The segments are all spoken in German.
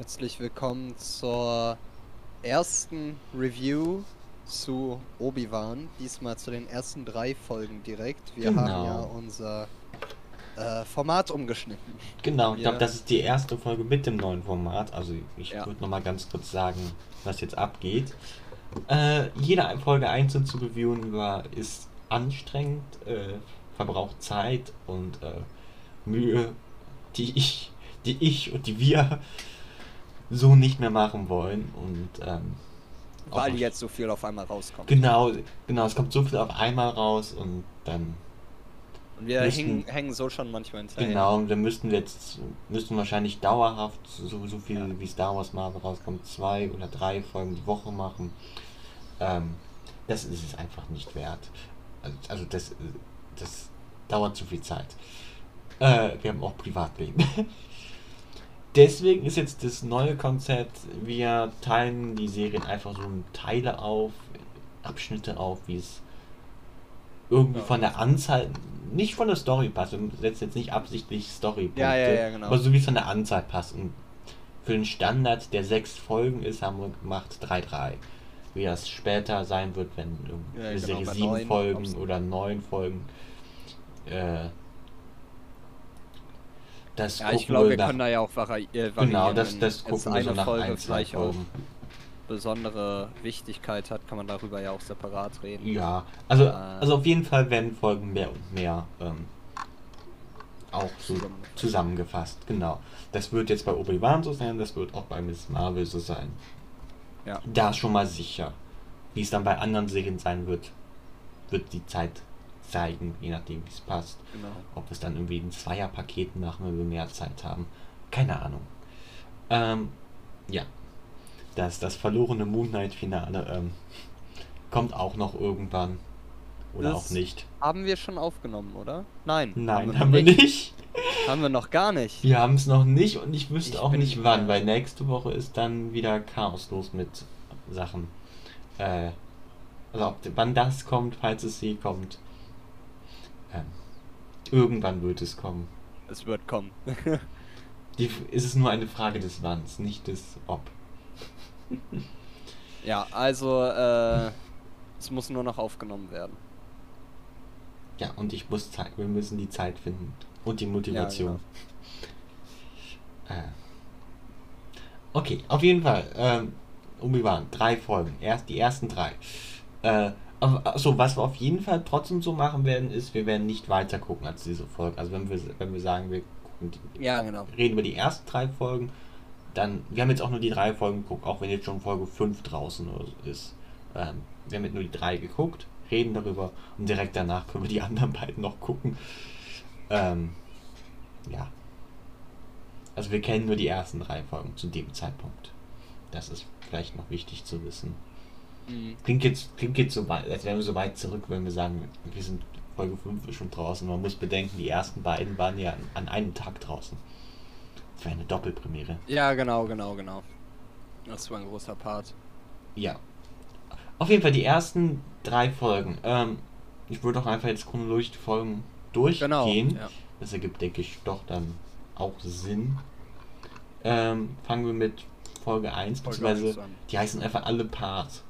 Herzlich willkommen zur ersten Review zu Obi-Wan. Diesmal zu den ersten drei Folgen direkt. Wir Genau. haben ja unser äh, Format umgeschnitten. Genau, ich glaube, das ist die erste Folge mit dem neuen Format. Also ich Ja. würde nochmal ganz kurz sagen, was jetzt abgeht. Äh, jede Folge einzeln zu reviewen war, ist anstrengend, äh, verbraucht Zeit und äh, Mühe, die ich, die ich und die wir so nicht mehr machen wollen. Und ähm, Weil jetzt so viel auf einmal rauskommt. Genau, genau, es kommt so viel auf einmal raus und dann Und wir müssten- hängen, hängen so schon manchmal hinterher. Genau, und dann müssten wir jetzt, müssten wahrscheinlich dauerhaft, so, so viel Ja. wie Star Wars Marvel rauskommt, zwei oder drei Folgen die Woche machen. Ähm, das ist es einfach nicht wert. Also, also das, das dauert zu viel Zeit. Äh, wir haben auch Privatleben. Deswegen ist jetzt das neue Konzept, wir teilen die Serien einfach so in Teile auf, Abschnitte auf, wie es irgendwie Ja. von der Anzahl, nicht von der Story passt. Wir setzen jetzt nicht absichtlich Storypunkte, Ja, ja, ja, genau. aber so wie es von der Anzahl passt. Und für den Standard, der sechs Folgen ist, haben wir gemacht 3-3. Wie das später sein wird, wenn irgendwie Ja, eine genau, Serie sieben Folgen oder neun Folgen. Äh, das Ja, ich glaube, wir nach- können da ja auch vari äh, variieren. Genau, das, das gucken wir eine so nach Folge vielleicht auch besondere Wichtigkeit hat, kann man darüber ja auch separat reden. Ja, also, Äh. also auf jeden Fall werden Folgen mehr und mehr ähm, auch so Zusammengefasst. genau. Das wird jetzt bei Obi-Wan so sein, das wird auch bei Miss Marvel so sein. Ja. Da schon mal sicher. Wie es dann bei anderen Serien sein wird, wird die Zeit zeigen, je nachdem wie es passt. Genau. Ob wir es dann irgendwie in Zweierpaketen machen, wenn wir mehr Zeit haben. Keine Ahnung. Ähm, ja. Das, das verlorene Moon Knight-Finale ähm, kommt auch noch irgendwann. Oder Das- auch nicht. Haben wir schon aufgenommen, oder? Nein. Nein, noch haben wir nicht. Haben wir noch gar nicht. Wir haben es noch nicht und ich wüsste Ich auch nicht wann, weil nächste Woche ist dann wieder Chaos los mit Sachen. Äh, also ob, wann das kommt, falls es je kommt. Ähm, irgendwann wird es kommen. Es wird kommen. Die, ist es nur eine Frage des Wanns, nicht des Ob. ja, also, äh, es muss nur noch aufgenommen werden. Ja, und ich muss Zeit, wir müssen die Zeit finden. Und die Motivation. äh. Okay, auf jeden Fall. Ähm, Obi-Wan, drei Folgen. Erst die ersten drei. Äh, also was wir auf jeden Fall trotzdem so machen werden, ist, wir werden nicht weiter gucken als diese Folge. Also wenn wir, wenn wir sagen, wir gucken die, Ja, genau. reden über die ersten drei Folgen, dann, wir haben jetzt auch nur die drei Folgen geguckt, auch wenn jetzt schon Folge 5 draußen ist. Ähm, wir haben jetzt nur die drei geguckt, reden darüber und direkt danach können wir die anderen beiden noch gucken. Ähm, ja. Also wir kennen nur die ersten drei Folgen zu dem Zeitpunkt. Das ist vielleicht noch wichtig zu wissen. Mhm. Klingt jetzt, klingt jetzt so weit, als wären wir so weit zurück, wenn wir sagen, wir sind Folge 5 ist schon draußen. Man muss bedenken, die ersten beiden waren ja an, an einem Tag draußen. Das war eine Doppelpremiere. Ja, genau, genau, genau. Das war ein großer Part. Ja. Auf jeden Fall die ersten drei Folgen. Ähm, ich würde auch einfach jetzt chronologisch die Folgen durchgehen. Genau. Ja. Das ergibt, denke ich, doch dann auch Sinn. Ähm, fangen wir mit Folge 1, Folge beziehungsweise 1 an. die heißen einfach alle Part.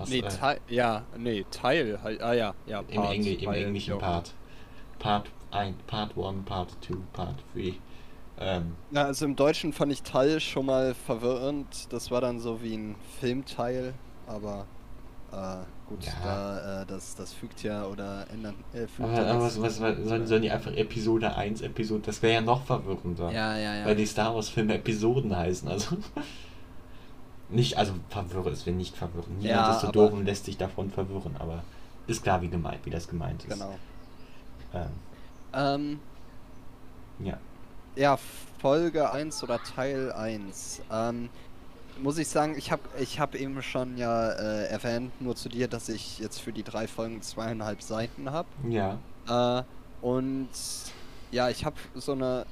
Was, Nee, äh, Teil, ja, nee, Teil, halt- ah ja, ja, im, Part, Engl im englischen ja. Part. Part 1, Part 1, Part 2, Part 3. Ähm, Ja, also im Deutschen fand ich Teil schon mal verwirrend. Das war dann so wie ein Filmteil, aber äh, gut, Ja. da, äh, das, das fügt ja oder ändern. Äh, fügt aber, aber was, was, was, sollen, sollen die einfach Episode 1, Episode, das wäre ja noch verwirrender. Ja, ja, ja. Weil die Star Wars Filme Episoden heißen, also. Nicht, also verwirren, es will nicht verwirren. Niemand Ja, ist so doof und lässt sich davon verwirren, aber ist klar, wie gemeint, wie das gemeint ist. Genau. Ähm, Ähm, ja. ja, Folge 1 oder Teil 1. Ähm, muss ich sagen, ich habe ich hab eben schon ja äh, erwähnt, nur zu dir, dass ich jetzt für die drei Folgen zweieinhalb Seiten habe. Ja. Äh, und ja, ich habe so eine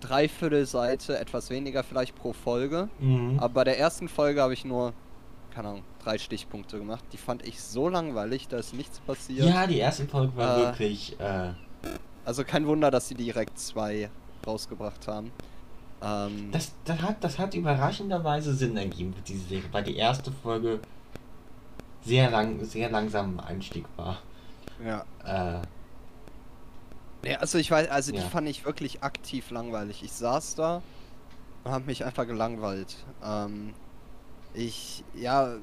Dreiviertelseite, etwas weniger vielleicht pro Folge. Mhm. Aber bei der ersten Folge habe ich nur, keine Ahnung, drei Stichpunkte gemacht. Die fand ich so langweilig, da ist nichts passiert. Ja, die erste Folge war Äh, wirklich. Äh, Also kein Wunder, dass sie direkt zwei rausgebracht haben. Ähm, Das, das, hat, das hat überraschenderweise Sinn ergeben für diese Serie, weil die erste Folge sehr lang, sehr langsam im Einstieg war. ja. Äh, Ja, also ich weiß, also Ja. die fand ich wirklich aktiv langweilig. Ich saß da und habe mich einfach gelangweilt. Ähm, ich, ja.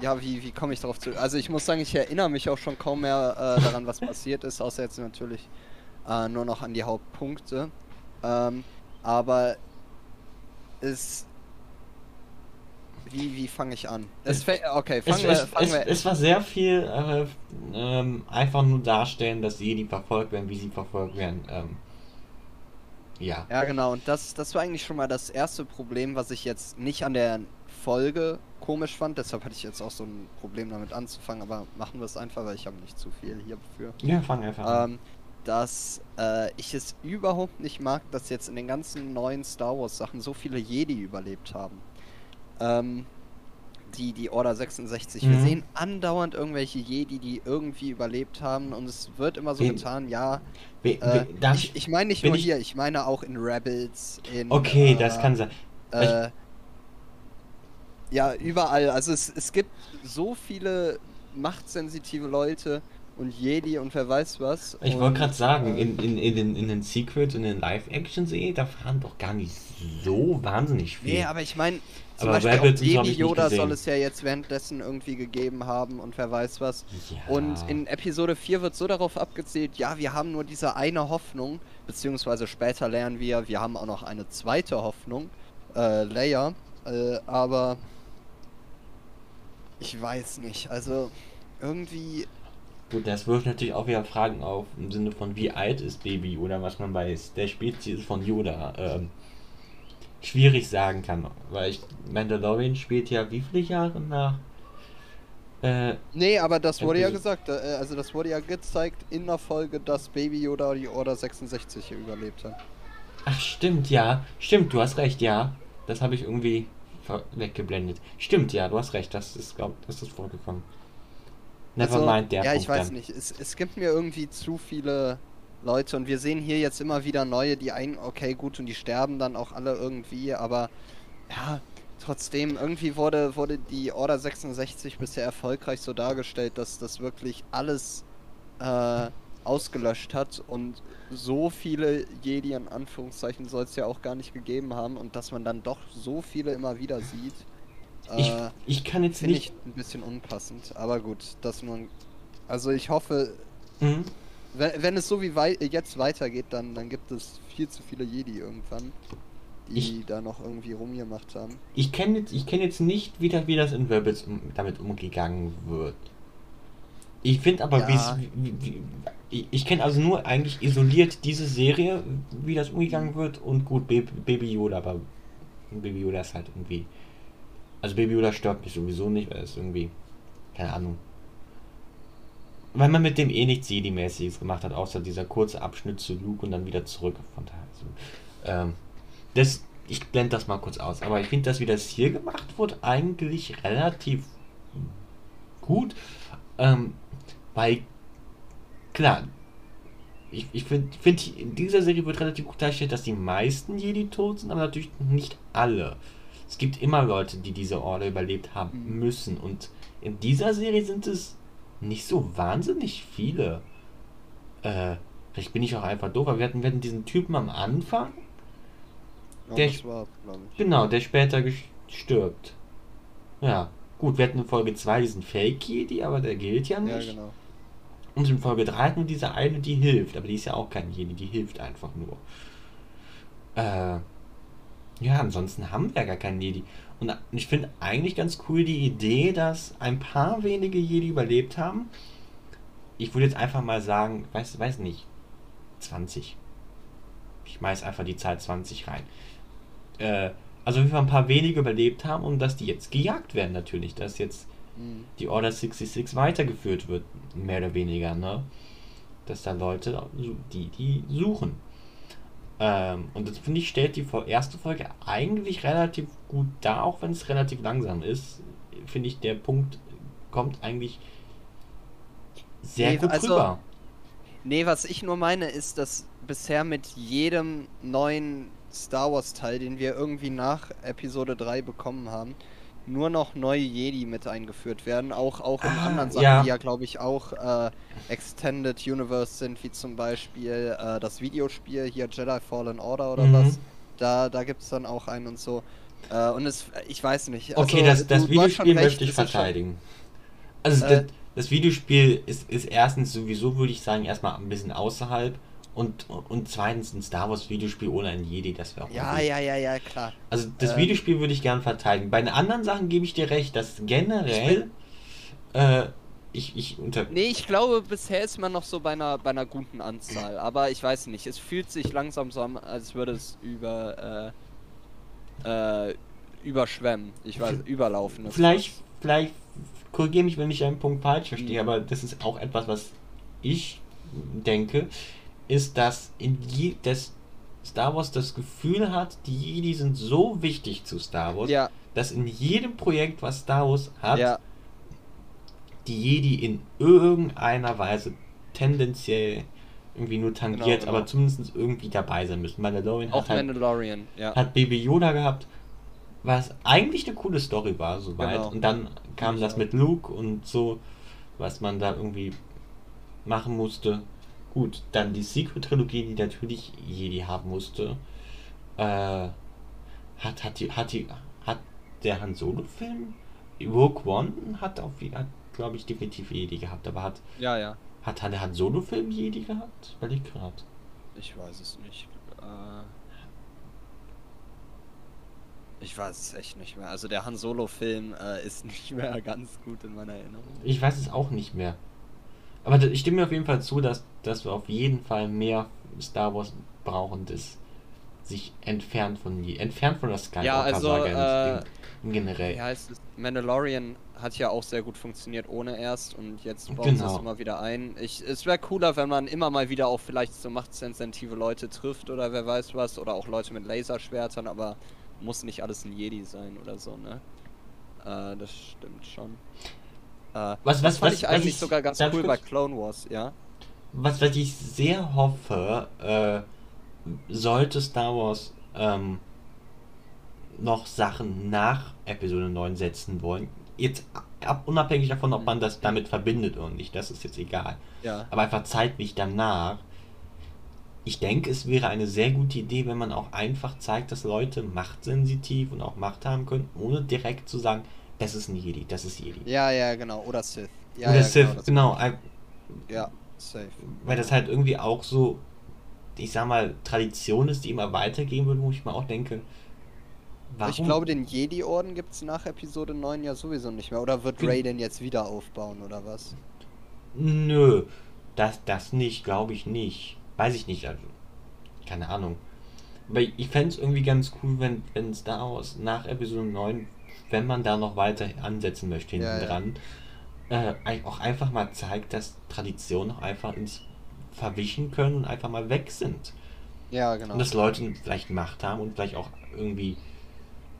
Ja, wie, wie komme ich darauf zu? Also ich muss sagen, ich erinnere mich auch schon kaum mehr äh, daran, was passiert ist, außer jetzt natürlich äh, nur noch an die Hauptpunkte. Ähm, aber es. Wie, wie fange ich an? Es, okay, es, fangen wir, es, fangen es, wir es war sehr viel äh, ähm, einfach nur darstellen, dass Jedi verfolgt werden, wie sie verfolgt werden. Ähm, ja. Ja, genau. Und das, das war eigentlich schon mal das erste Problem, was ich jetzt nicht an der Folge komisch fand. Deshalb hatte ich jetzt auch so ein Problem damit anzufangen. Aber machen wir es einfach, weil ich habe nicht zu viel hierfür. Ja, fang einfach an. Ähm, dass äh, ich es überhaupt nicht mag, dass jetzt in den ganzen neuen Star Wars Sachen so viele Jedi überlebt haben. Ähm, die, die Order 66. Wir Mhm. sehen andauernd irgendwelche Jedi, die irgendwie überlebt haben. Und es wird immer so Wen- getan, ja, We, äh, we, ich, ich meine nicht nur ich- hier, ich meine auch in Rebels, in. okay, äh, das kann sein. Äh, ja, überall. Also es, es gibt so viele machtsensitive Leute und Jedi und wer weiß was. Ich wollte gerade sagen, äh, in, in, in, den, in den Secrets, in den Live-Action-Serien, da fahren doch gar nicht so wahnsinnig viel. Nee, aber ich meine, zum Aber Beispiel Rebels auch Baby Yoda soll es ja jetzt währenddessen irgendwie gegeben haben und wer weiß was. Ja. Und in Episode 4 wird so darauf abgezielt, ja, wir haben nur diese eine Hoffnung, beziehungsweise später lernen wir, wir haben auch noch eine zweite Hoffnung, äh, Leia, äh, aber ich weiß nicht, also irgendwie, Gut, das wirft natürlich auch wieder Fragen auf, im Sinne von wie alt ist Baby oder was man bei der Spezies von Yoda ähm, schwierig sagen kann. Weil ich, Mandalorian spielt ja wie viele Jahre nach? Äh, nee, aber das wurde ja gesagt, äh, also das wurde ja gezeigt in der Folge, dass Baby Yoda die Order 66 hier überlebt hat. ach stimmt, ja. Stimmt, du hast recht, ja. Das habe ich irgendwie weggeblendet. Stimmt, ja, du hast recht, das ist, glaub, das ist vorgekommen. Nevermind, der Also, Ja, Punkt ich weiß dann. nicht. Es, es gibt mir irgendwie zu viele Leute und wir sehen hier jetzt immer wieder neue, die ein, okay, gut, und die sterben dann auch alle irgendwie, aber ja, trotzdem, irgendwie wurde, wurde die Order 66 bisher erfolgreich so dargestellt, dass das wirklich alles äh, ausgelöscht hat und so viele Jedi in Anführungszeichen soll es ja auch gar nicht gegeben haben und dass man dann doch so viele immer wieder sieht. Ich, Äh, ich kann jetzt nicht. ich ein bisschen unpassend, aber gut, das nur ein... Also ich hoffe, Mhm. Wenn, wenn es so wie wei jetzt weitergeht, dann, dann gibt es viel zu viele Jedi irgendwann, die Ich- da noch irgendwie rumgemacht haben. Ich kenne jetzt, ich kenn jetzt nicht, wie das, wie das in Rebels um, damit umgegangen wird. Ich finde aber, Ja. wie's- wie, wie, ich, ich kenne also nur eigentlich isoliert diese Serie, wie das umgegangen wird und gut, Baby, Baby Yoda, aber Baby Yoda ist halt irgendwie. Also Baby Yoda stört mich sowieso nicht, weil es irgendwie, keine Ahnung. Weil man mit dem eh nichts Jedi-mäßiges gemacht hat, außer dieser kurze Abschnitt zu Luke und dann wieder zurück. Von daher, also, ähm, das, ich blende das mal kurz aus. Aber ich finde, dass wie das hier gemacht wird, eigentlich relativ gut. Ähm, weil, klar, ich, ich finde, find, in dieser Serie wird relativ gut dargestellt, dass die meisten Jedi tot sind, aber natürlich nicht alle. Es gibt immer Leute, die diese Order überlebt haben Mhm. müssen. Und in dieser Serie sind es nicht so wahnsinnig viele. Äh, vielleicht bin ich auch einfach doof, aber wir hatten, wir hatten diesen Typen am Anfang, Ja, Der- war. Genau, der später stirbt. Ja, gut, wir hatten in Folge 2 diesen Fake-Jedi, aber der gilt ja Ja, nicht. genau. Und in Folge 3 hatten wir diese eine, die hilft, aber die ist ja auch kein Jedi, die hilft einfach nur. Äh, ja, ansonsten haben wir ja gar keinen Jedi. Und ich finde eigentlich ganz cool die Idee, dass ein paar wenige Jedi überlebt haben. Ich würde jetzt einfach mal sagen, weiß, weiß nicht, 20. Ich schmeiß einfach die Zahl 20 rein. Äh, also wir ein paar wenige überlebt haben und dass die jetzt gejagt werden natürlich, dass jetzt Mhm. die Order 66 weitergeführt wird, mehr oder weniger, ne? Dass da Leute, die, die suchen. Ähm, und das finde ich, stellt die erste Folge eigentlich relativ gut dar, auch wenn es relativ langsam ist. Finde ich, der Punkt kommt eigentlich sehr Nee, gut also- rüber. Nee, was ich nur meine, ist, dass bisher mit jedem neuen Star Wars-Teil, den wir irgendwie nach Episode 3 bekommen haben, nur noch neue Jedi mit eingeführt werden. Auch, auch in Ah, anderen Sachen, ja. die ja, glaube ich, auch äh, Extended Universe sind, wie zum Beispiel äh, das Videospiel hier Jedi Fallen Order oder Mhm. was. Da, da gibt es dann auch einen und so. Äh, und es, ich weiß nicht. Okay, also, das, das schon Videospiel recht, möchte ich ist schon- verteidigen. Also Äh, das, das Videospiel ist, ist erstens sowieso, würde ich sagen, erstmal ein bisschen außerhalb und, und zweitens ein Star Wars Videospiel ohne ein Jedi, das wäre auch Ja, ja, ja, ja, klar. Also das Ähm, Videospiel würde ich gern verteidigen. Bei den anderen Sachen gebe ich dir recht, dass generell äh, ich, ich unter Nee, ich glaube, bisher ist man noch so bei einer, bei einer guten Anzahl. Aber ich weiß nicht, es fühlt sich langsam so an, als würde es über, äh, äh, überschwemmen. Ich weiß, überlaufen. Vielleicht, vielleicht korrigiere mich, wenn ich einen Punkt falsch verstehe, Mhm. aber das ist auch etwas, was ich denke, ist, dass in je, das Star Wars das Gefühl hat, die Jedi sind so wichtig zu Star. Wars, Ja, dass in jedem Projekt, was Star Wars hat, ja, die Jedi in irgendeiner Weise tendenziell irgendwie nur tangiert, Genau, genau. aber zumindest irgendwie dabei sein müssen. Mandalorian auch hat halt Mandalorian, ja. hat Baby Yoda gehabt, was eigentlich eine coole Story war, soweit. Genau. Und dann kam das mit Luke und so, was man da irgendwie machen musste. Gut, dann die Secret-Trilogie, die natürlich Jedi haben musste. Äh, hat, hat die, hat die, hat der Han Solo-Film, Rogue One hat auf, hat, glaube ich, definitiv Jedi gehabt, aber hat, Ja, ja. hat der Han Solo-Film Jedi gehabt? Weil ich gerade. Ich weiß es nicht. Äh, ich weiß es echt nicht mehr. Also der Han Solo-Film äh, ist nicht mehr ganz gut in meiner Erinnerung. Ich weiß es auch nicht mehr. Aber ich stimme mir auf jeden Fall zu, dass, dass wir auf jeden Fall mehr Star Wars brauchen, das sich entfernt von je- entfernt von der Ja, also, äh, im, im generell. Heißt es? Mandalorian hat ja auch sehr gut funktioniert ohne erst und jetzt bauen sie Genau. es immer wieder ein. Ich, es wäre cooler, wenn man immer mal wieder auch vielleicht so machtsensitive Leute trifft oder wer weiß was oder auch Leute mit Laserschwertern, aber muss nicht alles ein Jedi sein oder so, ne? Äh, das stimmt schon. Äh, Was- das was- fand was- ich eigentlich ich- sogar ganz cool bei? Clone Wars, ja? Was, was ich sehr hoffe, äh, sollte Star Wars ähm, noch Sachen nach Episode 9 setzen wollen, jetzt ab, unabhängig davon, ob man das damit verbindet oder nicht, das ist jetzt egal. Ja. aber einfach zeitlich danach. Ich denke, es wäre eine sehr gute Idee, wenn man auch einfach zeigt, dass Leute machtsensitiv und auch Macht haben können, ohne direkt zu sagen, das ist ein Jedi, das ist Jedi. Ja, ja, genau. Oder Sith. Ja, Oder ja, Sith, genau, genau, Ja, safe. weil das halt irgendwie auch so, ich sag mal, Tradition ist, die immer weitergehen wird, wo ich mir auch denke, warum? Ich glaube, den Jedi-Orden gibt es nach Episode 9 ja sowieso nicht mehr. Oder wird Ray den jetzt wieder aufbauen oder was? Nö, das, das nicht, glaube ich nicht. Weiß ich nicht, also, keine Ahnung. Aber ich fände es irgendwie ganz cool, wenn, wenn Star Wars nach Episode 9, wenn man da noch weiter ansetzen möchte hinten Ja, ja. dran, äh, ein- auch einfach mal zeigt, dass Traditionen auch einfach ins verwischen können und einfach mal weg sind. Ja, genau. Und dass Leute vielleicht Macht haben und vielleicht auch irgendwie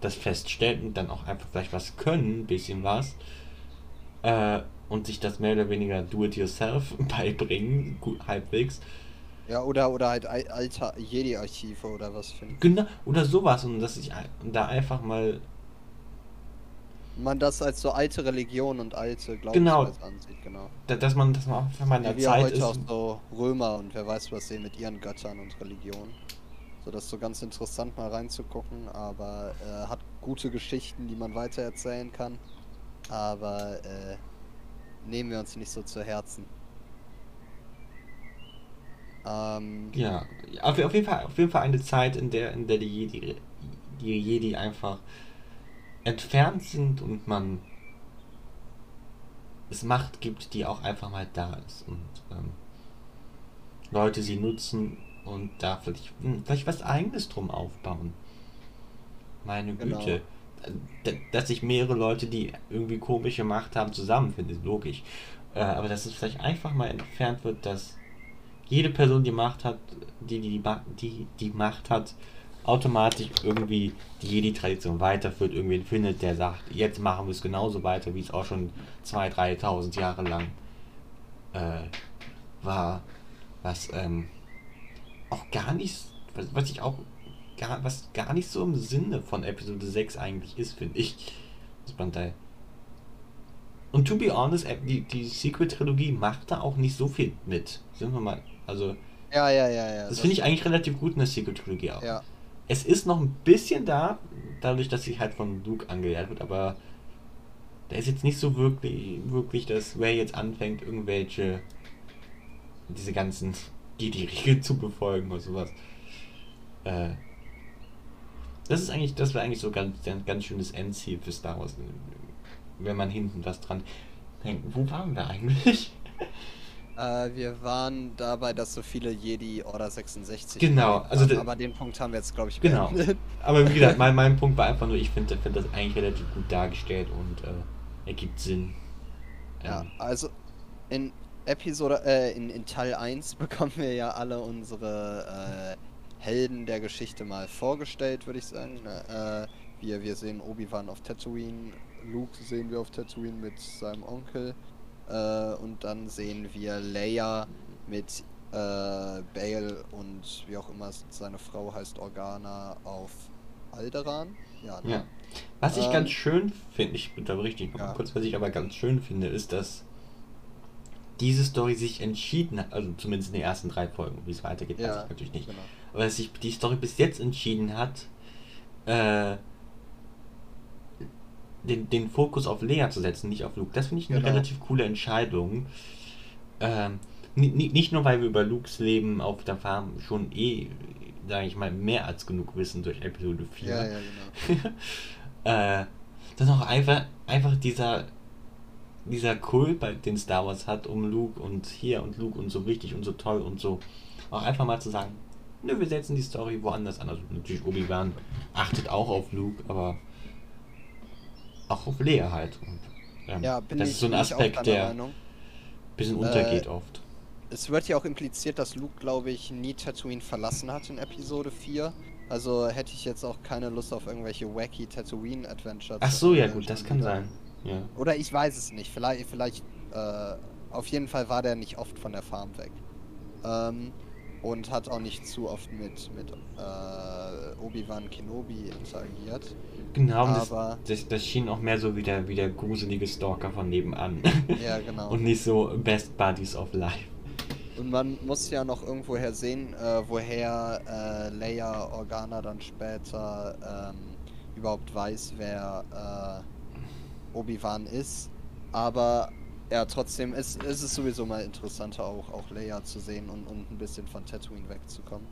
das feststellen und dann auch einfach vielleicht was können, ein bisschen was. Äh, und sich das mehr oder weniger do-it-yourself beibringen, gut, halbwegs. Ja, oder, oder halt al- alter Jedi-Archive oder was finden. Genau, oder sowas. Und dass ich da einfach mal. Man das als so alte Religion und alte Genau. Glaubensweise ansieht, genau. da- Dass man, dass man einfach mal in Ja, der wie Zeit heute ist. auch so Römer und wer weiß was sehen mit ihren Göttern und Religionen. So, das ist so ganz interessant mal reinzugucken, aber äh, hat gute Geschichten, die man weitererzählen kann. Aber äh, nehmen wir uns nicht so zu Herzen. Ähm, Ja, auf, auf, jeden Fall, auf jeden Fall eine Zeit, in der, in der die Jedi, die Jedi einfach entfernt sind und man es Macht gibt, die auch einfach mal da ist und ähm, Leute sie nutzen und da vielleicht, hm, vielleicht was eigenes drum aufbauen. Meine Genau. Güte. D- Dass sich mehrere Leute, die irgendwie komische Macht haben, zusammenfinden, ist logisch. Äh, aber dass es vielleicht einfach mal entfernt wird, dass jede Person, die Macht hat, die die, die, die Macht hat, automatisch irgendwie die Jedi-Tradition weiterführt, irgendwen findet, der sagt, jetzt machen wir es genauso weiter, wie es auch schon 2.000, 3.000 Jahre lang äh, war. was ähm, auch gar nicht, was, was ich auch gar, was gar nicht so im Sinne von Episode 6 eigentlich ist, finde ich. Das Bandai. Und to be honest, äh, die, die Sequel-Trilogie macht da auch nicht so viel mit. Sind wir mal, also. Ja, ja, ja, ja. Das, das finde ich eigentlich relativ gut in der Sequel-Trilogie auch. Ja. Es ist noch ein bisschen da, dadurch, dass sie halt von Luke angelehrt wird, aber da ist jetzt nicht so wirklich, wirklich, dass wer jetzt anfängt, irgendwelche, diese ganzen, die die Regeln zu befolgen oder sowas. Äh, das ist eigentlich, das wäre eigentlich so ganz, ein ganz schönes Endziel für Star Wars, wenn man hinten was dran denkt. Wo waren wir eigentlich? Äh, wir waren dabei, dass so viele Jedi Order 66 Genau, waren, also aber den Punkt haben wir jetzt, glaube ich, Genau. beendet. Aber wie gesagt, mein, mein Punkt war einfach nur, ich finde find das eigentlich relativ gut dargestellt und äh, ergibt Sinn. Ja, Ähm, also in Episode, äh, in, in Teil 1 bekommen wir ja alle unsere äh, Helden der Geschichte mal vorgestellt, würde ich sagen. Äh, wir, wir sehen Obi-Wan auf Tatooine, Luke sehen wir auf Tatooine mit seinem Onkel äh, und dann sehen wir Leia mit äh, Bale und wie auch immer seine Frau heißt Organa auf Alderaan. Ja, ne? Ja. Was ich Ähm, ganz schön finde, ich unterbreche dich noch ja. mal kurz, was ich aber ganz schön finde, ist, dass diese Story sich entschieden hat, also zumindest in den ersten drei Folgen, wie es weitergeht, weiß Ja, ich natürlich nicht, genau. aber dass sich die Story bis jetzt entschieden hat, äh, den, den Fokus auf Lea zu setzen, nicht auf Luke. Das finde ich eine Genau. relativ coole Entscheidung. Ähm, ni- ni- nicht nur, weil wir über Lukes Leben auf der Farm schon eh, sage ich mal, mehr als genug wissen durch Episode 4 Ja, ja, genau. äh, dann auch einfach, einfach dieser, dieser Kult, den Star Wars hat, um Luke und hier und Luke und so wichtig und so toll und so. Auch einfach mal zu sagen, nö, wir setzen die Story woanders an. Also natürlich Obi-Wan achtet auch auf Luke, aber auch auf Lea halt. Und, ähm, Ja, bin das ich, ist so ein Aspekt, der ein bisschen Äh, untergeht oft. Es wird ja auch impliziert, dass Luke, glaube ich, nie Tatooine verlassen hat in Episode 4. Also hätte ich jetzt auch keine Lust auf irgendwelche wacky Tatooine-Adventures. Ach so, ja äh, gut, das kann wieder. sein. Ja. Oder ich weiß es nicht. Vielleicht, vielleicht, äh, auf jeden Fall war der nicht oft von der Farm weg. Ähm, und hat auch nicht zu oft mit, mit äh, Obi-Wan Kenobi interagiert. Genau, und das, Aber- das, das schien auch mehr so wie der, wie der gruselige Stalker von nebenan. Ja, genau. Und nicht so Best Buddies of Life. Und man muss ja noch irgendwoher sehen, äh, woher äh, Leia Organa dann später ähm, überhaupt weiß, wer äh, Obi-Wan ist. Aber ja, trotzdem ist, ist es sowieso mal interessanter, auch, auch Leia zu sehen und, und ein bisschen von Tatooine wegzukommen.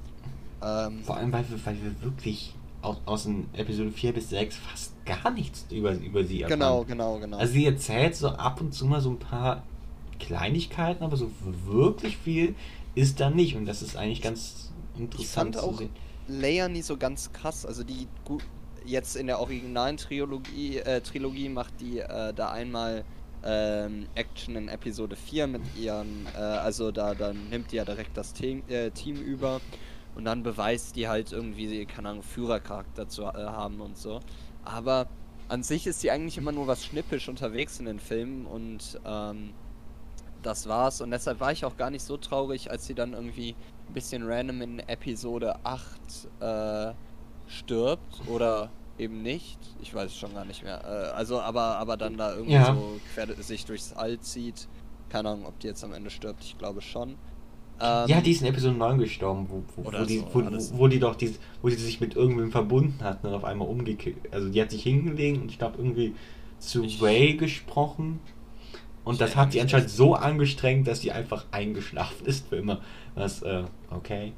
Ähm, Vor allem, weil wir, weil wir wirklich aus, aus den Episode 4 bis 6 fast gar nichts über, über sie erfahren. genau, genau, genau. Also sie erzählt so ab und zu mal so ein paar Kleinigkeiten, aber so wirklich viel ist da nicht. Und das ist eigentlich ganz interessant fand zu auch- sehen. Leia nie so ganz krass. Also die jetzt in der originalen Trilogie, äh, Trilogie macht die äh, da einmal ähm, Action in Episode 4 mit ihren, äh, also da dann nimmt die ja direkt das Team, äh, Team über und dann beweist die halt irgendwie, keine Ahnung, Führercharakter zu äh, haben und so. Aber an sich ist sie eigentlich immer nur was schnippisch unterwegs in den Filmen und ähm, das war's. Und deshalb war ich auch gar nicht so traurig, als sie dann irgendwie ein bisschen random in Episode 8 äh, stirbt oder eben nicht. Ich weiß es schon gar nicht mehr. Äh, also, aber, aber dann da irgendwie Ja. so quer sich durchs All zieht. Keine Ahnung, ob die jetzt am Ende stirbt. Ich glaube schon. Ähm, ja, die ist in Episode 9 gestorben, wo, wo, wo, die, wo, wo, die doch dies, wo die sich mit irgendwem verbunden hat und auf einmal umgekehrt. Also die hat sich hingelegt und ich glaube irgendwie zu Ich- Ray gesprochen. Und das hat sie anscheinend so angestrengt, dass sie einfach eingeschlafen ist für immer. Was, äh, okay.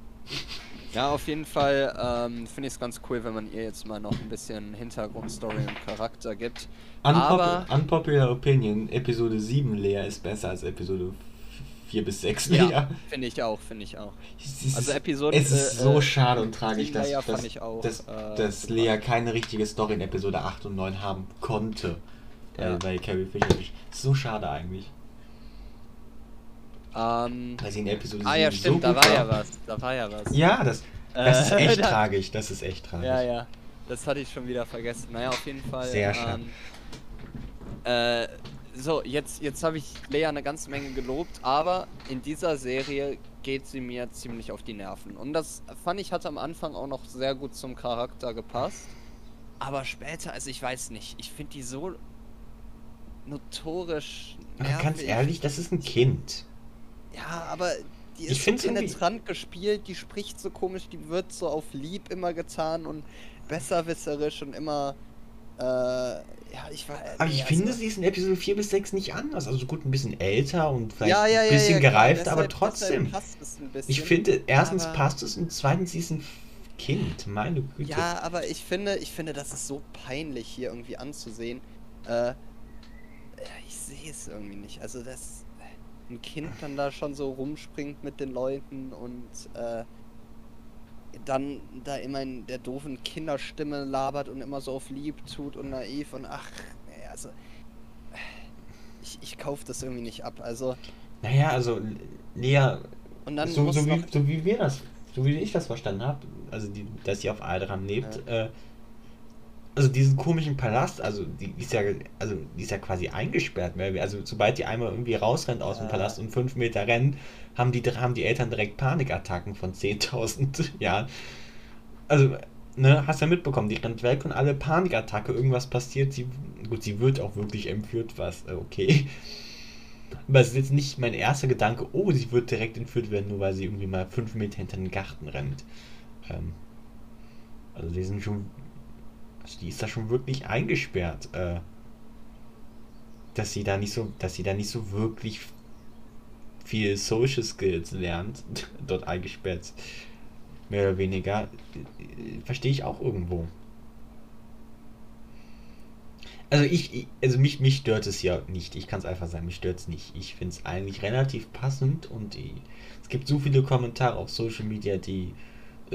Ja, auf jeden Fall ähm, finde ich es ganz cool, wenn man ihr jetzt mal noch ein bisschen Hintergrundstory und Charakter gibt. Unpop Aber Unpopular Opinion, Episode 7 Lea ist besser als Episode 4 bis 6 Lea. ja, finde ich auch, finde ich auch. Es ist, Also Episode- es ist äh, so äh, schade und tragisch, dass, Lea dass, auch, dass, äh. Lea keine richtige Story in Episode 8 und 9 haben konnte. Ja. Äh, bei Carrie Fisher. So schade eigentlich. Ähm, Weil sie in Episode ah ja, 7 stimmt, so da gut war ja was. Da war ja was. Ja, das, das ist Äh, echt tragisch. Das ist echt tragisch. Ja, ja. Das hatte ich schon wieder vergessen. Naja, auf jeden Fall. Sehr schade. Ähm, äh, so, jetzt, jetzt habe ich Lea eine ganze Menge gelobt, aber in dieser Serie geht sie mir ziemlich auf die Nerven. Und das fand ich hat am Anfang auch noch sehr gut zum Charakter gepasst. Aber später, also ich weiß nicht, ich finde die so notorisch. Aber ganz ehrlich, das ist ein Kind. Ja, aber die ist ich so penetrant gespielt, die spricht so komisch, die wird so auf lieb immer getan und besserwisserisch und immer. Äh, ja, ich war. Aber ich also, finde, sie ist in Episode 4 bis 6 nicht anders. Also gut, ein bisschen älter und vielleicht ja, ja, ein bisschen ja, gereift, deshalb, aber trotzdem. Passt es ein bisschen, ich finde, erstens passt es und zweitens, sie ist ein Kind, meine Güte. Ja, aber ich finde, ich finde, das ist so peinlich hier irgendwie anzusehen. Äh, ich sehe es irgendwie nicht. Also, dass ein Kind dann da schon so rumspringt mit den Leuten und äh, dann da immer in der doofen Kinderstimme labert und immer so auf lieb tut und naiv und ach, also ich, ich kaufe das irgendwie nicht ab. Also. Naja, also Lea, und dann so, so, wie, so wie wir das, so wie ich das verstanden habe, also die, dass sie auf Aldram lebt, ja. äh, also diesen komischen Palast, also die ist ja, also die ist ja quasi eingesperrt, also sobald die einmal irgendwie rausrennt aus dem Palast und fünf Meter rennt, haben die, haben die Eltern direkt Panikattacken von 10.000 Jahren. Also, ne, hast ja mitbekommen, die rennt weg und alle Panikattacke, irgendwas passiert, sie, gut, sie wird auch wirklich entführt, was, äh, okay. Aber es ist jetzt nicht mein erster Gedanke, oh, sie wird direkt entführt werden, nur weil sie irgendwie mal fünf Meter hinter den Garten rennt. Ähm, also die sind schon, die ist da schon wirklich eingesperrt, äh, dass sie da nicht so, dass sie da nicht so wirklich viel Social Skills lernt, dort eingesperrt, mehr oder weniger, verstehe ich auch irgendwo. Also ich, also mich, mich stört es ja nicht. Ich kann es einfach sagen, mich stört es nicht. Ich finde es eigentlich relativ passend und die, es gibt so viele Kommentare auf Social Media, die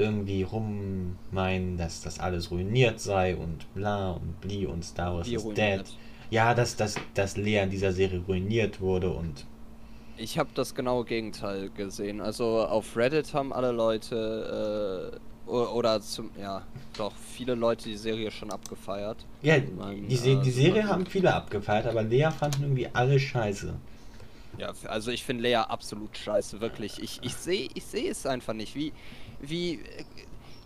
irgendwie rum meinen, dass das alles ruiniert sei und bla und bli und Star Wars ist dead. Ja, dass, dass, dass Lea in dieser Serie ruiniert wurde und ich habe das genaue Gegenteil gesehen. Also auf Reddit haben alle Leute äh, oder zum ja doch viele Leute die Serie schon abgefeiert. Ja, meine, die, Se äh, die Serie haben viele abgefeiert, aber Lea fanden irgendwie alle scheiße. Ja, also ich finde Lea absolut scheiße, wirklich. Ich, ich sehe ich seh es einfach nicht. Wie, wie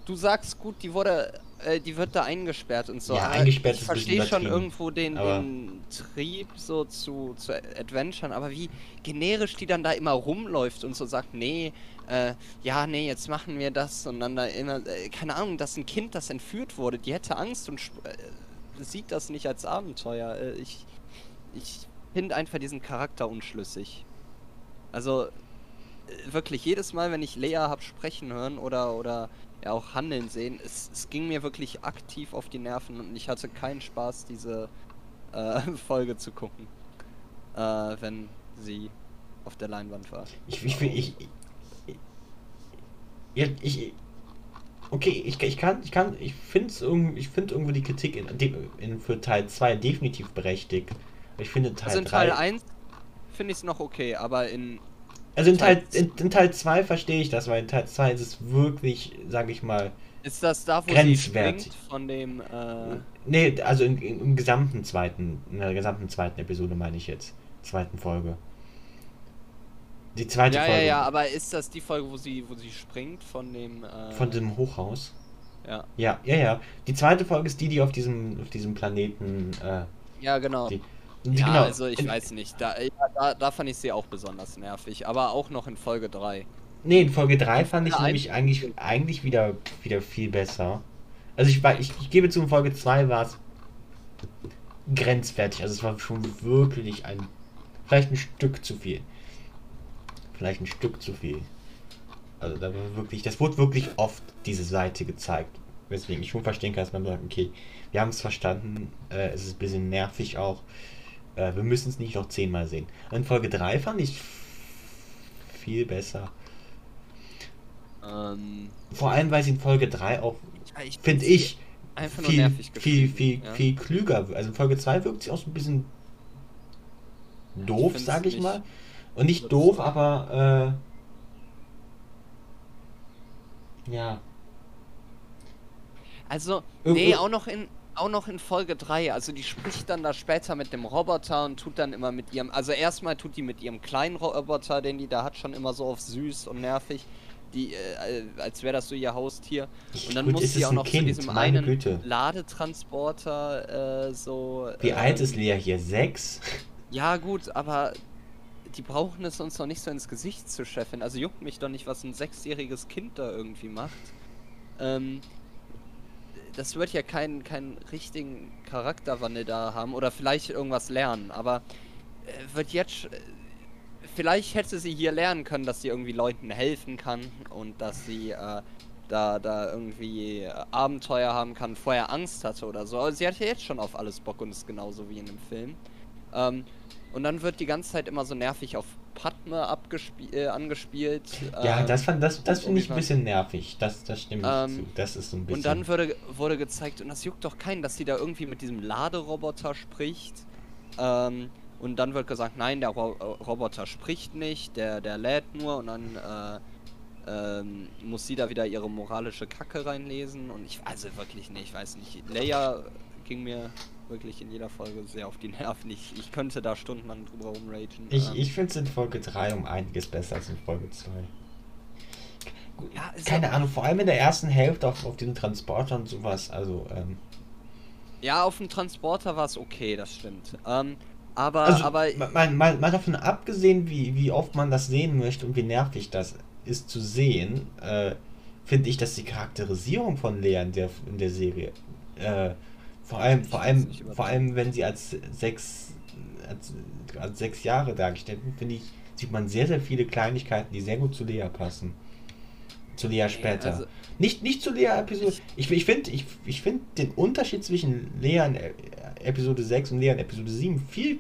du sagst gut, die wurde, äh, die wird da eingesperrt und so. Ja, eingesperrt ich verstehe schon irgendwo den, den Trieb so zu, zu Adventuren, aber wie generisch die dann da immer rumläuft und so sagt, nee, äh, ja, nee, jetzt machen wir das und dann da immer, äh, keine Ahnung, dass ein Kind, das entführt wurde, die hätte Angst und äh, sieht das nicht als Abenteuer. Äh, ich, ich finde einfach diesen Charakter unschlüssig. Also, äh, wirklich, jedes Mal, wenn ich Lea hab sprechen hören oder, oder ja auch handeln sehen, es, es ging mir wirklich aktiv auf die Nerven und ich hatte keinen Spaß, diese äh, Folge zu gucken, äh, wenn sie auf der Leinwand war. Ich, ich, ich, ich, ich okay, ich, ich kann, ich kann, ich finde ich finde irgendwo die Kritik in, in, für Teil 2 definitiv berechtigt. Ich finde Teil also in Teil 1 finde ich es noch okay, aber in also in Teil, in, in Teil 2 verstehe ich das, weil in Teil 2 ist es wirklich, sage ich mal, ist das da, wo grenzwertig. von dem. Äh... Nee, also in, in, im gesamten zweiten, in der gesamten zweiten Episode meine ich jetzt. Zweiten Folge. Die zweite ja, Folge. Ja, ja, aber ist das die Folge, wo sie, wo sie springt von dem. Äh... Von dem Hochhaus? Ja. Ja, ja, ja. Die zweite Folge ist die, die auf diesem, auf diesem Planeten. Äh, ja, genau. Die, ja, genau. also ich weiß nicht. Da, ja, da, da fand ich sie auch besonders nervig, aber auch noch in Folge 3. Nee, in Folge 3 fand ich nämlich eigentlich, eigentlich wieder, wieder viel besser. Also ich, ich, ich gebe zu, in Folge 2 war es grenzwertig. Also es war schon wirklich ein, vielleicht ein Stück zu viel. Vielleicht ein Stück zu viel. Also da war wirklich, das wurde wirklich oft diese Seite gezeigt. Weswegen ich schon verstehen kann, dass man sagt, okay, wir haben es verstanden, äh, es ist ein bisschen nervig auch. Äh, wir müssen es nicht noch zehnmal sehen. In Folge 3 fand ich viel besser. Ähm, Vor allem, weil sie in Folge 3 auch, ja, finde ich, einfach viel, nervig viel, viel, ja. viel klüger. Also in Folge 2 wirkt sie auch so ein bisschen doof, sage ich mal. Und nicht doof, aber äh, ja. Also, nee, auch noch in, auch noch in Folge 3, also die spricht dann da später mit dem Roboter und tut dann immer mit ihrem, also erstmal tut die mit ihrem kleinen Roboter, den die da hat, schon immer so auf süß und nervig, die, äh, als wäre das so ihr Haustier. Und dann Gut, muss sie es auch noch Kind? zu diesem einen Güte. Ladetransporter äh, so. Wie äh, alt ist Lea hier? Sechs? Ja, gut, aber die brauchen es uns noch nicht so ins Gesicht zu scheffeln. Also juckt mich doch nicht, was ein sechsjähriges Kind da irgendwie macht. Ähm, das wird ja keinen keinen richtigen Charakterwandel da haben oder vielleicht irgendwas lernen, aber äh, wird jetzt. äh, Vielleicht hätte sie hier lernen können, dass sie irgendwie Leuten helfen kann und dass sie äh, da, da irgendwie äh, Abenteuer haben kann, vorher Angst hatte oder so. Aber sie hat ja jetzt schon auf alles Bock und ist genauso wie in dem Film. Ähm, und dann wird die ganze Zeit immer so nervig auf Padme äh, angespielt. Ja, ähm, das, fand- das, das finde ich ein bisschen nervig. Das, das stimme ich Ähm, zu. Das ist so ein bisschen. Und dann wurde, wurde gezeigt, und das juckt doch keinen, dass sie da irgendwie mit diesem Laderoboter spricht. Ähm, und dann wird gesagt, nein, der Ro äh, Roboter spricht nicht, der, der lädt nur und dann äh, ähm, muss sie da wieder ihre moralische Kacke reinlesen. Und ich also wirklich nicht, ich weiß nicht. Leia ging mir wirklich in jeder Folge sehr auf die Nerven. Ich, ich könnte da stundenlang drüber rumragen. ich Ähm, ich finde es in Folge 3 um einiges besser als in Folge 2. ja, Keine Ahnung, vor allem in der ersten Hälfte auf, auf diesen Transportern und sowas. Also, ähm, Ja, auf dem Transporter war es okay, das stimmt. Ähm, aber, also aber mal, mal, mal davon abgesehen, wie, wie oft man das sehen möchte und wie nervig das ist zu sehen, äh, finde ich, dass die Charakterisierung von Lea in der, in der Serie, äh, vor allem, vor allem, vor allem, wenn sie als sechs, als, als sechs Jahre dargestellt wird, finde ich, sieht man sehr, sehr viele Kleinigkeiten, die sehr gut zu Lea passen. Zu Lea später. also- nicht, nicht zu Lea Episode. Ich, ich finde ich, ich find den Unterschied zwischen Lea in äh, Episode 6 und Lea in Episode 7 viel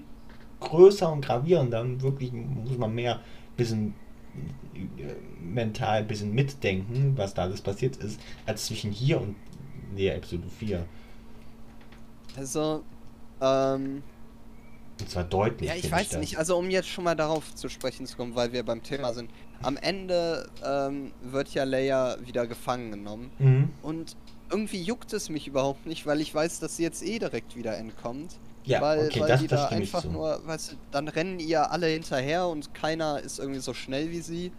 größer und gravierender. Und wirklich muss man mehr bisschen äh, mental ein bisschen mitdenken, was da alles passiert ist, als zwischen hier und Lea Episode 4. also, ähm, Und zwar deutlich. Ja, ich weiß das. nicht, also um jetzt schon mal darauf zu sprechen zu kommen, weil wir beim Thema sind. Am Ende ähm, wird ja Leia wieder gefangen genommen. Mhm. Und irgendwie juckt es mich überhaupt nicht, weil ich weiß, dass sie jetzt eh direkt wieder entkommt. Ja, weil okay, weil das, die da ich einfach nur, weißt du, dann rennen ihr alle hinterher und keiner ist irgendwie so schnell wie sie.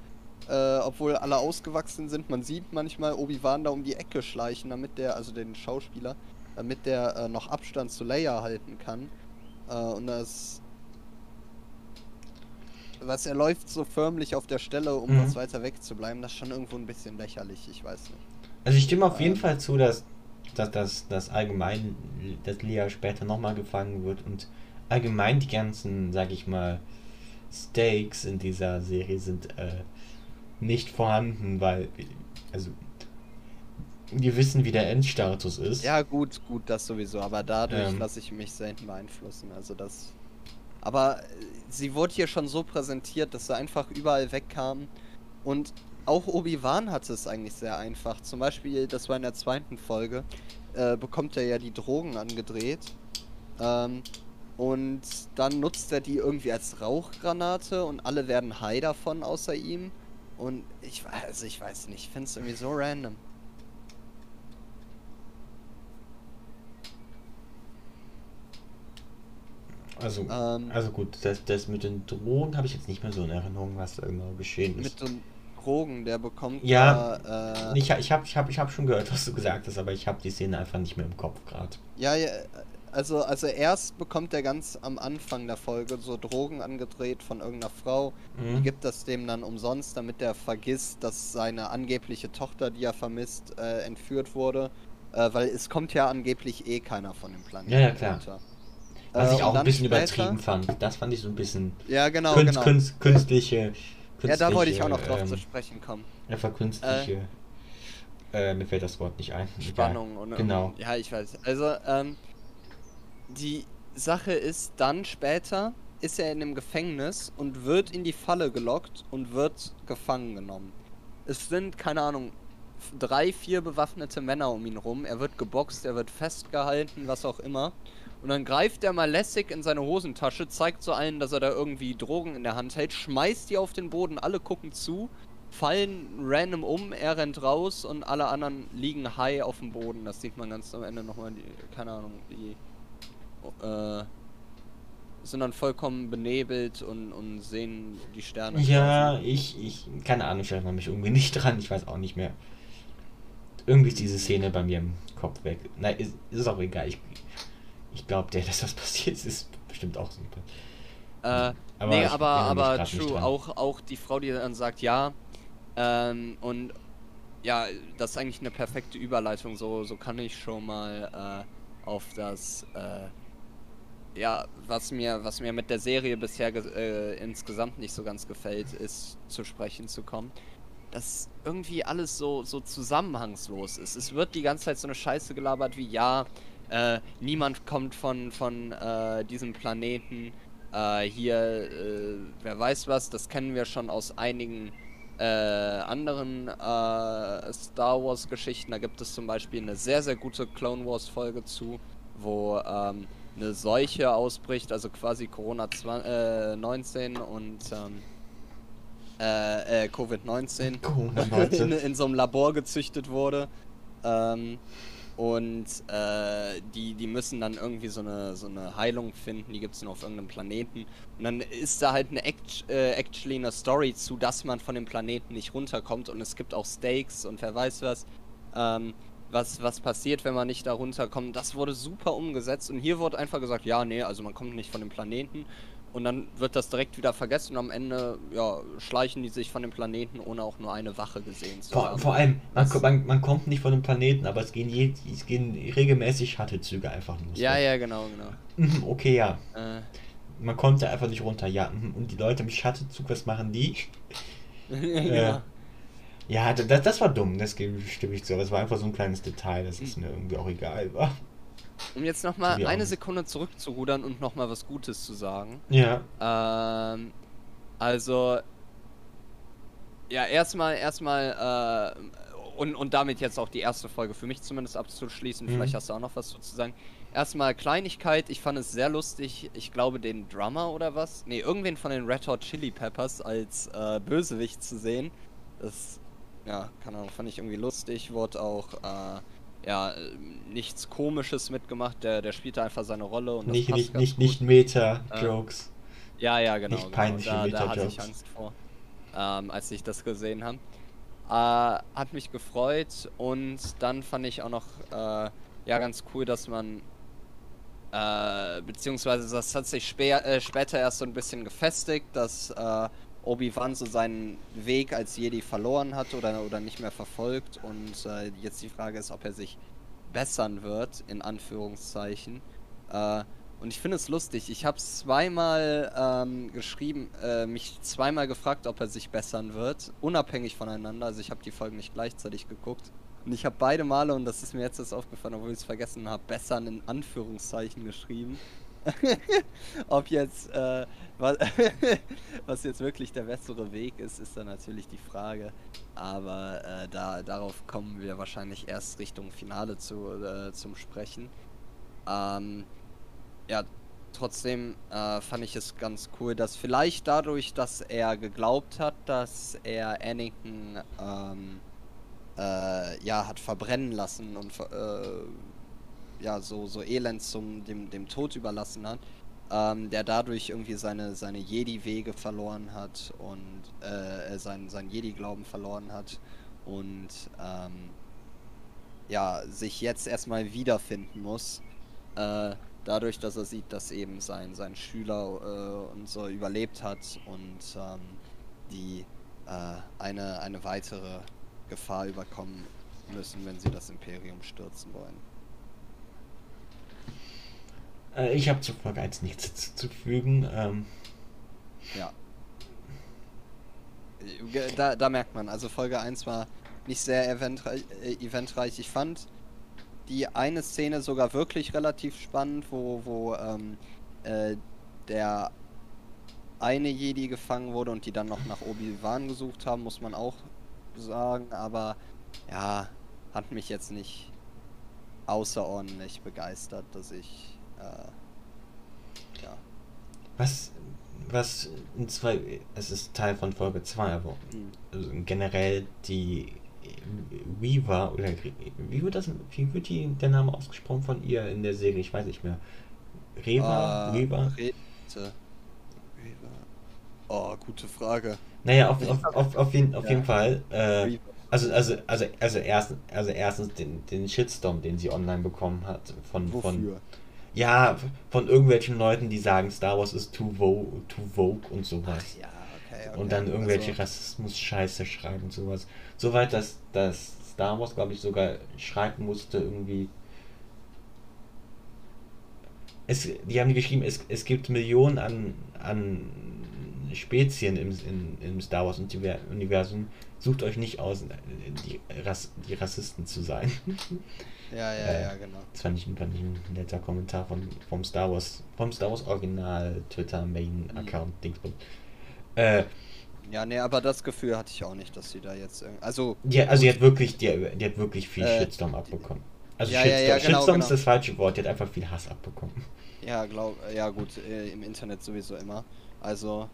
Äh, obwohl alle ausgewachsen sind. Man sieht manchmal Obi-Wan da um die Ecke schleichen, damit der, also den Schauspieler, damit der äh, noch Abstand zu Leia halten kann. Äh, und das. Was er läuft so förmlich auf der Stelle, um Mhm. was weiter weg zu bleiben, das ist schon irgendwo ein bisschen lächerlich, ich weiß nicht. Also ich stimme auf jeden Ähm. Fall zu, dass, dass, dass, dass allgemein, dass Lea später nochmal gefangen wird und allgemein die ganzen, sag ich mal, Stakes in dieser Serie sind äh, nicht vorhanden, weil, also, wir wissen, wie der Endstatus ist. Ja, gut, gut, das sowieso, aber dadurch Ähm. lasse ich mich selten beeinflussen, also das. Aber äh, sie wurde hier schon so präsentiert, dass sie einfach überall wegkam. Und auch Obi-Wan hatte es eigentlich sehr einfach. Zum Beispiel, das war in der zweiten Folge, äh, bekommt er ja die Drogen angedreht. Ähm, und dann nutzt er die irgendwie als Rauchgranate und alle werden high davon, außer ihm. Und ich weiß, also ich weiß nicht, ich finde es irgendwie so random. Also, Ähm, also gut, das, das mit den Drogen habe ich jetzt nicht mehr so in Erinnerung, was da genau geschehen ist. Mit den Drogen, der bekommt Ja, da, äh, Ich, ich habe ich hab, ich hab schon gehört, was du gesagt hast, aber ich habe die Szene einfach nicht mehr im Kopf gerade. ja, ja, also, also erst bekommt er ganz am Anfang der Folge so Drogen angedreht von irgendeiner Frau. Die Mhm. gibt das dem dann umsonst, damit er vergisst, dass seine angebliche Tochter, die er vermisst, äh, entführt wurde. Äh, weil es kommt ja angeblich eh keiner von dem Planeten Ja, ja, klar. runter. Was Äh, ich und auch ein bisschen später- übertrieben fand. Das fand ich so ein bisschen Ja, genau, künst, genau. künst, künstliche, künstliche. ja, da wollte ich auch noch drauf ähm, zu sprechen kommen. Einfach künstliche. Äh, mir fällt das Wort nicht ein. Spannung und Genau. und- ja, ich weiß. Also ähm, die Sache ist, dann später ist er in einem Gefängnis und wird in die Falle gelockt und wird gefangen genommen. Es sind keine Ahnung drei, vier bewaffnete Männer um ihn rum. Er wird geboxt, er wird festgehalten, was auch immer. Und dann greift er mal lässig in seine Hosentasche, zeigt so allen, dass er da irgendwie Drogen in der Hand hält, schmeißt die auf den Boden, alle gucken zu, fallen random um, er rennt raus und alle anderen liegen high auf dem Boden. Das sieht man ganz am Ende nochmal, die, keine Ahnung, die äh, sind dann vollkommen benebelt und, und sehen die Sterne. Ja, ich, ich, keine Ahnung, ich erinnere mich irgendwie nicht dran, ich weiß auch nicht mehr. Irgendwie ist diese Szene bei mir im Kopf weg. Nein, ist, ist auch egal. Ich, ich glaube, der, dass das passiert ist, ist bestimmt auch super. Äh, Aber nee, ich aber, aber true, auch, auch die Frau, die dann sagt, ja, ähm, und ja, das ist eigentlich eine perfekte Überleitung, so, so kann ich schon mal äh, auf das, äh, ja, was mir, was mir mit der Serie bisher äh, insgesamt nicht so ganz gefällt, ist zu sprechen zu kommen. Dass irgendwie alles so, so zusammenhangslos ist. Es wird die ganze Zeit so eine Scheiße gelabert wie, ja, äh, niemand kommt von, von äh, diesem Planeten. Äh, hier, äh, wer weiß was, das kennen wir schon aus einigen äh, anderen äh, Star Wars Geschichten. Da gibt es zum Beispiel eine sehr, sehr gute Clone Wars Folge zu, wo ähm, eine Seuche ausbricht, also quasi Corona äh, 19 und ähm, äh, äh, Covid-19 in, Corona-19. in so einem Labor gezüchtet wurde. Ähm, und äh, die, die müssen dann irgendwie so eine, so eine Heilung finden, die gibt es nur auf irgendeinem Planeten. Und dann ist da halt eine act äh, actually eine Story zu, dass man von dem Planeten nicht runterkommt und es gibt auch Stakes und wer weiß was. Ähm, was, was passiert, wenn man nicht da runterkommt. Das wurde super umgesetzt und hier wurde einfach gesagt, ja, nee, also man kommt nicht von dem Planeten. Und dann wird das direkt wieder vergessen und am Ende, ja, schleichen die sich von dem Planeten, ohne auch nur eine Wache gesehen zu Vor, haben. vor allem, man, Das- man, man kommt nicht von dem Planeten, aber es gehen, je, es gehen regelmäßig Shuttlezüge einfach los. Ja, ja, genau, genau. Mhm, Okay, ja. Äh, Man kommt da einfach nicht runter, ja. mhm. Und die Leute im Shuttlezug, was machen die? ja. Ja, das, das war dumm, das stimme ich zu. Aber es war einfach so ein kleines Detail, dass Hm. es mir irgendwie auch egal war. Um jetzt nochmal Wir eine. Sekunde zurückzurudern und nochmal was Gutes zu sagen. Ja. Ähm, also, ja, erstmal, erstmal, äh, und, und damit jetzt auch die erste Folge für mich zumindest abzuschließen. Mhm. Vielleicht hast du auch noch was dazu zu sagen. Erstmal Kleinigkeit, ich fand es sehr lustig, ich glaube den Drummer oder was? Ne, irgendwen von den Red Hot Chili Peppers als äh, Bösewicht zu sehen. Das, ja, keine Ahnung, fand ich irgendwie lustig. Wurde auch, äh, ja, nichts komisches mitgemacht, der, der spielte einfach seine Rolle und das Nicht, nicht, nicht, nicht Meta-Jokes. Ja, ja, genau. Nicht genau. peinliche Da, da hatte ich Angst vor, ähm, als ich das gesehen habe. Äh, hat mich gefreut und dann fand ich auch noch äh, ja ganz cool, dass man äh, beziehungsweise das hat sich spä äh, später erst so ein bisschen gefestigt, dass äh, Obi-Wan so seinen Weg als Jedi verloren hat oder, oder nicht mehr verfolgt und äh, jetzt die Frage ist, ob er sich bessern wird, in Anführungszeichen. Äh, und ich finde es lustig. Ich habe zweimal ähm, geschrieben, äh, mich zweimal gefragt, ob er sich bessern wird, unabhängig voneinander. Also ich habe die Folgen nicht gleichzeitig geguckt. Und ich habe beide Male, und das ist mir jetzt erst aufgefallen, obwohl ich es vergessen habe, bessern in Anführungszeichen geschrieben. Ob jetzt, äh, was, was jetzt wirklich der bessere Weg ist, ist dann natürlich die Frage. Aber äh, da, darauf kommen wir wahrscheinlich erst Richtung Finale zu, äh, zum Sprechen. Ähm, ja, trotzdem äh, fand ich es ganz cool, dass vielleicht dadurch, dass er geglaubt hat, dass er Anakin ähm, äh, ja, hat verbrennen lassen und äh, ja, so, so elend zum dem, dem Tod überlassen hat, ähm, der dadurch irgendwie seine, seine Jedi-Wege verloren hat und äh, er seinen, seinen Jedi-Glauben verloren hat und ähm, ja, sich jetzt erstmal wiederfinden muss. Äh, dadurch, dass er sieht, dass eben sein, sein Schüler äh, und so überlebt hat und ähm, die äh, eine, eine weitere Gefahr überkommen müssen, wenn sie das Imperium stürzen wollen. Äh, ich habe zu Folge 1 nichts zuzufügen. Ähm, Ja. Da, da merkt man, also Folge 1 war nicht sehr eventreich, äh, eventreich. Ich fand die eine Szene sogar wirklich relativ spannend, wo, wo ähm, äh, der eine Jedi gefangen wurde und die dann noch nach Obi-Wan gesucht haben, muss man auch sagen. Aber ja, hat mich jetzt nicht außerordentlich begeistert, dass ich äh, ja. was, was in zwei, es ist Teil von Folge 2, aber Hm. also generell die Weaver, oder wie wird das, wie wird die, der Name ausgesprochen von ihr in der Serie? Ich weiß nicht mehr. Reva, Äh, Weaver? Rete. Reva. Oh, gute Frage. Naja, auf, auf, auf, auf, jeden, auf Ja. jeden Fall. Äh, Reva. also, also, also, also, erst, also erstens den, den Shitstorm, den sie online bekommen hat, von, von, Wofür? Ja, von irgendwelchen Leuten, die sagen, Star Wars ist too vogue, too vogue und Ach sowas. ja, okay, okay. Und dann irgendwelche Also, Rassismus-Scheiße schreiben und sowas. Soweit, dass, dass Star Wars, glaube ich, sogar schreiben musste, irgendwie. Es, die haben geschrieben, es, es gibt Millionen an, an Spezien im, in, im Star Wars Universum. Sucht euch nicht aus, die, Rass, die Rassisten zu sein. ja, ja, äh, ja, genau. Das fand ich, fand ich ein netter Kommentar von, vom Star Wars, vom Star Wars Original Twitter Main Account Dingsbums. Äh, Ja, nee, aber das Gefühl hatte ich auch nicht, dass sie da jetzt irgendwie. Also, die, also die hat wirklich, die, die hat wirklich viel Äh, Shitstorm abbekommen. Also ja, Shitstorm, ja, ja, genau, Shitstorm ist genau. das falsche Wort, die hat einfach viel Hass abbekommen. ja, glaub, ja gut, äh, im Internet sowieso immer. Also,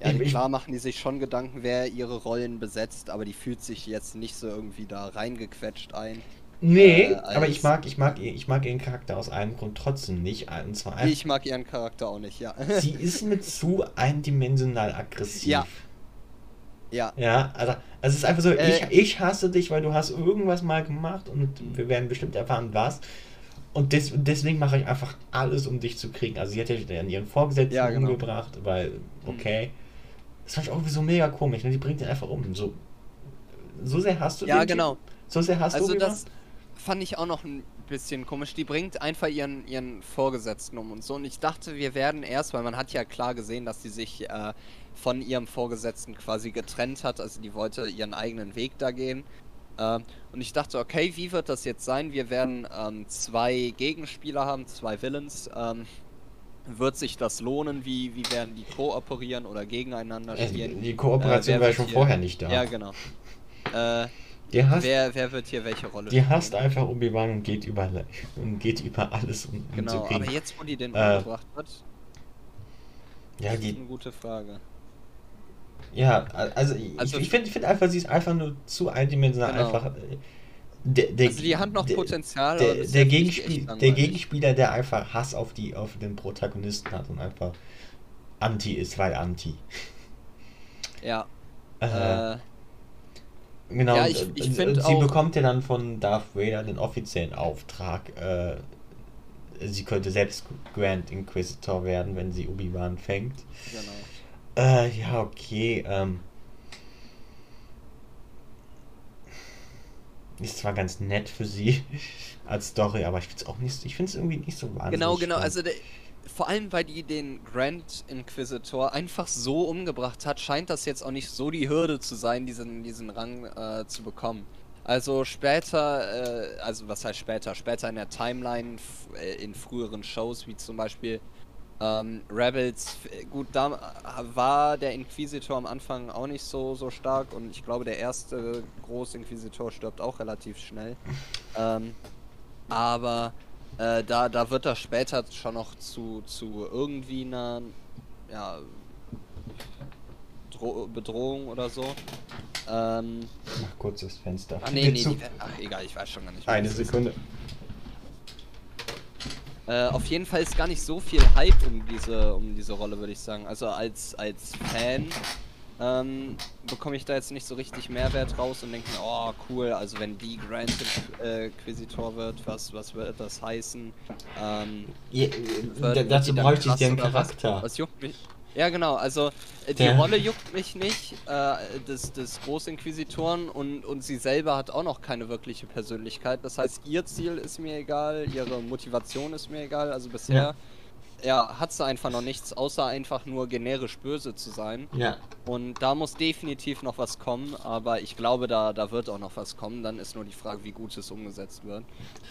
ja, ich- klar machen die sich schon Gedanken, wer ihre Rollen besetzt, aber die fühlt sich jetzt nicht so irgendwie da reingequetscht ein. Nee, Äh, aber ich mag, ich mag, ich mag ihren Charakter aus einem Grund trotzdem nicht. Und zwar Ich mag ihren Charakter auch nicht, ja. sie ist mir zu eindimensional aggressiv. Ja. ja, Ja, also es ist einfach so, Äh, ich, ich hasse dich, weil du hast irgendwas mal gemacht und wir werden bestimmt erfahren, was. Und des, deswegen mache ich einfach alles, um dich zu kriegen. Also sie hat ja dann ihren Vorgesetzten Ja, genau. umgebracht, weil, okay. Das fand ich auch so mega komisch, ne? Die bringt ihn einfach um. So, so sehr hast du ja, den genau. Typen? So sehr hast Also du das fand ich auch noch ein bisschen komisch. Die bringt einfach ihren, ihren Vorgesetzten um und so. Und ich dachte, wir werden erst, weil man hat ja klar gesehen, dass sie sich äh, von ihrem Vorgesetzten quasi getrennt hat. Also die wollte ihren eigenen Weg da gehen. Ähm, und ich dachte, okay, wie wird das jetzt sein? Wir werden ähm, zwei Gegenspieler haben, zwei Villains. Ähm, wird sich das lohnen? Wie, wie werden die kooperieren oder gegeneinander Äh, spielen? die Kooperation wer war schon vorher nicht da. Ja, genau. Äh, Die hasst, wer, wer wird hier welche Rolle die hasst einfach Obi-Wan und geht über, und geht über alles, um ihn zu Genau, kriegen. aber jetzt, wo die den Äh, umgebracht wird, ja, ist die, eine gute Frage. Ja, also ich, Also- ich finde find einfach, sie ist einfach nur zu eindimensional. Genau. Einfach. äh, Der, der, Also die hat noch der, Potenzial, Der, der, Gegenspiel, der. Gegenspieler, der einfach Hass auf, die, auf den Protagonisten hat und einfach Anti ist, weil Anti. Ja, Äh, äh, genau, ja, ich- ich und sie auch- bekommt ja dann von Darth Vader den offiziellen Auftrag, äh, sie könnte selbst Grand Inquisitor werden, wenn sie Obi-Wan fängt. genau. Äh, ja, okay. Ähm, ist zwar ganz nett für sie als Story, aber ich finde es auch nicht, ich finde es irgendwie nicht so wahnsinnig. Genau, genau, spannend. also der, vor allem, weil die den Grand Inquisitor einfach so umgebracht hat, scheint das jetzt auch nicht so die Hürde zu sein, diesen, diesen Rang äh, zu bekommen. Also später, äh, also was heißt später? Später in der Timeline, äh, in früheren Shows, wie zum Beispiel ähm, Rebels, gut, da äh, war der Inquisitor am Anfang auch nicht so, so stark und ich glaube, der erste Großinquisitor stirbt auch relativ schnell. Ähm, aber äh, da, da wird das später schon noch zu, zu irgendwie einer ja, Dro Bedrohung oder so. Ähm, Mach kurz das Fenster. ah, nee, nee, die, ach, egal, ich weiß schon gar nicht. Eine. Sekunde. Äh, auf jeden Fall ist gar nicht so viel Hype um diese, um diese Rolle, würde ich sagen. Also als, als Fan ähm, bekomme ich da jetzt nicht so richtig Mehrwert raus und denke mir, oh cool, also wenn die Grand äh, Inquisitor wird, was, was wird das heißen? Ähm, Ja, äh, dazu bräuchte ich dir einen oder was? Charakter. Was juckt mich? Ja, genau, also äh, die Der- Rolle juckt mich nicht, äh, des, des Großinquisitoren und, und sie selber hat auch noch keine wirkliche Persönlichkeit. Das heißt, ihr Ziel ist mir egal, ihre Motivation ist mir egal. Also bisher, Ja. Ja, hat sie einfach noch nichts, außer einfach nur generisch böse zu sein. Ja, Und da muss definitiv noch was kommen, aber ich glaube, da, da wird auch noch was kommen. Dann ist nur die Frage, wie gut es umgesetzt wird.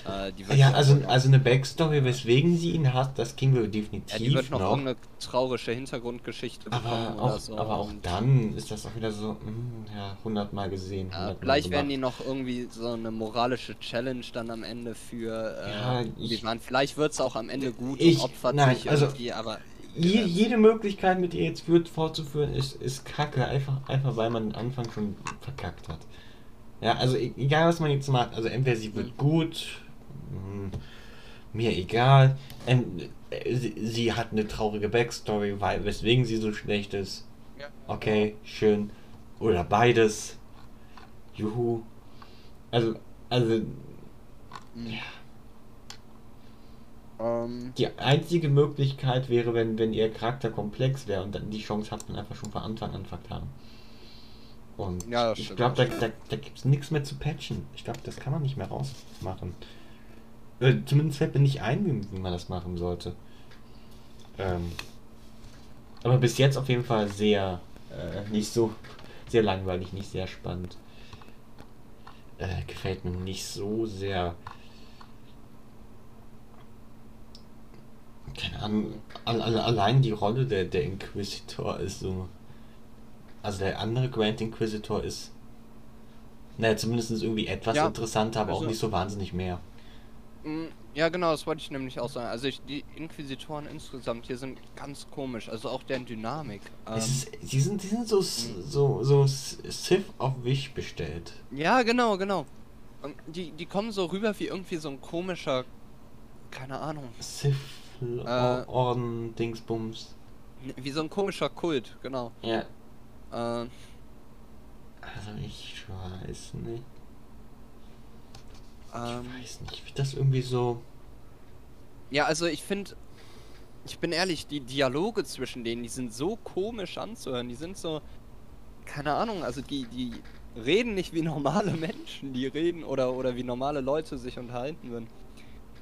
Äh, wird ja ja also, also eine Backstory, weswegen sie ihn hat, das kriegen wir ja, definitiv die wird noch, noch. irgendeine traurige Hintergrundgeschichte bekommen Aber oder auch, so. aber auch dann ist das auch wieder so, mm, ja, hundertmal gesehen. Ja, 100 Mal vielleicht werden die noch irgendwie so eine moralische Challenge dann am Ende für äh, Ja, die ich- waren. Vielleicht wird es auch am Ende gut Ich- und opfert nein, sich also- irgendwie, aber je, jede Möglichkeit, mit ihr jetzt wird fortzuführen, ist, ist kacke. Einfach, einfach weil man den Anfang schon verkackt hat. Ja, also e- egal was man jetzt macht, also entweder sie wird gut, mh, mir egal, en, äh, sie, sie hat eine traurige Backstory, weil, weswegen sie so schlecht ist. Ja. Okay, schön. Oder beides. Juhu. Also, also, Mhm. Ähm, die einzige Möglichkeit wäre, wenn, wenn ihr Charakter komplex wäre und dann die Chance hat man einfach schon von Anfang an vertan. Und Ja, ich glaube, da, da, da gibt es nichts mehr zu patchen. Ich glaube, das kann man nicht mehr rausmachen. Äh, zumindest fällt mir nicht ein, wie, wie man das machen sollte. Ähm, aber bis jetzt auf jeden Fall sehr, äh, nicht so, sehr langweilig, nicht sehr spannend. Äh, gefällt mir nicht so sehr. Keine Ahnung, al al allein die Rolle der, der Inquisitor ist so. Also der andere Grand Inquisitor ist. Naja, zumindest irgendwie etwas Ja, interessanter, aber auch also- nicht so wahnsinnig mehr. mh, ja, genau, das wollte ich nämlich auch sagen. Also ich, die Inquisitoren insgesamt hier sind ganz komisch, also auch deren Dynamik. Ähm, ist, die sind, die sind so, s- so, so Sith auf Wish bestellt. ja, genau, genau. Und die, die kommen so rüber wie irgendwie so ein komischer, keine Ahnung, Sith Äh. Orden, Dingsbums. wie so ein komischer Kult, genau. Ja. Äh, Also ich weiß nicht. ähm, Ich weiß nicht. Ich finde das irgendwie so. Ja, also ich finde, ich bin ehrlich, die Dialoge zwischen denen, die sind so komisch anzuhören. Die sind so, keine Ahnung, also die, die reden nicht wie normale Menschen, die reden oder, oder wie normale Leute sich unterhalten würden.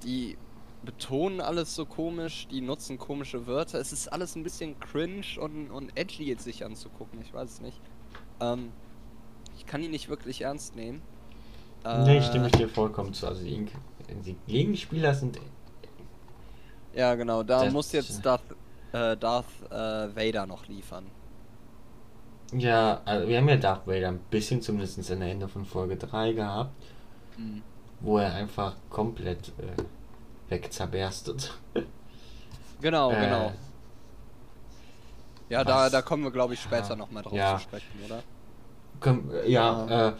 Die betonen alles so komisch, die nutzen komische Wörter. Es ist alles ein bisschen cringe und, und edgy jetzt sich anzugucken, ich weiß es nicht. Ähm, ich kann die nicht wirklich ernst nehmen. Nee, Äh, stimme ich dir vollkommen zu. Also die, die Gegenspieler sind. Ja, genau, da muss jetzt Darth, äh, Darth äh, Vader noch liefern. Ja, also wir haben ja Darth Vader ein bisschen zumindest am Ende von Folge 3 gehabt, Mhm. wo er einfach komplett äh, wegzerberstet. Genau, Äh, genau. Ja, da, was- da kommen wir, glaube ich, später Ja, nochmal drauf ja. zu sprechen, oder? Äh, ja, äh,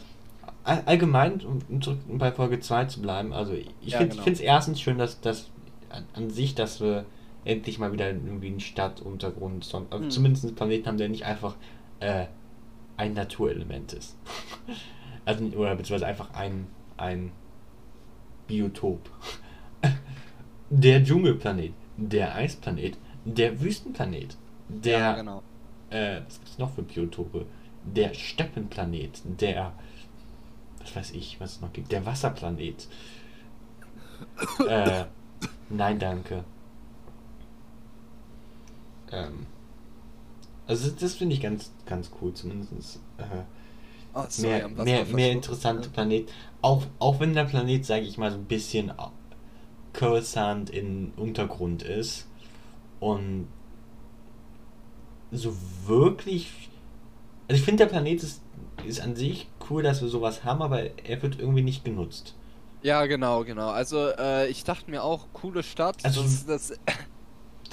all- allgemein, um, zurück bei Folge 2 zu bleiben, also ich Ja, finde genau. es erstens schön, dass, dass an, an sich, dass wir endlich mal wieder irgendwie einen Stadtuntergrund, son- also Hm. zumindest einen Planeten haben, der nicht einfach äh, ein Naturelement ist. also, oder beziehungsweise einfach ein, ein Biotop. Der Dschungelplanet, der Eisplanet, der Wüstenplanet, der ja, genau. äh, was gibt's noch für Biotope? Der Steppenplanet, der, was weiß ich, was es noch gibt, der Wasserplanet. äh, nein, danke. Ähm, also das, finde ich ganz, ganz cool, zumindest äh, Oh, sorry, mehr, mehr, mehr verschluckt. interessante Planet. Auch, auch wenn der Planet, sage ich mal, so ein bisschen Coruscant in Untergrund ist und so wirklich. Also ich finde der Planet ist, ist an sich cool, dass wir sowas haben, aber er wird irgendwie nicht genutzt. Ja, genau, genau. Also, äh, ich dachte mir auch, coole Stadt. Also, das das so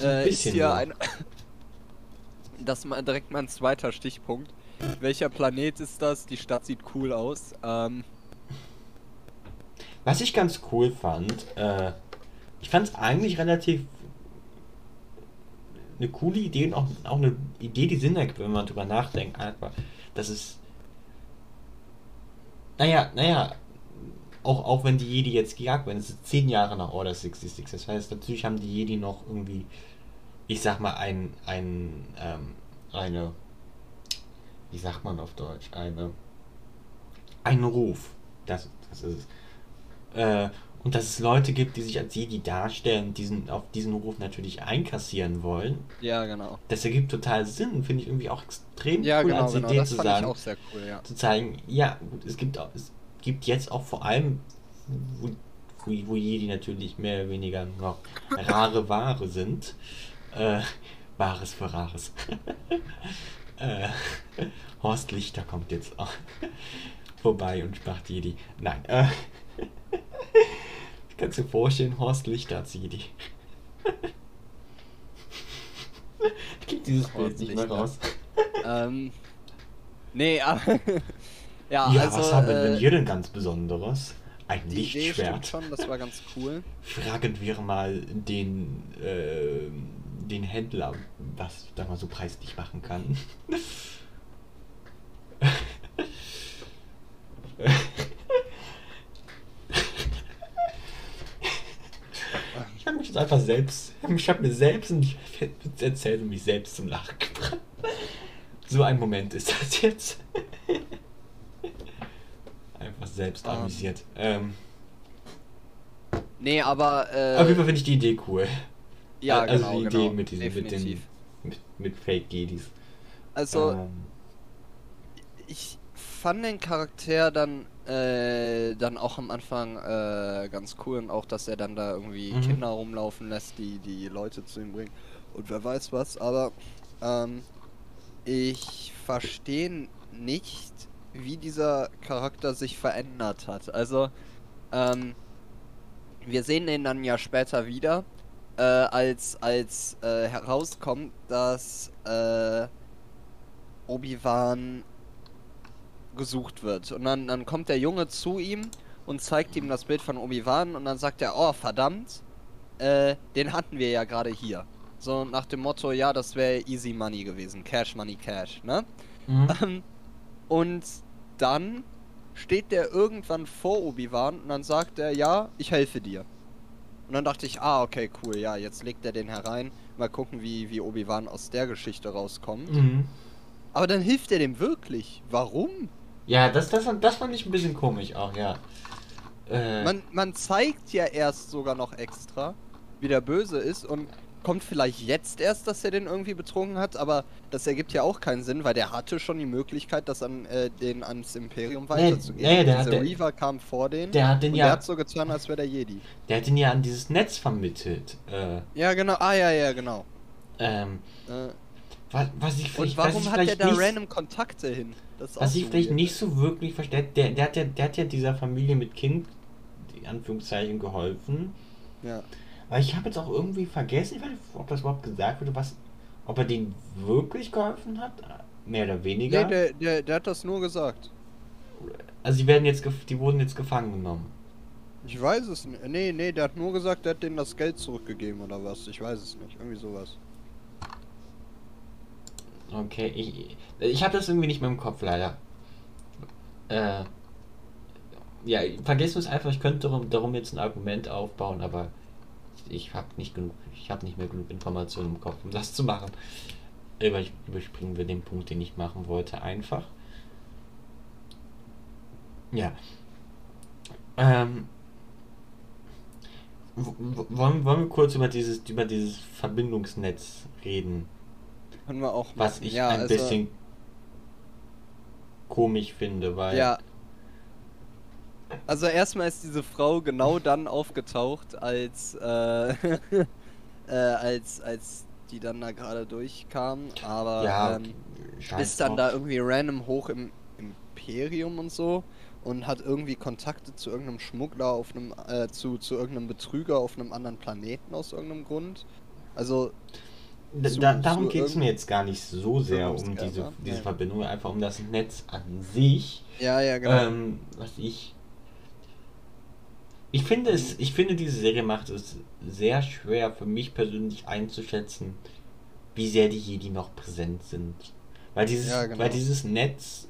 äh, ist hier nur. ein. Das mal direkt mein zweiter Stichpunkt. Welcher Planet ist das? Die Stadt sieht cool aus. Ähm, Was ich ganz cool fand, äh, ich fand es eigentlich relativ eine coole Idee und auch, auch eine Idee, die Sinn ergibt, wenn man drüber nachdenkt. Einfach, dass es. Naja, naja, auch, auch wenn die Jedi jetzt gejagt werden, es ist zehn Jahre nach Order 66. Das heißt, natürlich haben die Jedi noch irgendwie, ich sag mal, ein, ein, ähm, eine, wie sagt man auf Deutsch, eine, einen Ruf. Das, das ist es. Äh, und dass es Leute gibt, die sich als Jedi darstellen diesen, auf diesen Ruf natürlich einkassieren wollen. ja, genau. Das ergibt total Sinn, finde ich irgendwie auch extrem Ja, cool genau, als genau. Idee Das zu fand ich sagen, auch sehr cool, ja. zu zeigen, ja, gut, es gibt auch, es gibt jetzt auch vor allem, wo, wo, wo Jedi natürlich mehr oder weniger noch rare Ware sind, äh, Wahres für Rares. äh, Horst Lichter kommt jetzt auch vorbei und macht Jedi. Nein, äh, kannst du dir vorstellen, Horst Lichter als Jedi. krieg dieses Bild nicht mehr raus. ähm, nee, aber. ja, Ja, also. was haben wir äh, denn hier denn ganz Besonderes? Ein Die Idee Lichtschwert. schon, das war ganz cool. Fragen wir mal den, äh, den Händler, was da mal so preislich machen kann. Jetzt einfach selbst, ich habe mir selbst einen Witz erzählt und mich selbst zum Lachen gebracht. So ein Moment ist das jetzt. Einfach selbst Ähm. amüsiert. Ähm, Nee, aber. Äh, auf jeden Fall finde ich die Idee cool. ja, also genau, die genau, Idee mit diesen, mit den, mit, mit Fake Gedis. Also, ähm, ich fand den Charakter dann äh, dann auch am Anfang äh, ganz cool und auch, dass er dann da irgendwie Mhm. Kinder rumlaufen lässt, die die Leute zu ihm bringen und wer weiß was. Aber ähm, ich verstehe nicht, wie dieser Charakter sich verändert hat. Also ähm, wir sehen ihn dann ja später wieder, äh, als als äh, herauskommt, dass äh, Obi-Wan gesucht wird. Und dann, dann kommt der Junge zu ihm und zeigt ihm das Bild von Obi-Wan und dann sagt er, oh verdammt, äh, den hatten wir ja gerade hier. So nach dem Motto, ja, das wäre easy money gewesen. Cash, money, cash, ne? mhm. Ähm, und dann steht der irgendwann vor Obi-Wan und dann sagt er, ja, ich helfe dir. Und dann dachte ich, ah, okay, cool, ja, jetzt legt er den herein. Mal gucken, wie, wie Obi-Wan aus der Geschichte rauskommt. Mhm. Aber dann hilft er dem wirklich. Warum? Ja, das, das, das fand ich ein bisschen komisch auch, ja. Äh, Man, man zeigt ja erst sogar noch extra, wie der Böse ist und kommt vielleicht jetzt erst, dass er den irgendwie betrogen hat, aber das ergibt ja auch keinen Sinn, weil der hatte schon die Möglichkeit, das an äh, den ans Imperium Nee, weiterzugeben. nee, der Dieser hat- der- Reaver kam vor den. der hat den und ja- der hat so getan, als wäre der Jedi. der hat ihn ja an dieses Netz vermittelt. Äh, Ja, genau. Ah, ja, ja, genau. ähm, Äh, was, was ich und warum hat der da nicht, random Kontakte hin? Was ich so vielleicht weird. nicht so wirklich verstehe, der, der, hat ja, der hat ja dieser Familie mit Kind, in Anführungszeichen, geholfen. Ja. Aber ich habe jetzt auch irgendwie vergessen, ich weiß nicht, ob das überhaupt gesagt wurde, was, ob er denen wirklich geholfen hat, mehr oder weniger. Nee, der, der, der hat das nur gesagt. also die werden jetzt, die wurden jetzt gefangen genommen. Ich weiß es nicht. Nee, nee, der hat nur gesagt, der hat denen das Geld zurückgegeben oder was. Ich weiß es nicht. Irgendwie sowas. Okay, ich, ich habe das irgendwie nicht mehr im Kopf, leider. Äh, ja, vergessen wir es einfach, ich könnte darum, darum jetzt ein Argument aufbauen, aber ich habe nicht genug, ich habe nicht mehr genug Informationen im Kopf, um das zu machen. Über, überspringen wir den Punkt, den ich machen wollte, einfach. Ja. Ähm, wollen, wollen wir kurz über dieses, über dieses Verbindungsnetz reden? Können wir auch Was machen. ich ja, ein also, bisschen komisch finde, weil Ja. Also erstmal ist diese Frau genau dann aufgetaucht, als äh, äh, als als die dann da gerade durchkam, aber ja, ähm, ist dann drauf. da irgendwie random hoch im Imperium und so und hat irgendwie Kontakte zu irgendeinem Schmuggler auf einem äh, zu zu irgendeinem Betrüger auf einem anderen Planeten aus irgendeinem Grund. Also zu- da, darum geht es mir jetzt gar nicht so sehr um diese, ne? diese. Verbindung, einfach um das Netz an sich. ja, ja, genau. Ähm, was ich. Ich finde es, ich finde diese Serie macht es sehr schwer für mich persönlich einzuschätzen, wie sehr die Jedi noch präsent sind. Weil dieses, Ja, genau. weil dieses Netz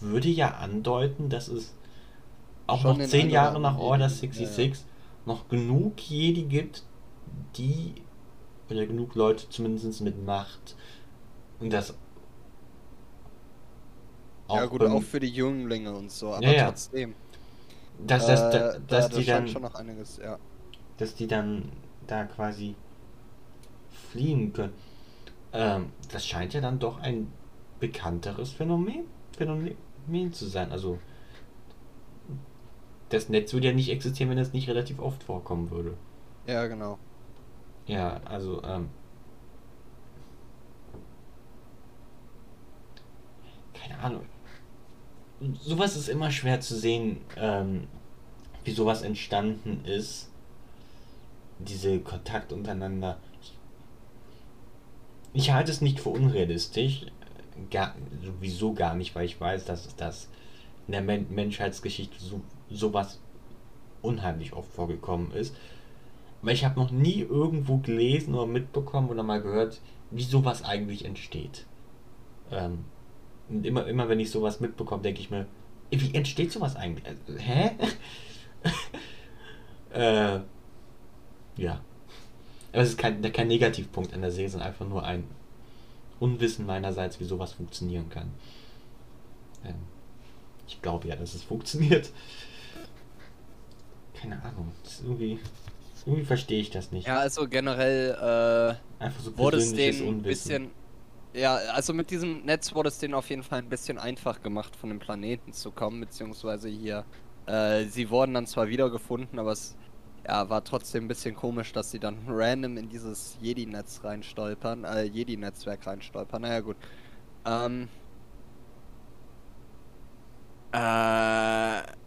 würde ja andeuten, dass es auch Schon noch zehn Jahre nach Order gibt, ja, 66 noch genug Jedi gibt, die oder genug Leute zumindest mit Macht und das ja gut, auch für die Jünglinge und so, aber Ja, ja. trotzdem. dass, dass, äh, dass, da, dass da die dann schon noch einiges, ja. dass die dann da quasi fliehen können. Ähm, das scheint ja dann doch ein bekannteres Phänomen, Phänomen zu sein. Also das Netz würde ja nicht existieren, wenn es nicht relativ oft vorkommen würde. Ja, genau. Ja, also ähm, keine Ahnung. Sowas ist immer schwer zu sehen, ähm, wie sowas entstanden ist. Diese Kontakt untereinander. ich halte es nicht für unrealistisch, gar, sowieso gar nicht, weil ich weiß, dass das in der Men Menschheitsgeschichte so, sowas unheimlich oft vorgekommen ist. Aber ich habe noch nie irgendwo gelesen oder mitbekommen oder mal gehört, wie sowas eigentlich entsteht. Ähm, und immer, immer wenn ich sowas mitbekomme, denke ich mir, wie entsteht sowas eigentlich? Also, hä? äh, ja. Aber es ist kein, kein Negativpunkt an der Serie, sondern einfach nur ein Unwissen meinerseits, wie sowas funktionieren kann. Ähm, ich glaube ja, dass es funktioniert. Keine Ahnung. irgendwie, irgendwie verstehe ich das nicht. Ja, also generell äh, Einfach so wurde es denen ein bisschen. Ja, also mit diesem Netz wurde es denen auf jeden Fall ein bisschen einfach gemacht, von dem Planeten zu kommen, beziehungsweise hier. Äh, sie wurden dann zwar wiedergefunden, aber es ja, war trotzdem ein bisschen komisch, dass sie dann random in dieses Jedi-Netz reinstolpern, äh, Jedi-Netzwerk reinstolpern. Naja, gut. Ähm. Äh.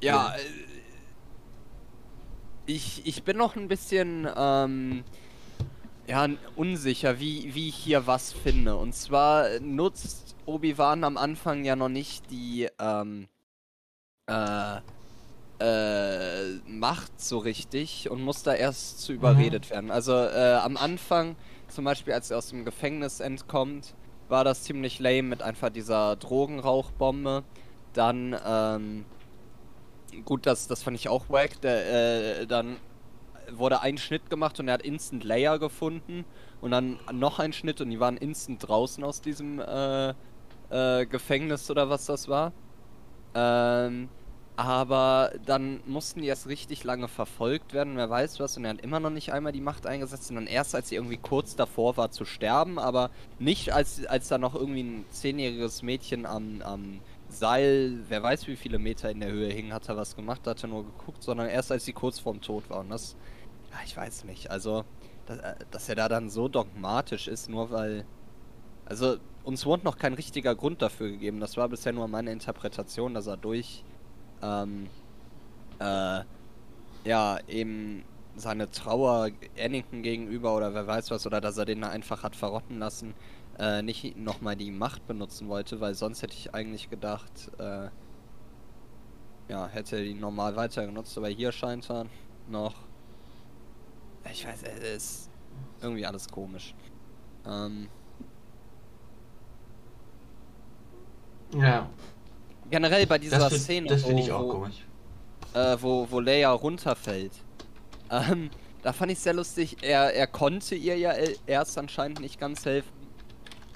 Ja, äh, ich, ich bin noch ein bisschen ähm, ja, unsicher, wie, wie ich hier was finde. Und zwar nutzt Obi-Wan am Anfang ja noch nicht die ähm, äh, äh, Macht so richtig und muss da erst zu überredet werden. Also äh, am Anfang, zum Beispiel als er aus dem Gefängnis entkommt, war das ziemlich lame mit einfach dieser Drogenrauchbombe. Dann, ähm, gut, das, das fand ich auch wack. Der, äh, dann wurde ein Schnitt gemacht und er hat Instant Layer gefunden. Und dann noch ein Schnitt und die waren instant draußen aus diesem äh, äh, Gefängnis oder was das war. Ähm, aber dann mussten die erst richtig lange verfolgt werden, wer weiß was, und er hat immer noch nicht einmal die Macht eingesetzt, sondern erst als sie irgendwie kurz davor war zu sterben, aber nicht als, als da noch irgendwie ein zehnjähriges Mädchen am, am Seil, wer weiß wie viele Meter in der Höhe hing, hat er was gemacht, hat er nur geguckt, sondern erst als sie kurz vorm Tod war. Und das, ja, ich weiß nicht, also, dass, dass er da dann so dogmatisch ist, nur weil. Also, uns wurde noch kein richtiger Grund dafür gegeben. Das war bisher nur meine Interpretation, dass er durch ähm, äh, ja, eben seine Trauer Anakin gegenüber oder wer weiß was, oder dass er den da einfach hat verrotten lassen, äh, nicht nochmal die Macht benutzen wollte, weil sonst hätte ich eigentlich gedacht, äh, ja, hätte er die normal weiter genutzt, aber hier scheint er noch, ich weiß, es ist irgendwie alles komisch. Ähm, Ja, generell bei dieser das, find- Szene, das wo- ich auch komisch. äh, wo, wo Leia runterfällt. Ähm, da fand ich sehr lustig. Er, er konnte ihr ja erst anscheinend nicht ganz helfen,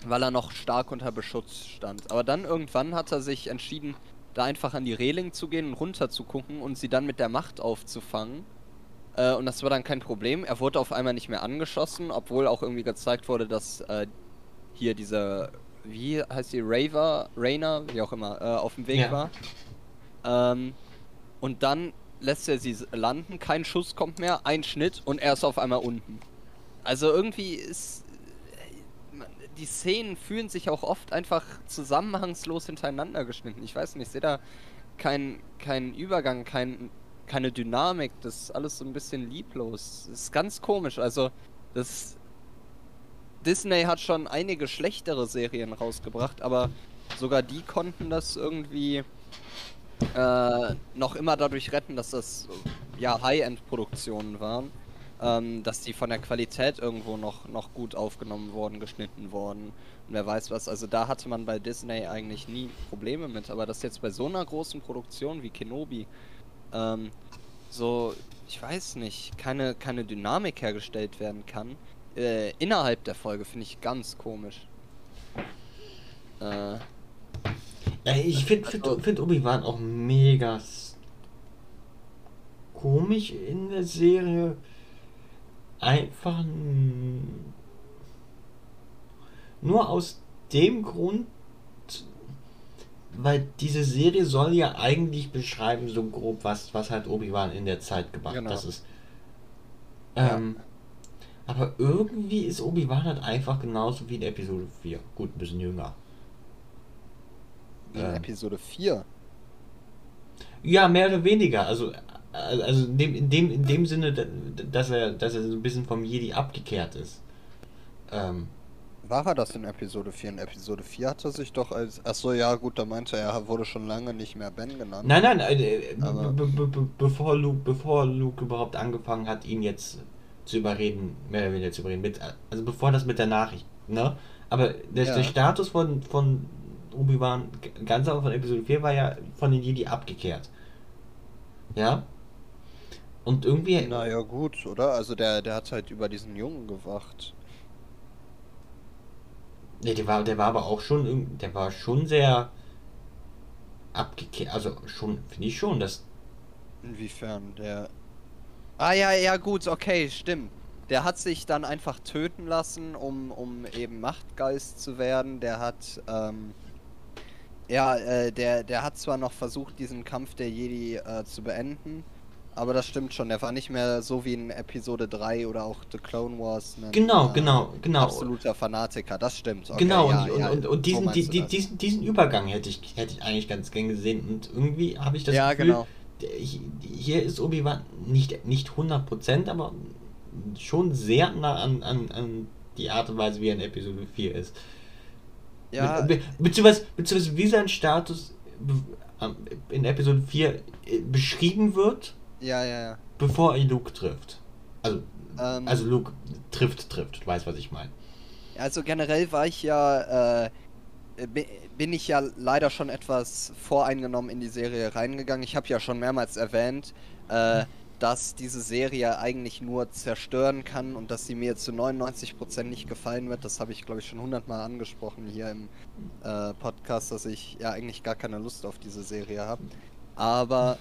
weil er noch stark unter Beschutz stand. Aber dann irgendwann hat er sich entschieden, da einfach an die Reling zu gehen und runter zu gucken und sie dann mit der Macht aufzufangen. Äh, und das war dann kein Problem. Er wurde auf einmal nicht mehr angeschossen, obwohl auch irgendwie gezeigt wurde, dass äh, hier diese, wie heißt die, Raver, Rainer, wie auch immer, äh, auf dem Weg Ja. war. Ähm, und dann lässt er sie landen, kein Schuss kommt mehr, ein Schnitt und er ist auf einmal unten. Also irgendwie ist. Die Szenen fühlen sich auch oft einfach zusammenhangslos hintereinander geschnitten. Ich weiß nicht, ich sehe da keinen kein Übergang, kein, keine Dynamik. Das ist alles so ein bisschen lieblos. Das ist ganz komisch. Also, das. Disney hat schon einige schlechtere Serien rausgebracht, aber sogar die konnten das irgendwie äh, noch immer dadurch retten, dass das ja High-End-Produktionen waren, ähm, dass die von der Qualität irgendwo noch, noch gut aufgenommen worden, geschnitten worden und wer weiß was. Also da hatte man bei Disney eigentlich nie Probleme mit, aber dass jetzt bei so einer großen Produktion wie Kenobi ähm, so, ich weiß nicht, keine, keine Dynamik hergestellt werden kann, äh, innerhalb der Folge finde ich ganz komisch. Äh, ich finde find, find Obi-Wan auch mega komisch in der Serie. Einfach nur aus dem Grund, weil diese Serie soll ja eigentlich beschreiben, so grob, was, was halt Obi-Wan in der Zeit gemacht Genau. Das ist. Ja. Ähm, aber irgendwie ist Obi-Wan halt einfach genauso wie in Episode 4. Gut, ein bisschen jünger. in Ähm. Episode 4. Ja, mehr oder weniger. Also also in dem, in dem, in dem Sinne, dass er, dass er so ein bisschen vom Jedi abgekehrt ist. Ähm, war er das in Episode 4? In Episode 4 hat er sich doch als. Achso, ja, gut, da meinte er, er wurde schon lange nicht mehr Ben genannt. Nein, nein, äh, bevor, Luke, bevor Luke überhaupt angefangen hat, ihn jetzt zu überreden, mehr oder weniger zu überreden, mit, also bevor das mit der Nachricht, ne? Aber der, ja. der Status von, von Obi-Wan, ganz am von Episode 4, war ja von den Jedi abgekehrt. Ja? Und irgendwie. Naja, gut, oder? Also der, der hat halt über diesen Jungen gewacht. Ne, der war, der war aber auch schon, der war schon sehr abgekehrt. Also schon, finde ich schon, dass. Inwiefern? Der. Ah ja, ja, gut, okay, stimmt. Der hat sich dann einfach töten lassen, um, um eben Machtgeist zu werden. Der hat, ähm, ja, äh, der, der hat zwar noch versucht, diesen Kampf der Jedi äh, zu beenden, aber das stimmt schon, der war nicht mehr so wie in Episode 3 oder auch The Clone Wars. Ein, genau, äh, genau, genau. Absoluter Fanatiker, das stimmt. Okay, genau, ja, und, ja, und, und, diesen, die, die, diesen, diesen Übergang hätte ich, hätte ich eigentlich ganz gern gesehen. Und irgendwie habe ich das ja, Gefühl, genau. hier ist Obi-Wan nicht, nicht 100%, aber schon sehr nah an, an, an die Art und Weise, wie er in Episode 4 ist. Ja. Be beziehungsweise, beziehungsweise wie sein Status in Episode 4 äh, beschrieben wird ja, ja, ja. Bevor er Luke trifft. Also, ähm, also Luke trifft, trifft. Du weißt, was ich meine. Also generell war ich ja, äh, bin ich ja leider schon etwas voreingenommen in die Serie reingegangen. Ich habe ja schon mehrmals erwähnt, äh, dass diese Serie eigentlich nur zerstören kann und dass sie mir zu 99% nicht gefallen wird. Das habe ich, glaube ich, schon hundertmal angesprochen hier im äh, Podcast, dass ich ja eigentlich gar keine Lust auf diese Serie habe. Aber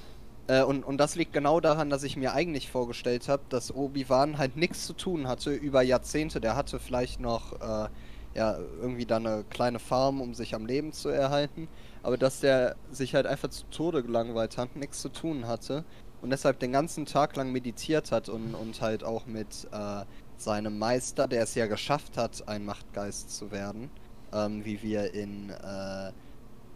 äh, und, und das liegt genau daran, dass ich mir eigentlich vorgestellt habe, dass Obi-Wan halt nichts zu tun hatte über Jahrzehnte. Der hatte vielleicht noch äh, ja, irgendwie da eine kleine Farm, um sich am Leben zu erhalten. Aber dass der sich halt einfach zu Tode gelangweilt hat, nichts zu tun hatte. Und deshalb den ganzen Tag lang meditiert hat und, und halt auch mit äh, seinem Meister, der es ja geschafft hat, ein Machtgeist zu werden. Ähm, wie wir in äh,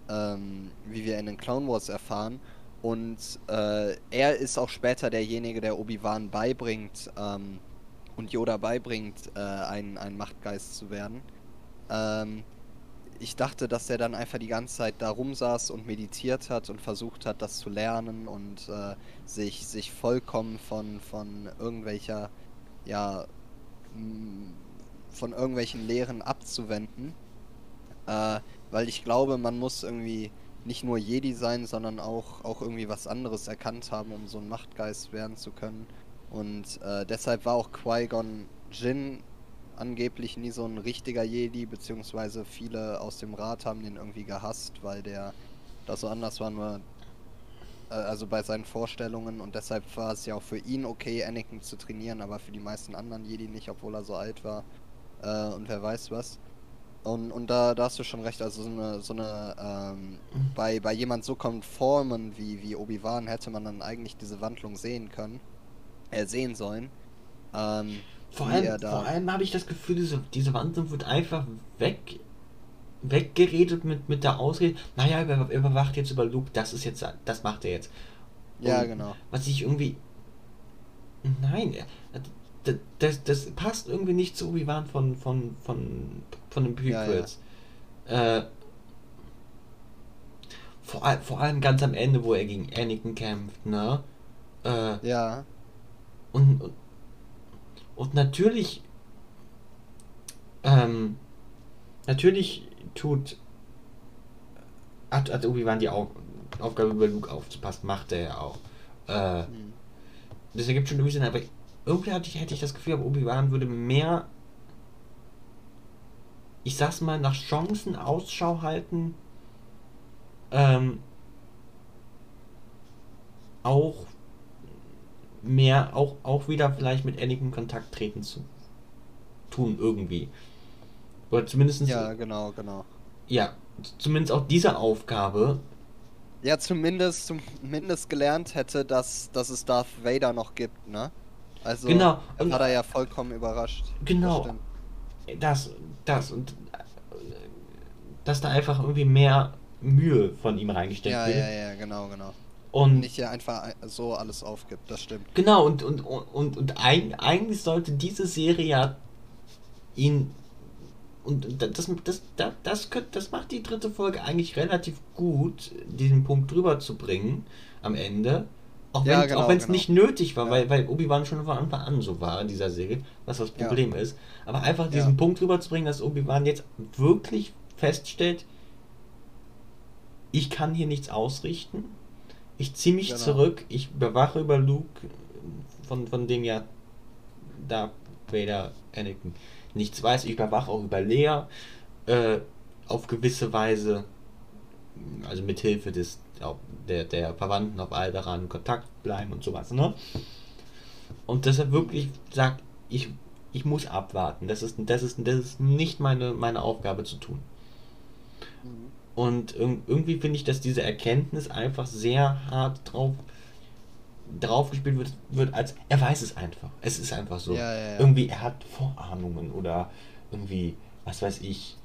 ähm, wie wir in den Clone Wars erfahren. Und äh, er ist auch später derjenige, der Obi-Wan beibringt ähm, und Yoda beibringt, äh, ein, ein Machtgeist zu werden. Ähm, ich dachte, dass er dann einfach die ganze Zeit da rumsaß und meditiert hat und versucht hat, das zu lernen und äh, sich, sich vollkommen von, von irgendwelcher, ja, von irgendwelchen Lehren abzuwenden. Äh, weil ich glaube, man muss irgendwie nicht nur Jedi sein, sondern auch, auch irgendwie was anderes erkannt haben, um so ein Machtgeist werden zu können. Und äh, deshalb war auch Qui-Gon Jinn angeblich nie so ein richtiger Jedi, beziehungsweise viele aus dem Rat haben den irgendwie gehasst, weil der da so anders war, nur äh, also bei seinen Vorstellungen und deshalb war es ja auch für ihn okay, Anakin zu trainieren, aber für die meisten anderen Jedi nicht, obwohl er so alt war äh, und wer weiß was. Und, und da, da hast du schon recht, also so eine, so eine ähm, bei, bei jemand so konformen wie, wie Obi-Wan hätte man dann eigentlich diese Wandlung sehen können, äh, sehen sollen. Ähm, vor allem, vor allem habe ich das Gefühl, diese, diese Wandlung wird einfach weg, weggeredet mit, mit der Ausrede, naja, er überwacht jetzt über Luke, das ist jetzt, das macht er jetzt. Und ja, genau. Was ich irgendwie. Nein, das, das passt irgendwie nicht zu Obi-Wan von, von, von, von den Prequels. Ja, ja. Äh, vor, vor allem ganz am Ende, wo er gegen Anakin kämpft, ne? Äh, ja. Und, und, und natürlich, ähm, natürlich tut, hat, hat Obi-Wan die Auf, Aufgabe über Luke aufzupassen, macht er ja auch. Äh, hm. Das ergibt schon irgendwie Sinn, aber irgendwie hatte ich, hätte ich das Gefühl, Obi-Wan würde mehr, ich sag's mal, nach Chancen Ausschau halten, ähm, auch mehr, auch, auch wieder vielleicht mit Anakin Kontakt treten zu tun irgendwie. Oder zumindest. Ja, genau, genau. Ja, zumindest auch diese Aufgabe. Ja, zumindest, zumindest gelernt hätte, dass, dass es Darth Vader noch gibt, ne? Also genau. war er ja vollkommen überrascht. Genau. Das, das und dass da einfach irgendwie mehr Mühe von ihm reingesteckt ja, wird. Ja, ja, genau, genau. Und nicht ja einfach so alles aufgibt, das stimmt. Genau, und, und, und, und, und eigentlich sollte diese Serie ja ihn. Und das, das, das, das, das macht die dritte Folge eigentlich relativ gut, diesen Punkt drüber zu bringen am Ende. Auch wenn es genau, genau. nicht nötig war, ja. weil, weil Obi-Wan schon von Anfang an so war in dieser Serie, was das Problem ja. ist. Aber einfach diesen ja. Punkt rüberzubringen, dass Obi-Wan jetzt wirklich feststellt, ich kann hier nichts ausrichten, ich ziehe mich genau. zurück, ich bewache über Luke, von, von dem ja da Vader Anakin nichts weiß, ich überwache auch über Lea äh, auf gewisse Weise, also mit Hilfe des der, der Verwandten auf Alderan in Kontakt bleiben und sowas, ne? Und dass er wirklich sagt, ich, ich muss abwarten. Das ist, das ist, das ist nicht meine, meine Aufgabe zu tun. Mhm. Und irgendwie finde ich, dass diese Erkenntnis einfach sehr hart drauf drauf gespielt wird, wird, als er weiß es einfach. Es ist einfach so. Ja, ja, ja. Irgendwie, er hat Vorahnungen oder irgendwie, was weiß ich,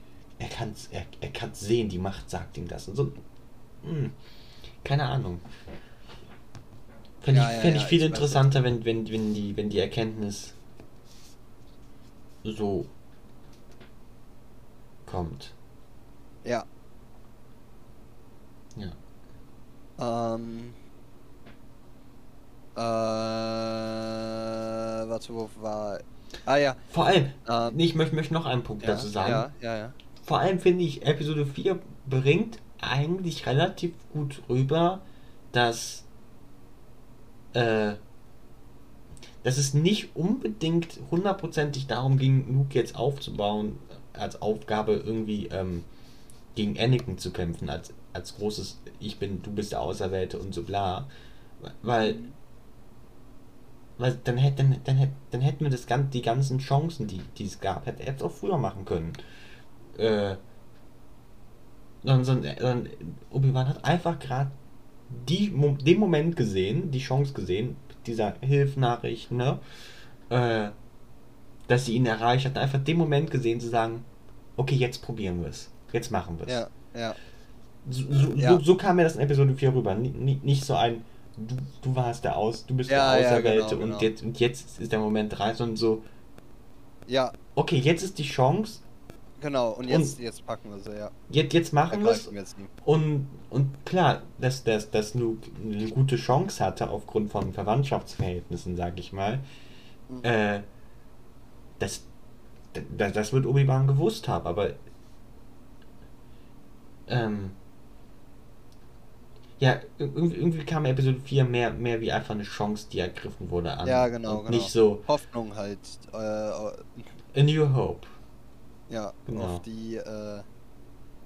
er kann es er, er kann's sehen, die Macht sagt ihm das. Und so. Mh. Hm. Keine Ahnung. Fände ja, ich, fänd ja, ich viel ich interessanter, wenn, wenn, wenn, die, wenn die Erkenntnis so kommt. Ja. Ja. Ähm. Äh, warte, wo war. Ah ja. Vor allem, ähm, nee, ich möchte, möchte noch einen Punkt ja, dazu sagen. Ja, ja, ja. Vor allem finde ich, Episode 4 bringt eigentlich relativ gut rüber, dass, äh, dass es nicht unbedingt hundertprozentig darum ging, Luke jetzt aufzubauen, als Aufgabe irgendwie ähm, gegen Anakin zu kämpfen, als, als großes Ich bin, du bist der Auserwählte und so bla. Weil, weil dann, hätte, dann, dann, dann hätten wir das, die ganzen Chancen, die, die es gab, hätte er es auch früher machen können. Äh, sondern, sondern Obi-Wan hat einfach gerade den Moment gesehen, die Chance gesehen, dieser Hilfnachricht, ne? Äh, dass sie ihn erreicht hat, einfach den Moment gesehen zu sagen, okay, jetzt probieren wir es. Jetzt machen wir es. Ja, ja. So, so, ja. So, so, kam mir das in Episode 4 rüber. Nicht, nicht so ein, du, du warst der Aus, du bist ja, der Auserwählte ja, genau, und, genau. Jetzt, und jetzt ist der Moment rein, sondern so, ja. Okay, jetzt ist die Chance, Genau, und jetzt, und jetzt packen wir sie, ja. Jetzt, jetzt machen wir es. Und, und klar, dass, dass, dass Luke eine gute Chance hatte aufgrund von Verwandtschaftsverhältnissen, sag ich mal, mhm. äh, das, das, das wird Obi-Wan gewusst haben, aber ähm, ja, irgendwie, kam Episode 4 mehr, mehr wie einfach eine Chance, die ergriffen wurde an. Ja, genau, genau. Nicht so. Hoffnung halt. Äh, A New Hope. Ja, genau. auf die äh,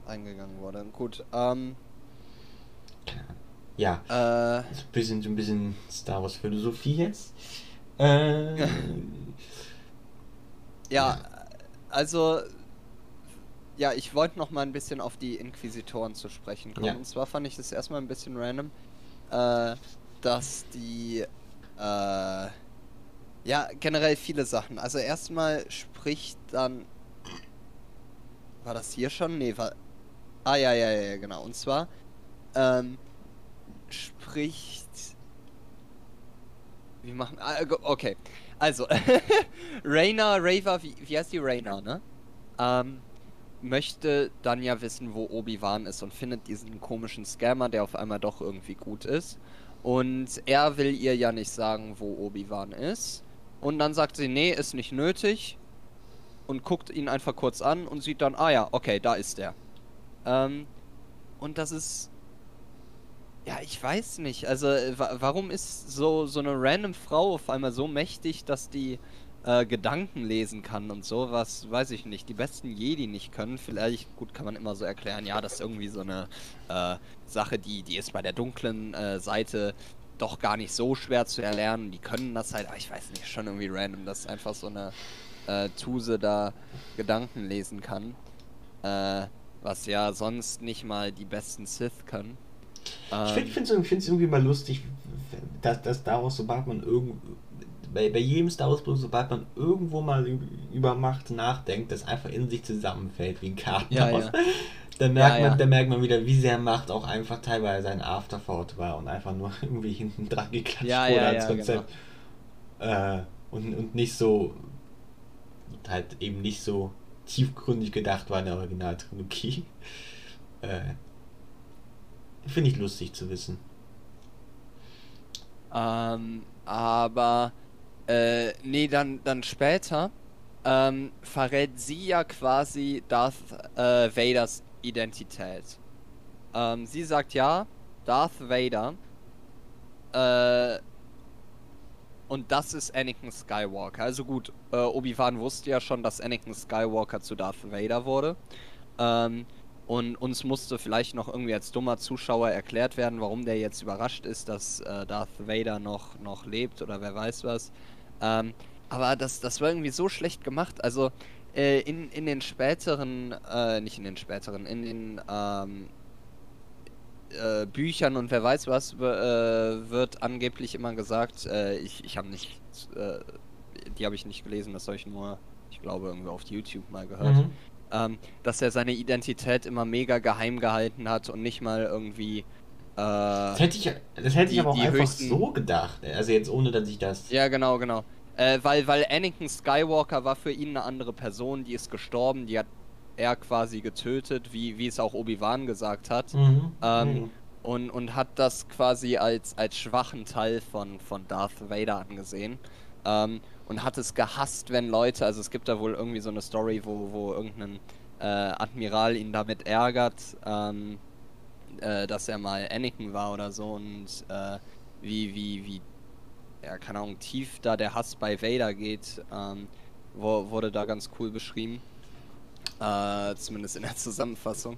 eingegangen wurde. Gut, ähm. Ja. Äh, ein bisschen, ein bisschen Star Wars Philosophie jetzt. Äh, ja, ja, also. Ja, ich wollte noch mal ein bisschen auf die Inquisitoren zu sprechen kommen. Ja. Und zwar fand ich das erstmal ein bisschen random, äh, dass die. Äh, ja, generell viele Sachen. Also erstmal spricht dann war das hier schon? Nee, war. Ah, ja, ja, ja, genau. Und zwar ähm, spricht. Wie machen. Ah, okay. Also, Raina, Raver, wie, wie heißt die Raina, ne? Ähm, möchte dann ja wissen, wo Obi-Wan ist und findet diesen komischen Scammer, der auf einmal doch irgendwie gut ist. Und er will ihr ja nicht sagen, wo Obi-Wan ist. Und dann sagt sie, nee, ist nicht nötig und guckt ihn einfach kurz an und sieht dann, ah ja, okay, da ist er. Ähm, und das ist. Ja, ich weiß nicht. Also, warum ist so, so eine random Frau auf einmal so mächtig, dass die äh, Gedanken lesen kann und so? Was weiß ich nicht. Die besten Jedi nicht können. Vielleicht, gut, kann man immer so erklären, ja, das ist irgendwie so eine äh, Sache, die, die ist bei der dunklen äh, Seite doch gar nicht so schwer zu erlernen. Die können das halt, aber ich weiß nicht, schon irgendwie random. Das ist einfach so eine äh, Tuse da Gedanken lesen kann. Äh, was ja sonst nicht mal die besten Sith können. Ähm, ich finde es irgendwie mal lustig, dass, dass daraus, sobald man irgendwo. Bei, bei jedem Star Wars Produkt, sobald man irgendwo mal über Macht nachdenkt, das einfach in sich zusammenfällt wie ein Kartenhaus. Ja, ja. Da merkt, Ja, man, ja. merkt man wieder, wie sehr Macht auch einfach teilweise ein Afterthought war und einfach nur irgendwie hinten dran geklatscht Ja, wurde ja, als Konzept. Äh, und, und nicht so, und halt eben nicht so tiefgründig gedacht war in der Originaltrilogie. Äh, Finde ich lustig zu wissen. Ähm, aber äh, nee, dann, dann später ähm, verrät sie ja quasi Darth äh, Vaders Identität. Ähm, sie sagt ja, Darth Vader äh, und das ist Anakin Skywalker. Also gut, äh, Obi-Wan wusste ja schon, dass Anakin Skywalker zu Darth Vader wurde. Ähm, und uns musste vielleicht noch irgendwie als dummer Zuschauer erklärt werden, warum der jetzt überrascht ist, dass äh, Darth Vader noch, noch lebt oder wer weiß was. Ähm, aber das, das war irgendwie so schlecht gemacht. Also äh, in, in den späteren, äh, nicht in den späteren, in den ähm, äh, Büchern und wer weiß was äh, wird angeblich immer gesagt, äh, ich, ich habe nicht, äh, die habe ich nicht gelesen, das habe ich nur, ich glaube, irgendwie auf YouTube mal gehört Mhm. ähm, dass er seine Identität immer mega geheim gehalten hat und nicht mal irgendwie. Äh, Das hätte ich, das hätte Die- ich aber auch einfach höchsten- so gedacht. Also jetzt ohne, dass ich das... ja, genau, genau. Äh, weil, weil Anakin Skywalker war für ihn eine andere Person, die ist gestorben, die hat er quasi getötet, wie, wie es auch Obi-Wan gesagt hat. Mhm. Ähm, Mhm. und, und hat das quasi als, als schwachen Teil von, von Darth Vader angesehen. Ähm, und hat es gehasst, wenn Leute, also es gibt da wohl irgendwie so eine Story, wo, wo irgendein äh, Admiral ihn damit ärgert, ähm, äh, dass er mal Anakin war oder so und äh, wie, wie, wie, ja, keine Ahnung, tief da der Hass bei Vader geht, ähm, wo, wurde da ganz cool beschrieben. Äh, zumindest in der Zusammenfassung.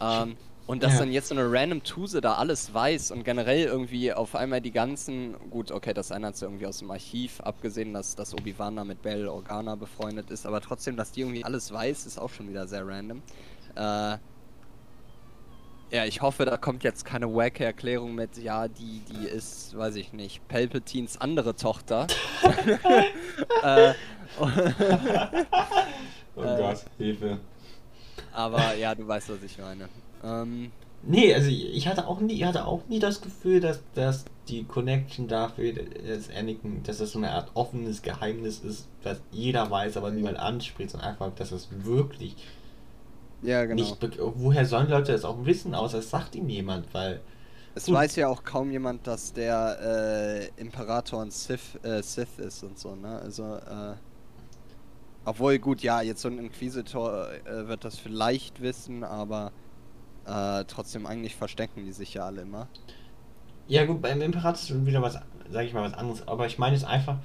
Ähm, und dass Ja. dann jetzt so eine random Tuse da alles weiß und generell irgendwie auf einmal die ganzen, gut, okay, das eine hat sie irgendwie aus dem Archiv, abgesehen, dass, dass Obi-Wan da mit Bail Organa befreundet ist, aber trotzdem, dass die irgendwie alles weiß, ist auch schon wieder sehr random. Äh, ja, ich hoffe, da kommt jetzt keine wacke Erklärung mit, ja, die, die ist, weiß ich nicht, Palpatines andere Tochter. äh, Oh äh, Gott, Hilfe. aber ja, du weißt, was ich meine. Ähm, Nee, also ich hatte auch nie, ich hatte auch nie das Gefühl, dass, dass die Connection dafür, dass Anakin, dass das so eine Art offenes Geheimnis ist, das jeder weiß, aber niemand anspricht, sondern einfach, dass das wirklich ja, genau. nicht. Woher sollen Leute das auch wissen, außer es sagt ihm jemand, weil. Es Gut. weiß ja auch kaum jemand, dass der äh, Imperator ein Sith, äh, Sith ist und so, ne? Also, äh, obwohl, gut, ja, jetzt so ein Inquisitor äh, wird das vielleicht wissen, aber äh, trotzdem eigentlich verstecken die sich ja alle immer. Ja gut, beim Imperator ist schon wieder was, sag ich mal, was anderes, aber ich meine es einfach,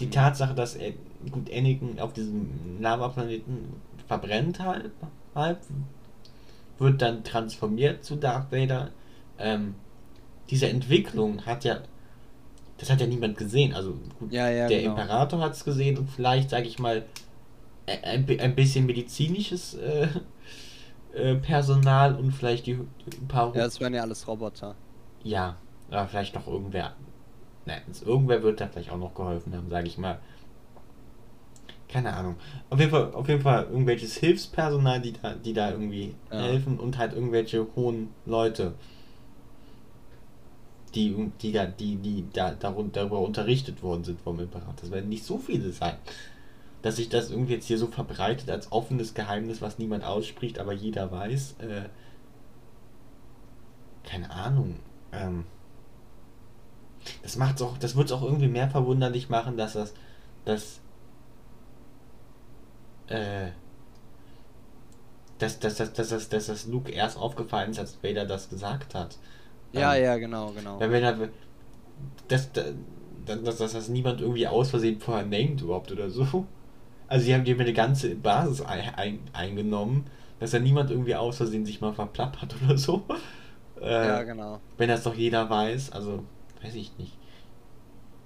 die Tatsache, dass er, gut, Anakin auf diesem Lava-Planeten verbrennt halt, halb, wird dann transformiert zu Darth Vader. Ähm, diese Entwicklung hat ja, das hat ja niemand gesehen, also gut, Ja, ja, der genau. Imperator hat es gesehen und vielleicht, sag ich mal, ein, ein bisschen medizinisches äh, äh, Personal und vielleicht die, ein paar Ja, das wären ja alles Roboter. ja, aber vielleicht noch irgendwer. Nein, irgendwer wird da vielleicht auch noch geholfen haben, sage ich mal. Keine Ahnung. Auf jeden Fall, auf jeden Fall irgendwelches Hilfspersonal, die da, die da irgendwie Ja. helfen und halt irgendwelche hohen Leute, die, die da, die, die da darüber unterrichtet worden sind vom Imperator. Das werden nicht so viele sein. Dass sich das irgendwie jetzt hier so verbreitet als offenes Geheimnis, was niemand ausspricht, aber jeder weiß. Äh, keine Ahnung. Ähm, das macht's auch, das wird es auch irgendwie mehr verwunderlich machen, dass das, dass, äh, dass, dass, dass, dass, dass, dass das Luke erst aufgefallen ist, als Vader das gesagt hat. Ja, Ähm, ja, genau, genau. Weil Vader, dass, dass, dass, dass das niemand irgendwie aus Versehen vorher named überhaupt oder so. Also die haben die haben eine ganze Basis ein, ein, eingenommen, dass da niemand irgendwie aus Versehen sich mal verplappert oder so. Äh, Ja, genau. wenn das doch jeder weiß, also weiß ich nicht.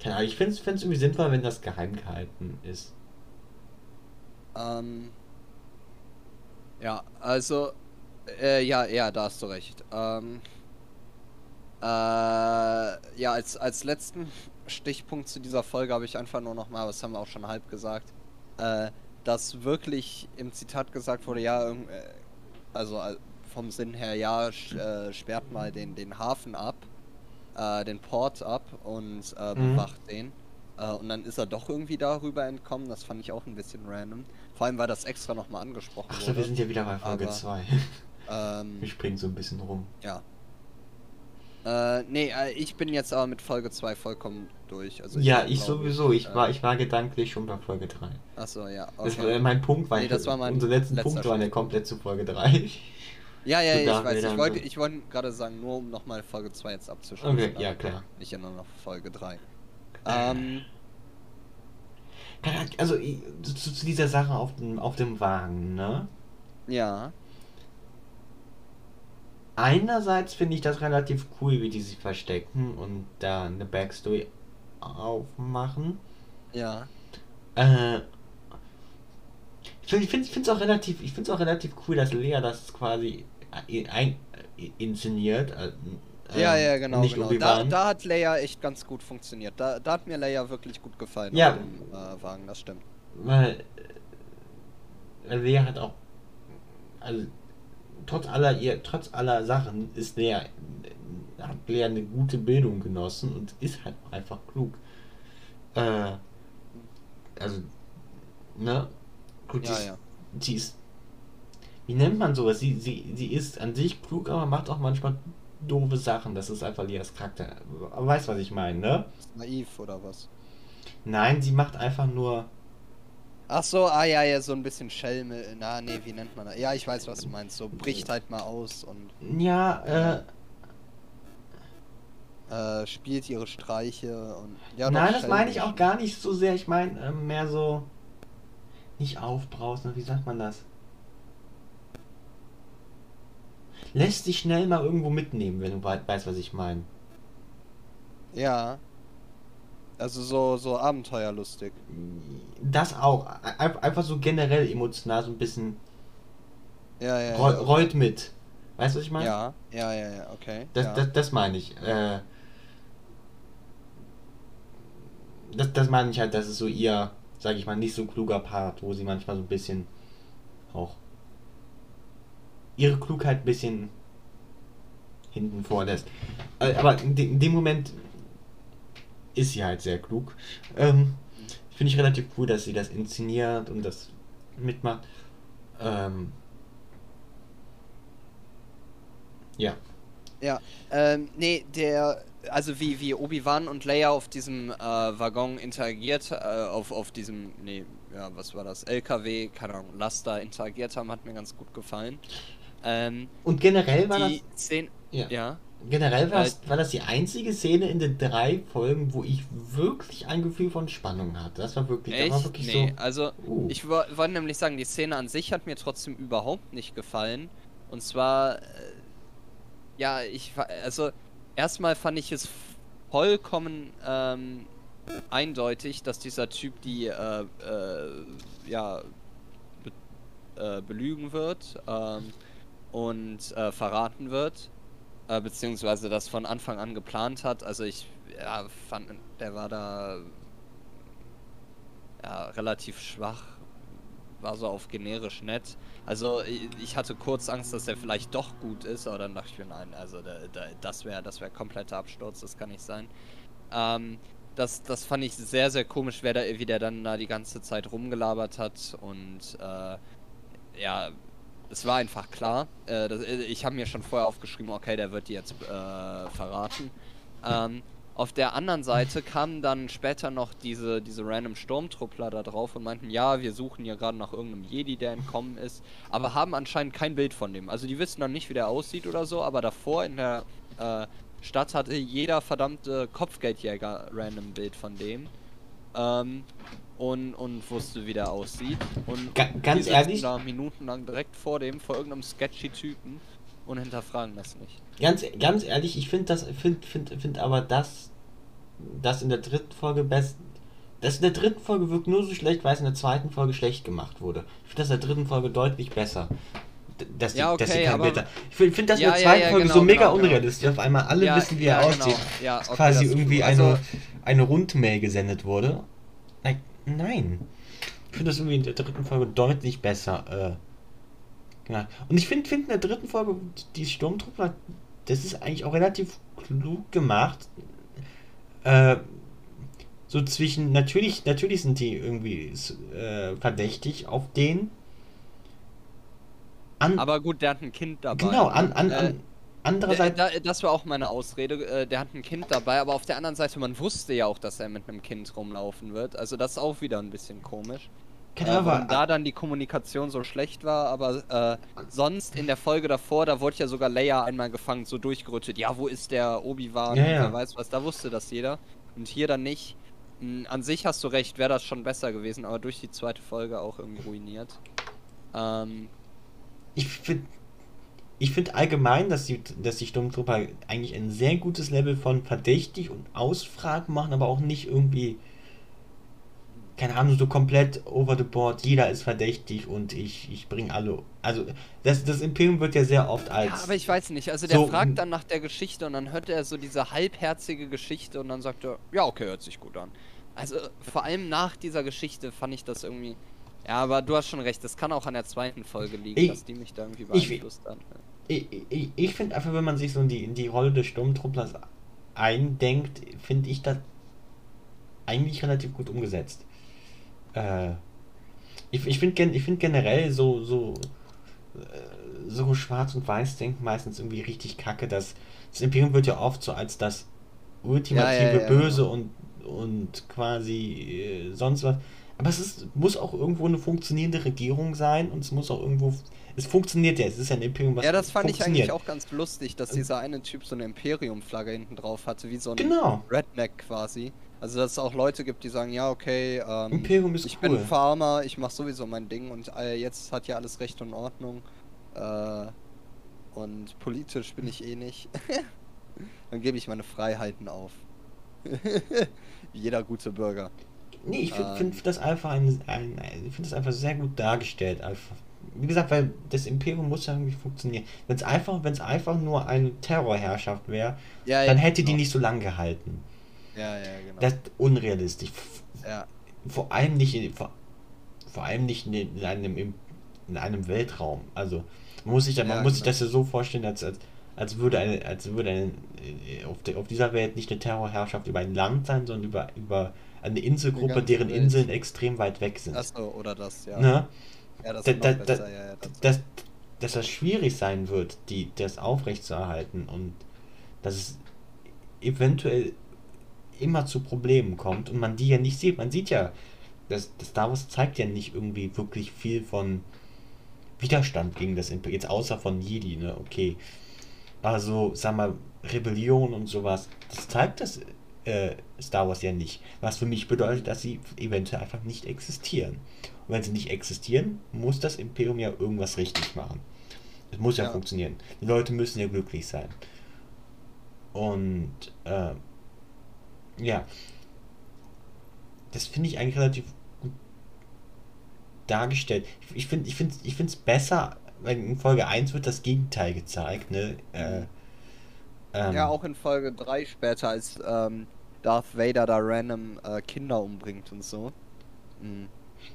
Keine Ahnung, ich finde es irgendwie sinnvoll, wenn das geheim gehalten ist. Ähm, ja, also, äh, ja, ja, da hast du recht. Ähm, äh, ja, als, als letzten Stichpunkt zu dieser Folge habe ich einfach nur noch mal, was haben wir auch schon halb gesagt, äh, dass wirklich im Zitat gesagt wurde, ja, äh, Also äh, vom Sinn her, ja, äh, sperrt mal den, den Hafen ab, äh, den Port ab und äh, Mhm. bewacht den. Äh, und dann ist er doch irgendwie darüber entkommen. Das fand ich auch ein bisschen random. Vor allem, weil das extra nochmal angesprochen Ach so, wurde. wir sind ja wieder bei Folge Aber- 2. ähm, Wir springen so ein bisschen rum. ja. Äh, nee, äh, ich bin jetzt aber mit Folge 2 vollkommen durch. Also ja, bin, ich sowieso. Ich äh, war, ich war gedanklich schon bei Folge 3. Achso, ja. Das Okay. war, mein Punkt war, Nee, das war mein letzten letzter waren ja Schritt. komplett zu Folge 3. Ja, ja, sogar ich weiß. Ich wollte, ich wollte gerade sagen, nur um nochmal Folge 2 jetzt abzuschließen. Okay, ja, klar. Nicht immer noch Folge 3. Ähm, Keine Ahnung, Also, ich- zu, zu dieser Sache auf dem, auf dem Wagen, ne? ja. Einerseits finde ich das relativ cool, wie die sich verstecken und da eine Backstory aufmachen. Ja. Äh, ich finde es auch relativ, ich finde es auch relativ cool, dass Lea das quasi ein, inszeniert. Äh, Ja, ähm, ja, genau. Genau. Da, da hat Leia echt ganz gut funktioniert. Da, da hat mir Leia wirklich gut gefallen Ja. dem äh, Wagen, das stimmt. Weil äh, Lea hat auch, also trotz aller ihr, trotz aller Sachen ist Lea, hat Lea eine gute Bildung genossen und ist halt einfach klug. Äh, also, ne? Gut, Ja, sie, ja. Ist, sie ist, wie nennt man sowas? Sie, sie, sie ist an sich klug, aber macht auch manchmal doofe Sachen. Das ist einfach Leas Charakter. Weißt, was ich meine, ne? Naiv oder was? Nein, sie macht einfach nur Ach so, ah ja, ja, so ein bisschen Schelme. Na, nee, wie nennt man das? Ja, ich weiß, was du meinst. So bricht halt mal aus und Ja, äh, äh, spielt ihre Streiche und. Ja, Nein, das meine ich auch gar nicht so sehr. Ich meine ähm, mehr so. Nicht aufbrausen, wie sagt man das? Lässt sich schnell mal irgendwo mitnehmen, wenn du wei- weißt, was ich meine. Ja. Also so, so abenteuerlustig. Das auch. Ein- Einfach so generell emotional so ein bisschen. Ja, ja. Ja. Reut mit. Weißt du, was ich meine? Ja, ja, ja, ja, okay. Das, ja. das, das meine ich. Äh, das, das meine ich halt, das ist so ihr, sag ich mal, nicht so kluger Part, wo sie manchmal so ein bisschen auch ihre Klugheit ein bisschen hinten vorlässt. Äh, aber in dem Moment ist sie halt sehr klug. Ähm, Finde ich relativ cool, dass sie das inszeniert und das mitmacht. Ähm, ja. Ja, ähm, nee, der, also wie, wie Obi-Wan und Leia auf diesem äh, Waggon interagiert, äh, auf, auf diesem, nee, ja, was war das, LKW, keine Ahnung, Laster interagiert haben, hat mir ganz gut gefallen. Ähm, Und generell war die Szene, das. Ja. ja, Generell war, war das die einzige Szene in den drei Folgen, wo ich wirklich ein Gefühl von Spannung hatte. Das war wirklich, das war echt? wirklich Nee, also, so. Uh. ich wo- wollte nämlich sagen, die Szene an sich hat mir trotzdem überhaupt nicht gefallen. Und zwar, äh, ja, ich war, also, erstmal fand ich es vollkommen ähm, eindeutig, dass dieser Typ die, äh, äh, ja, be äh, belügen wird ähm, und äh, verraten wird. Äh, beziehungsweise das von Anfang an geplant hat. Also ich ja, fand, der war da ja, relativ schwach, war so auf generisch nett. Also ich, hatte kurz Angst, dass er vielleicht doch gut ist, aber dann dachte ich mir, nein, also da, da, das wäre das wär kompletter Absturz, das kann nicht sein. Ähm, das, das fand ich sehr, sehr komisch, wer da, wie der dann da die ganze Zeit rumgelabert hat und äh, ja, es war einfach klar. Äh, das, ich habe mir schon vorher aufgeschrieben, okay, der wird die jetzt äh, verraten. Ähm, auf der anderen Seite kamen dann später noch diese, diese random Sturmtruppler da drauf und meinten, ja, wir suchen hier gerade nach irgendeinem Jedi, der entkommen ist, aber haben anscheinend kein Bild von dem. Also die wissen dann nicht, wie der aussieht oder so, aber davor in der äh, Stadt hatte jeder verdammte Kopfgeldjäger random Bild von dem. Ähm, und, und wusste, wie der aussieht. Und Ga- ganz ehrlich? da minutenlang direkt vor dem, vor irgendeinem sketchy Typen und hinterfragen das nicht. Ganz, ganz ehrlich, ich finde das, find, find, find aber das, das in der dritten Folge best. Das in der dritten Folge wirkt nur so schlecht, weil es in der zweiten Folge schlecht gemacht wurde. Ich finde das in der dritten Folge deutlich besser. Dass die, Ja, dass die okay, aber- Bild hat. Ich finde find das in Ja, der ja, zweiten ja, Folge genau, so mega genau, genau. unrealistisch. Auf einmal alle Ja, wissen, wie ja, er genau. aussieht. Ja, Dass okay, quasi irgendwie true. eine, Also- eine Rundmail gesendet wurde. Nein. Ich finde das irgendwie in der dritten Folge deutlich besser äh, Ja. Und ich finde find in der dritten Folge, die Sturmtruppler, das ist eigentlich auch relativ klug gemacht. Äh, so zwischen, natürlich, natürlich sind die irgendwie äh, verdächtig auf den. An, Aber gut, der hat ein Kind dabei. Genau, an, an, an, äh, andererseits. Da, das war auch meine Ausrede. Äh, der hat ein Kind dabei, aber auf der anderen Seite, man wusste ja auch, dass er mit einem Kind rumlaufen wird. Also das ist auch wieder ein bisschen komisch. Genau, äh, da dann die Kommunikation so schlecht war, aber äh, sonst in der Folge davor, da wurde ja sogar Leia einmal gefangen, so durchgerüttet. Ja, wo ist der Obi-Wan? Ja, ja. Wer weiß was, da wusste das jeder. Und hier dann nicht. Hm, an sich hast du recht, wäre das schon besser gewesen, aber durch die zweite Folge auch irgendwie ruiniert. Ähm, ich finde ich finde allgemein, dass die, dass die Sturmtrooper eigentlich ein sehr gutes Level von verdächtig und Ausfragen machen, aber auch nicht irgendwie keine Ahnung, so komplett over the board, jeder ist verdächtig und ich, ich bringe alle. Also, das, das Imperium wird ja sehr oft als. Ja, aber ich weiß nicht. Also, der so, fragt dann nach der Geschichte und dann hört er so diese halbherzige Geschichte und dann sagt er, ja, okay, hört sich gut an. Also, vor allem nach dieser Geschichte fand ich das irgendwie. Ja, aber du hast schon recht, das kann auch an der zweiten Folge liegen, ich, dass die mich da irgendwie beeinflusst haben. Ich, ich, ich finde einfach, wenn man sich so in die, in die Rolle des Sturmtrupplers eindenkt, finde ich das eigentlich relativ gut umgesetzt. Äh, ich ich finde ich find generell so, so, äh, so schwarz und weiß denken meistens irgendwie richtig kacke, dass das Imperium wird ja oft so als das ultimative ja, ja, ja, Böse und, und quasi äh, sonst was. Aber es ist, muss auch irgendwo eine funktionierende Regierung sein und es muss auch irgendwo. Es funktioniert ja, es ist ja ein Imperium, was Ja, das fand ich eigentlich auch ganz lustig, dass dieser eine Typ so eine Imperium-Flagge hinten drauf hatte, wie so ein genau. Redneck quasi. Also dass es auch Leute gibt, die sagen, ja, okay, ähm, Imperium ist ich cool. bin Farmer, ich mache sowieso mein Ding und äh, jetzt hat ja alles Recht und Ordnung. Äh, und politisch bin ich eh nicht. Dann gebe ich meine Freiheiten auf. Wie jeder gute Bürger. Nee, ich finde ähm, find das einfach ein, ein ich finde das einfach sehr gut dargestellt. Einfach. Wie gesagt, weil das Imperium muss ja irgendwie funktionieren. Wenn es einfach, wenn es einfach nur eine Terrorherrschaft wäre, ja, dann ja, hätte genau. die nicht so lange gehalten. Ja, ja, genau. Das ist unrealistisch. Ja. Vor allem nicht in, vor, vor allem nicht in einem, in einem Weltraum. Also man muss sich, ja, man muss genau. sich das ja so vorstellen, als, als, als würde eine, als würde eine, äh, auf, der, auf dieser Welt nicht eine Terrorherrschaft über ein Land sein, sondern über, über eine Inselgruppe, deren Welt. Inseln extrem weit weg sind. Achso, oder das, ja. Ne? Ja, das da, da, da, ja, ja, das dass, dass das schwierig sein wird, die, das aufrechtzuerhalten und dass es eventuell immer zu Problemen kommt und man die ja nicht sieht. Man sieht ja, das, das Star Wars zeigt ja nicht irgendwie wirklich viel von Widerstand gegen das Imperium, jetzt außer von Jedi, ne, okay. Also, sag mal, Rebellion und sowas, das zeigt das äh, Star Wars ja nicht. Was für mich bedeutet, dass sie eventuell einfach nicht existieren. Und wenn sie nicht existieren, muss das Imperium ja irgendwas richtig machen. Es muss ja, ja. funktionieren. Die Leute müssen ja glücklich sein. Und äh, ja. Das finde ich eigentlich relativ gut dargestellt. Ich finde ich finde ich finde es besser, weil in Folge 1 wird das Gegenteil gezeigt, ne? Äh, ähm, ja, auch in Folge 3 später, als ähm, Darth Vader da random äh, Kinder umbringt und so. Mhm.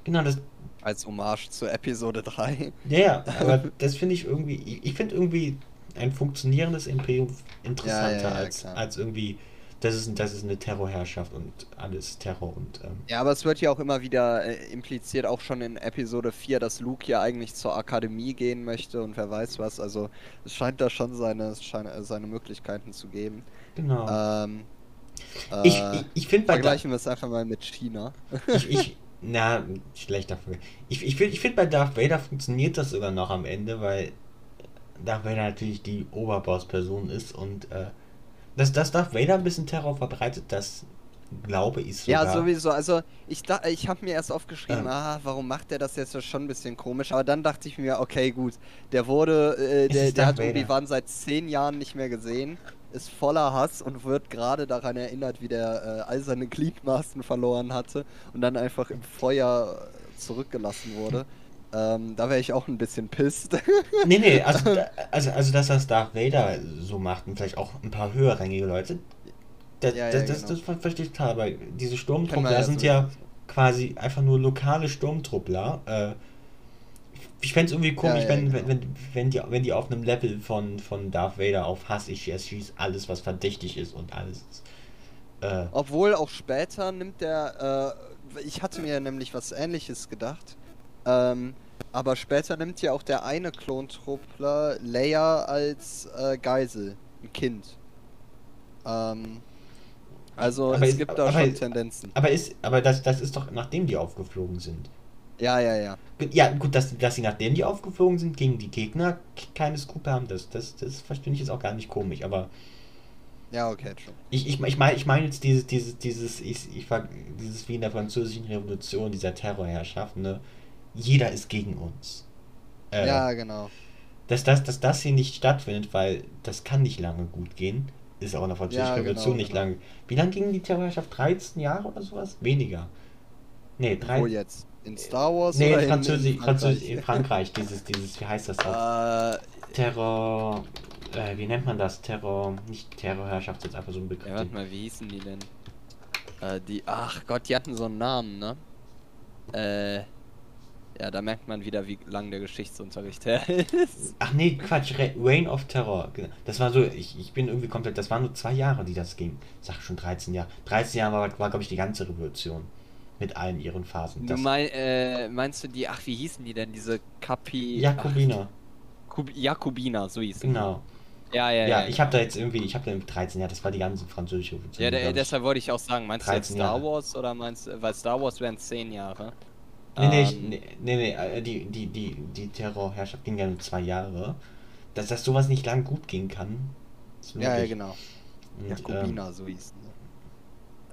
Genau, das. Als Hommage zur Episode 3. Ja, aber das finde ich irgendwie. Ich, ich finde irgendwie ein funktionierendes Imperium interessanter ja, ja, ja, als, als irgendwie das ist, das ist eine Terrorherrschaft und alles Terror und. Ähm ja, aber es wird ja auch immer wieder äh, impliziert, auch schon in Episode 4, dass Luke ja eigentlich zur Akademie gehen möchte und wer weiß was. Also es scheint da schon seine, scheint, äh, seine Möglichkeiten zu geben. Genau. Ähm, äh, ich ich, ich finde Vergleichen wir es einfach mal mit China. ich, ich, na, schlechter Folge. Ich, ich finde ich find bei Darth Vader funktioniert das sogar noch am Ende, weil Darth Vader natürlich die Oberboss-Person ist und äh, dass, dass Darth Vader ein bisschen Terror verbreitet, das glaube ich sogar. Ja, sowieso. Also ich, ich habe mir erst aufgeschrieben, ähm. ah, warum macht der das jetzt schon ein bisschen komisch? Aber dann dachte ich mir, okay, gut. Der wurde, äh, der, der hat Obi-Wan seit zehn Jahren nicht mehr gesehen, ist voller Hass und wird gerade daran erinnert, wie der äh, all seine Gliedmaßen verloren hatte und dann einfach im Feuer zurückgelassen wurde. Ähm, da wäre ich auch ein bisschen pisst. nee, nee, also, also, also dass das Darth Vader so macht und vielleicht auch ein paar höherrangige Leute, das, ja, ja, das, das, genau. das, verstehe ich total, aber diese Sturmtruppler sind ja quasi einfach nur lokale Sturmtruppler. Äh, ich fände es irgendwie komisch, Ja, ja, wenn, genau. wenn, wenn, wenn, die, wenn die auf einem Level von, von Darth Vader auf Hass, ich erschieß alles, was verdächtig ist und alles. Äh, Obwohl auch später nimmt der, äh, ich hatte mir nämlich was ähnliches gedacht, ähm, aber später nimmt ja auch der eine Klontruppler Leia als äh, Geisel, ein Kind. Ähm, also Aber es ist- gibt da aber- schon Tendenzen. aber ist, aber das, das ist doch nachdem die aufgeflogen sind. Ja, ja, ja. Ja, gut, dass, dass sie nachdem die aufgeflogen sind, gegen die Gegner keine Scoop haben, das, das, das verstehe ich jetzt auch gar nicht komisch, aber Ja, okay, schon. ich, ich, ich meine ich mein jetzt dieses, dieses, dieses, ich, ich, dieses wie in der französischen Revolution, dieser Terrorherrschaft, ne? Jeder ist gegen uns. Äh, Ja, genau. dass, das, dass das hier nicht stattfindet, weil das kann nicht lange gut gehen, ist auch in der französischen Ja, Revolution genau, nicht genau. lange. Wie lange ging die Terrorherrschaft? 13 Jahre oder sowas? Weniger. Nee, drei. Wo jetzt? In Star Wars Nee, oder in Französisch, in, Französisch, in Frankreich? Frankreich, dieses, dieses, wie heißt das noch? äh, Terror, äh, wie nennt man das? Terror, nicht Terrorherrschaft, jetzt einfach so ein Begriff. ja, warte mal, wie hießen die denn? Äh, die, ach Gott, die hatten so einen Namen, ne? Äh, ja, da merkt man wieder, wie lang der Geschichtsunterricht her ist. Ach nee, Quatsch, Re Reign of Terror. genau. Das war so, ich, ich bin irgendwie komplett, das waren nur zwei Jahre, die das ging. Sag schon 13 Jahre. 13 Jahre war, war glaube ich, die ganze Revolution. Mit allen ihren Phasen. Du mein, äh, meinst du die, ach, wie hießen die denn? Diese Kapi... Jakobiner, Ach, Kub Jakobiner, so hießen genau. Ja, ja, Ja, ja. ich habe da jetzt irgendwie, ich habe da irgendwie 13 Jahre, das war die ganze französische Revolution. Ja, der, ich. deshalb wollte ich auch sagen, meinst du jetzt 13 Star Jahre. Wars oder meinst du, weil Star Wars wären 10 Jahre. Nee, nee, ich, Ähm, nee, nee, nee, äh, die, die, die, die Terrorherrschaft ging ja nur zwei Jahre. Dass das sowas nicht lang gut gehen kann. ist Ja, ja, genau. Und, ähm, Jakobiner, so hießen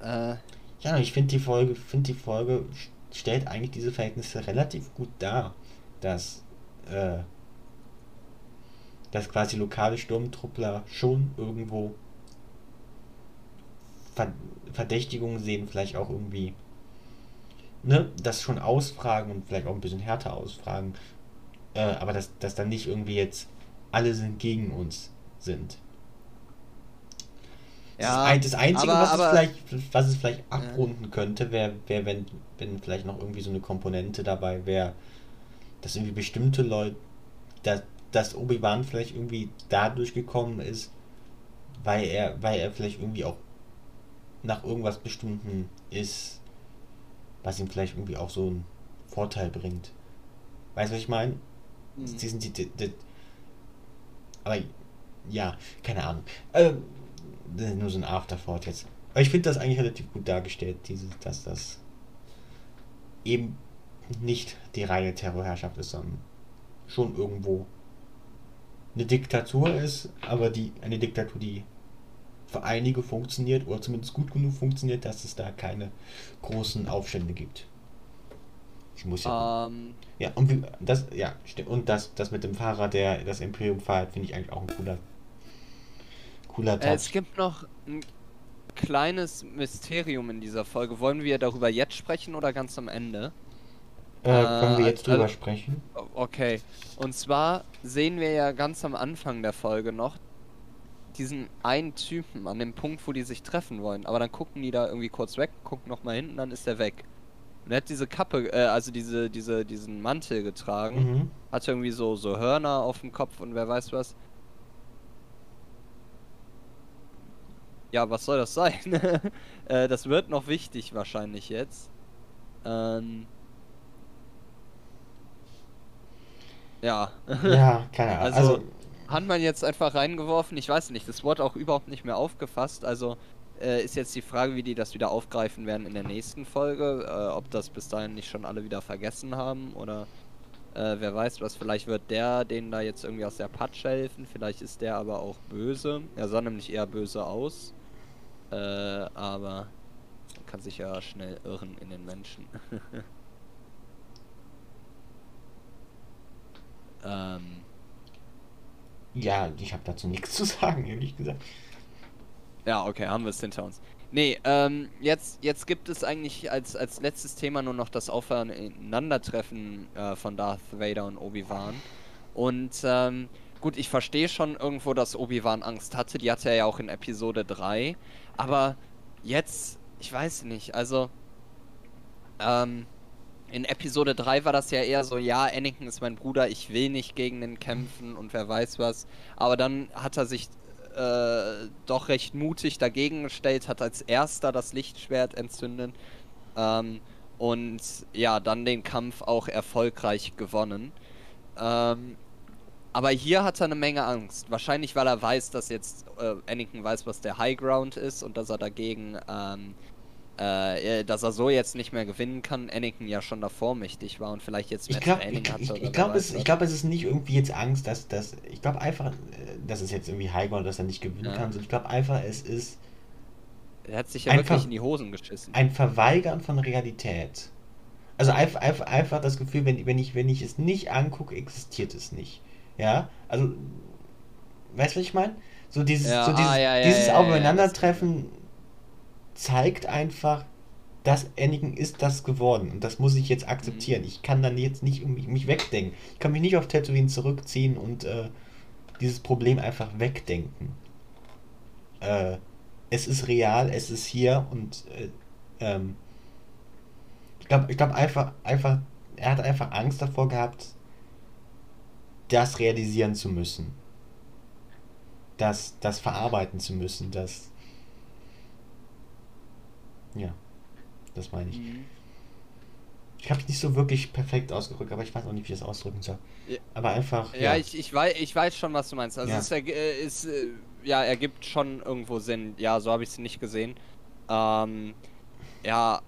sie. Äh, Ja, ich finde die Folge, finde die Folge st- stellt eigentlich diese Verhältnisse relativ gut dar, dass äh, dass quasi lokale Sturmtruppler schon irgendwo Ver Verdächtigungen sehen, vielleicht auch irgendwie ne, das schon ausfragen und vielleicht auch ein bisschen härter ausfragen, äh, aber dass, dass dann nicht irgendwie jetzt alle sind gegen uns sind. Das, Ja, ein, das Einzige, aber- was, aber- es vielleicht, was es vielleicht abrunden könnte, wäre, wär, wenn, wenn vielleicht noch irgendwie so eine Komponente dabei wäre, dass irgendwie bestimmte Leute, dass, dass Obi-Wan vielleicht irgendwie dadurch gekommen ist, weil er, weil er vielleicht irgendwie auch nach irgendwas Bestimmten ist, was ihm vielleicht irgendwie auch so einen Vorteil bringt. Weißt du, was ich meine? Mhm. Die sind die, die, die, aber ja, keine Ahnung. Ähm, das ist nur so ein Afterthought jetzt. Aber ich finde das eigentlich relativ gut dargestellt, dieses, dass das eben nicht die reine Terrorherrschaft ist, sondern schon irgendwo eine Diktatur ist, aber die eine Diktatur, die für einige funktioniert oder zumindest gut genug funktioniert, dass es da keine großen Aufstände gibt. Ich muss ja. ähm, Ja, und das, ja, stimmt. Und das, das mit dem Fahrer, der das Imperium feiert, finde ich eigentlich auch ein cooler, cooler äh, es Touch. gibt noch ein kleines Mysterium in dieser Folge. Wollen wir darüber jetzt sprechen oder ganz am Ende? Äh, können wir äh, jetzt drüber also- sprechen? Okay. Und zwar sehen wir ja ganz am Anfang der Folge noch diesen einen Typen an dem Punkt, wo die sich treffen wollen. Aber dann gucken die da irgendwie kurz weg, gucken nochmal hinten, dann ist er weg. Und er hat diese Kappe, äh, also diese, diese, diesen Mantel getragen. Mhm. Hat irgendwie so, so Hörner auf dem Kopf und wer weiß was. Ja, was soll das sein? äh, das wird noch wichtig wahrscheinlich jetzt. Ähm. Ja. Ja, keine Ahnung. Also, Also, hat man jetzt einfach reingeworfen, ich weiß nicht, das wurde auch überhaupt nicht mehr aufgefasst, also äh, ist jetzt die Frage, wie die das wieder aufgreifen werden in der nächsten Folge, äh, ob das bis dahin nicht schon alle wieder vergessen haben oder äh, wer weiß was, vielleicht wird der denen da jetzt irgendwie aus der Patsche helfen, vielleicht ist der aber auch böse, er sah nämlich eher böse aus, äh, aber man kann sich ja schnell irren in den Menschen. ähm, ja, ich habe dazu nichts zu sagen, ehrlich gesagt. Ja, okay, haben wir es hinter uns. Nee, ähm, jetzt, jetzt gibt es eigentlich als, als letztes Thema nur noch das Aufeinandertreffen äh, von Darth Vader und Obi-Wan. Und ähm, gut, ich verstehe schon irgendwo, dass Obi-Wan Angst hatte. Die hatte er ja auch in Episode 3. Aber jetzt, ich weiß nicht, also, ähm, in Episode 3 war das ja eher so, ja, Anakin ist mein Bruder, ich will nicht gegen den kämpfen und wer weiß was. Aber dann hat er sich äh, doch recht mutig dagegen gestellt, hat als erster das Lichtschwert entzündet ähm, und ja, dann den Kampf auch erfolgreich gewonnen. Ähm, aber hier hat er eine Menge Angst. Wahrscheinlich, weil er weiß, dass jetzt äh, Anakin weiß, was der High Ground ist und dass er dagegen, ähm, äh, dass er so jetzt nicht mehr gewinnen kann. Anakin ja schon davor mächtig war und vielleicht jetzt mehr ich glaub, Training ich, hatte. Ich, ich glaube, es, glaub, es ist nicht irgendwie jetzt Angst, dass das. Ich glaube einfach, äh, dass es jetzt irgendwie High Ground, dass er nicht gewinnen ja. kann. Ich glaube einfach, es ist. Er hat sich ja wirklich in die Hosen geschissen. Ein Verweigern von Realität. Also einfach, einfach, einfach das Gefühl, wenn, wenn, ich, wenn ich es nicht angucke, existiert es nicht. Ja, also, weißt du, was ich meine? So dieses, ja, so dieses, ah, ja, ja, dieses Aufeinandertreffen zeigt einfach, dass Anakin ist das geworden und das muss ich jetzt akzeptieren. Mhm. Ich kann dann jetzt nicht irgendwie mich wegdenken. Ich kann mich nicht auf Tatooine zurückziehen und äh, dieses Problem einfach wegdenken. Äh, es ist real, es ist hier und äh, ähm, ich glaube, ich glaube einfach, einfach, er hat einfach Angst davor gehabt, das realisieren zu müssen. Das, das verarbeiten zu müssen, das. Ja, das meine ich. Mhm. Ich habe es nicht so wirklich perfekt ausgedrückt, aber ich weiß auch nicht, wie ich das ausdrücken soll. Ja. Aber einfach. Ja, ja, Ich, ich, weiß, ich weiß schon, was du meinst. Also ja. es äh, ist, äh, ja, ergibt schon irgendwo Sinn. Ja, so habe ich es nicht gesehen. Ähm, ja,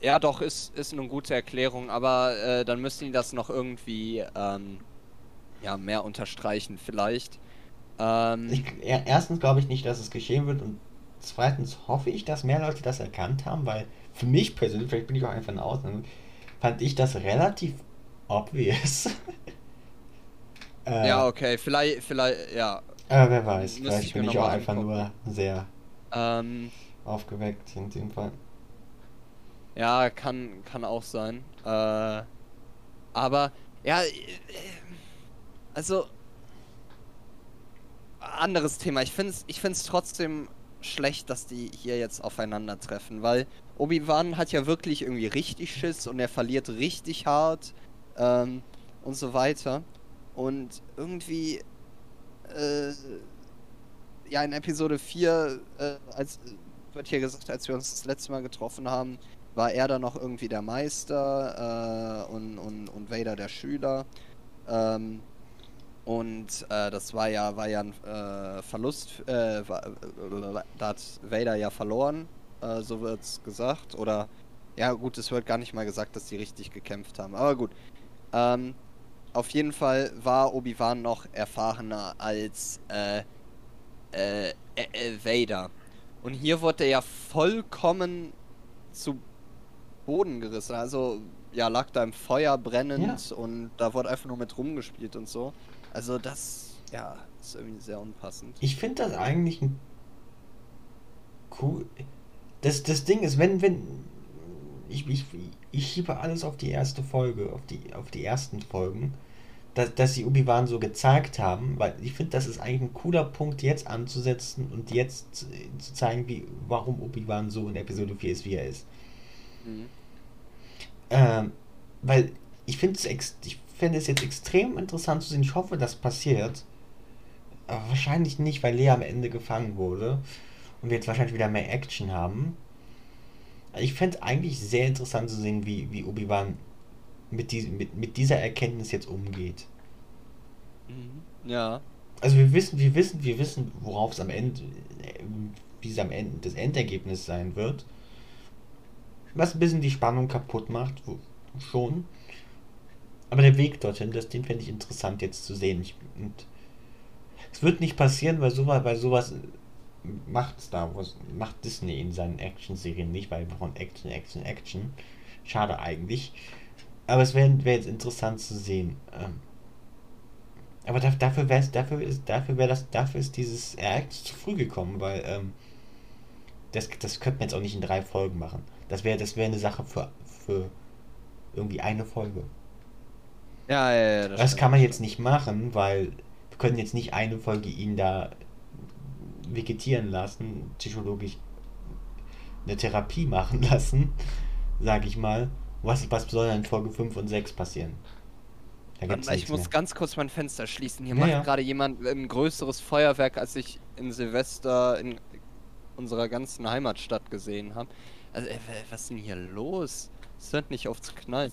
ja, doch, ist, ist eine gute Erklärung, aber äh, dann müssten die das noch irgendwie ähm, ja, mehr unterstreichen, vielleicht. Ähm, ich, erstens glaube ich nicht, dass es geschehen wird und zweitens hoffe ich, dass mehr Leute das erkannt haben, weil für mich persönlich, vielleicht bin ich auch einfach eine Ausnahme, fand ich das relativ obvious. äh, ja, okay, vielleicht, vielleicht, ja. Aber wer weiß, vielleicht bin ich auch einfach nur sehr ähm, aufgeweckt in dem Fall. Ja, kann, kann auch sein. Äh, aber, ja, äh, also, anderes Thema. Ich finde es ich find's trotzdem schlecht, dass die hier jetzt aufeinandertreffen, weil Obi-Wan hat ja wirklich irgendwie richtig Schiss und er verliert richtig hart ähm, und so weiter. Und irgendwie, äh, ja, in Episode 4, äh, als wird hier gesagt, als wir uns das letzte Mal getroffen haben, war er dann noch irgendwie der Meister äh, und, und, und Vader der Schüler. Ähm, und äh, das war ja, war ja ein äh, Verlust, äh, war, da hat Vader ja verloren, äh, so wird's gesagt. Oder, ja gut, es wird gar nicht mal gesagt, dass die richtig gekämpft haben. Aber gut. Ähm, auf jeden Fall war Obi-Wan noch erfahrener als äh, äh, Vader. Und hier wurde er ja vollkommen zu Boden gerissen. Also, ja, lag da im Feuer brennend ja. und da wurde einfach nur mit rumgespielt und so. Also das, ja, ist irgendwie sehr unpassend. Ich finde das eigentlich ein cool. Das, das Ding ist, wenn, wenn. Ich, ich, ich schiebe alles auf die erste Folge, auf die, auf die ersten Folgen, dass, dass sie Obi-Wan so gezeigt haben, weil ich finde, das ist eigentlich ein cooler Punkt, jetzt anzusetzen und jetzt zu, zeigen, wie, warum Obi-Wan so in Episode 4 ist, wie er ist. Mhm. Ähm, weil ich finde es ich fände es jetzt extrem interessant zu sehen. Ich hoffe, das passiert. Aber wahrscheinlich nicht, weil Lea am Ende gefangen wurde. Und wir jetzt wahrscheinlich wieder mehr Action haben. Ich fände es eigentlich sehr interessant zu sehen, wie, wie Obi-Wan mit, die, mit, mit dieser Erkenntnis jetzt umgeht. Mhm. Ja. Also wir wissen, wir wissen, wir wissen, worauf es am Ende, wie es am Ende das Endergebnis sein wird. Was ein bisschen die Spannung kaputt macht, schon. Aber der Weg dorthin, das den fände ich interessant jetzt zu sehen. Ich, es wird nicht passieren, weil sowas, weil sowas macht Star Wars, macht Disney in seinen Action-Serien nicht, weil wir von Action, Action, Action. Schade eigentlich. Aber es wäre wär jetzt interessant zu sehen. Ähm, aber dafür wäre dafür ist, dafür wäre das, dafür ist dieses Ereignis zu früh gekommen, weil ähm, das, das könnte man jetzt auch nicht in drei Folgen machen. Das wäre das wäre eine Sache für, für irgendwie eine Folge. Ja, ja, ja. Das, das kann man jetzt nicht machen, weil wir können jetzt nicht eine Folge ihn da vegetieren lassen, psychologisch eine Therapie machen lassen, sag ich mal, Was, was soll dann in Folge 5 und 6 passieren? Ich muss mehr. ganz kurz mein Fenster schließen. Hier ja, macht ja. gerade jemand ein größeres Feuerwerk, als ich in Silvester in unserer ganzen Heimatstadt gesehen habe. Also, ey, was ist denn hier los? Es hört nicht auf zu knallen.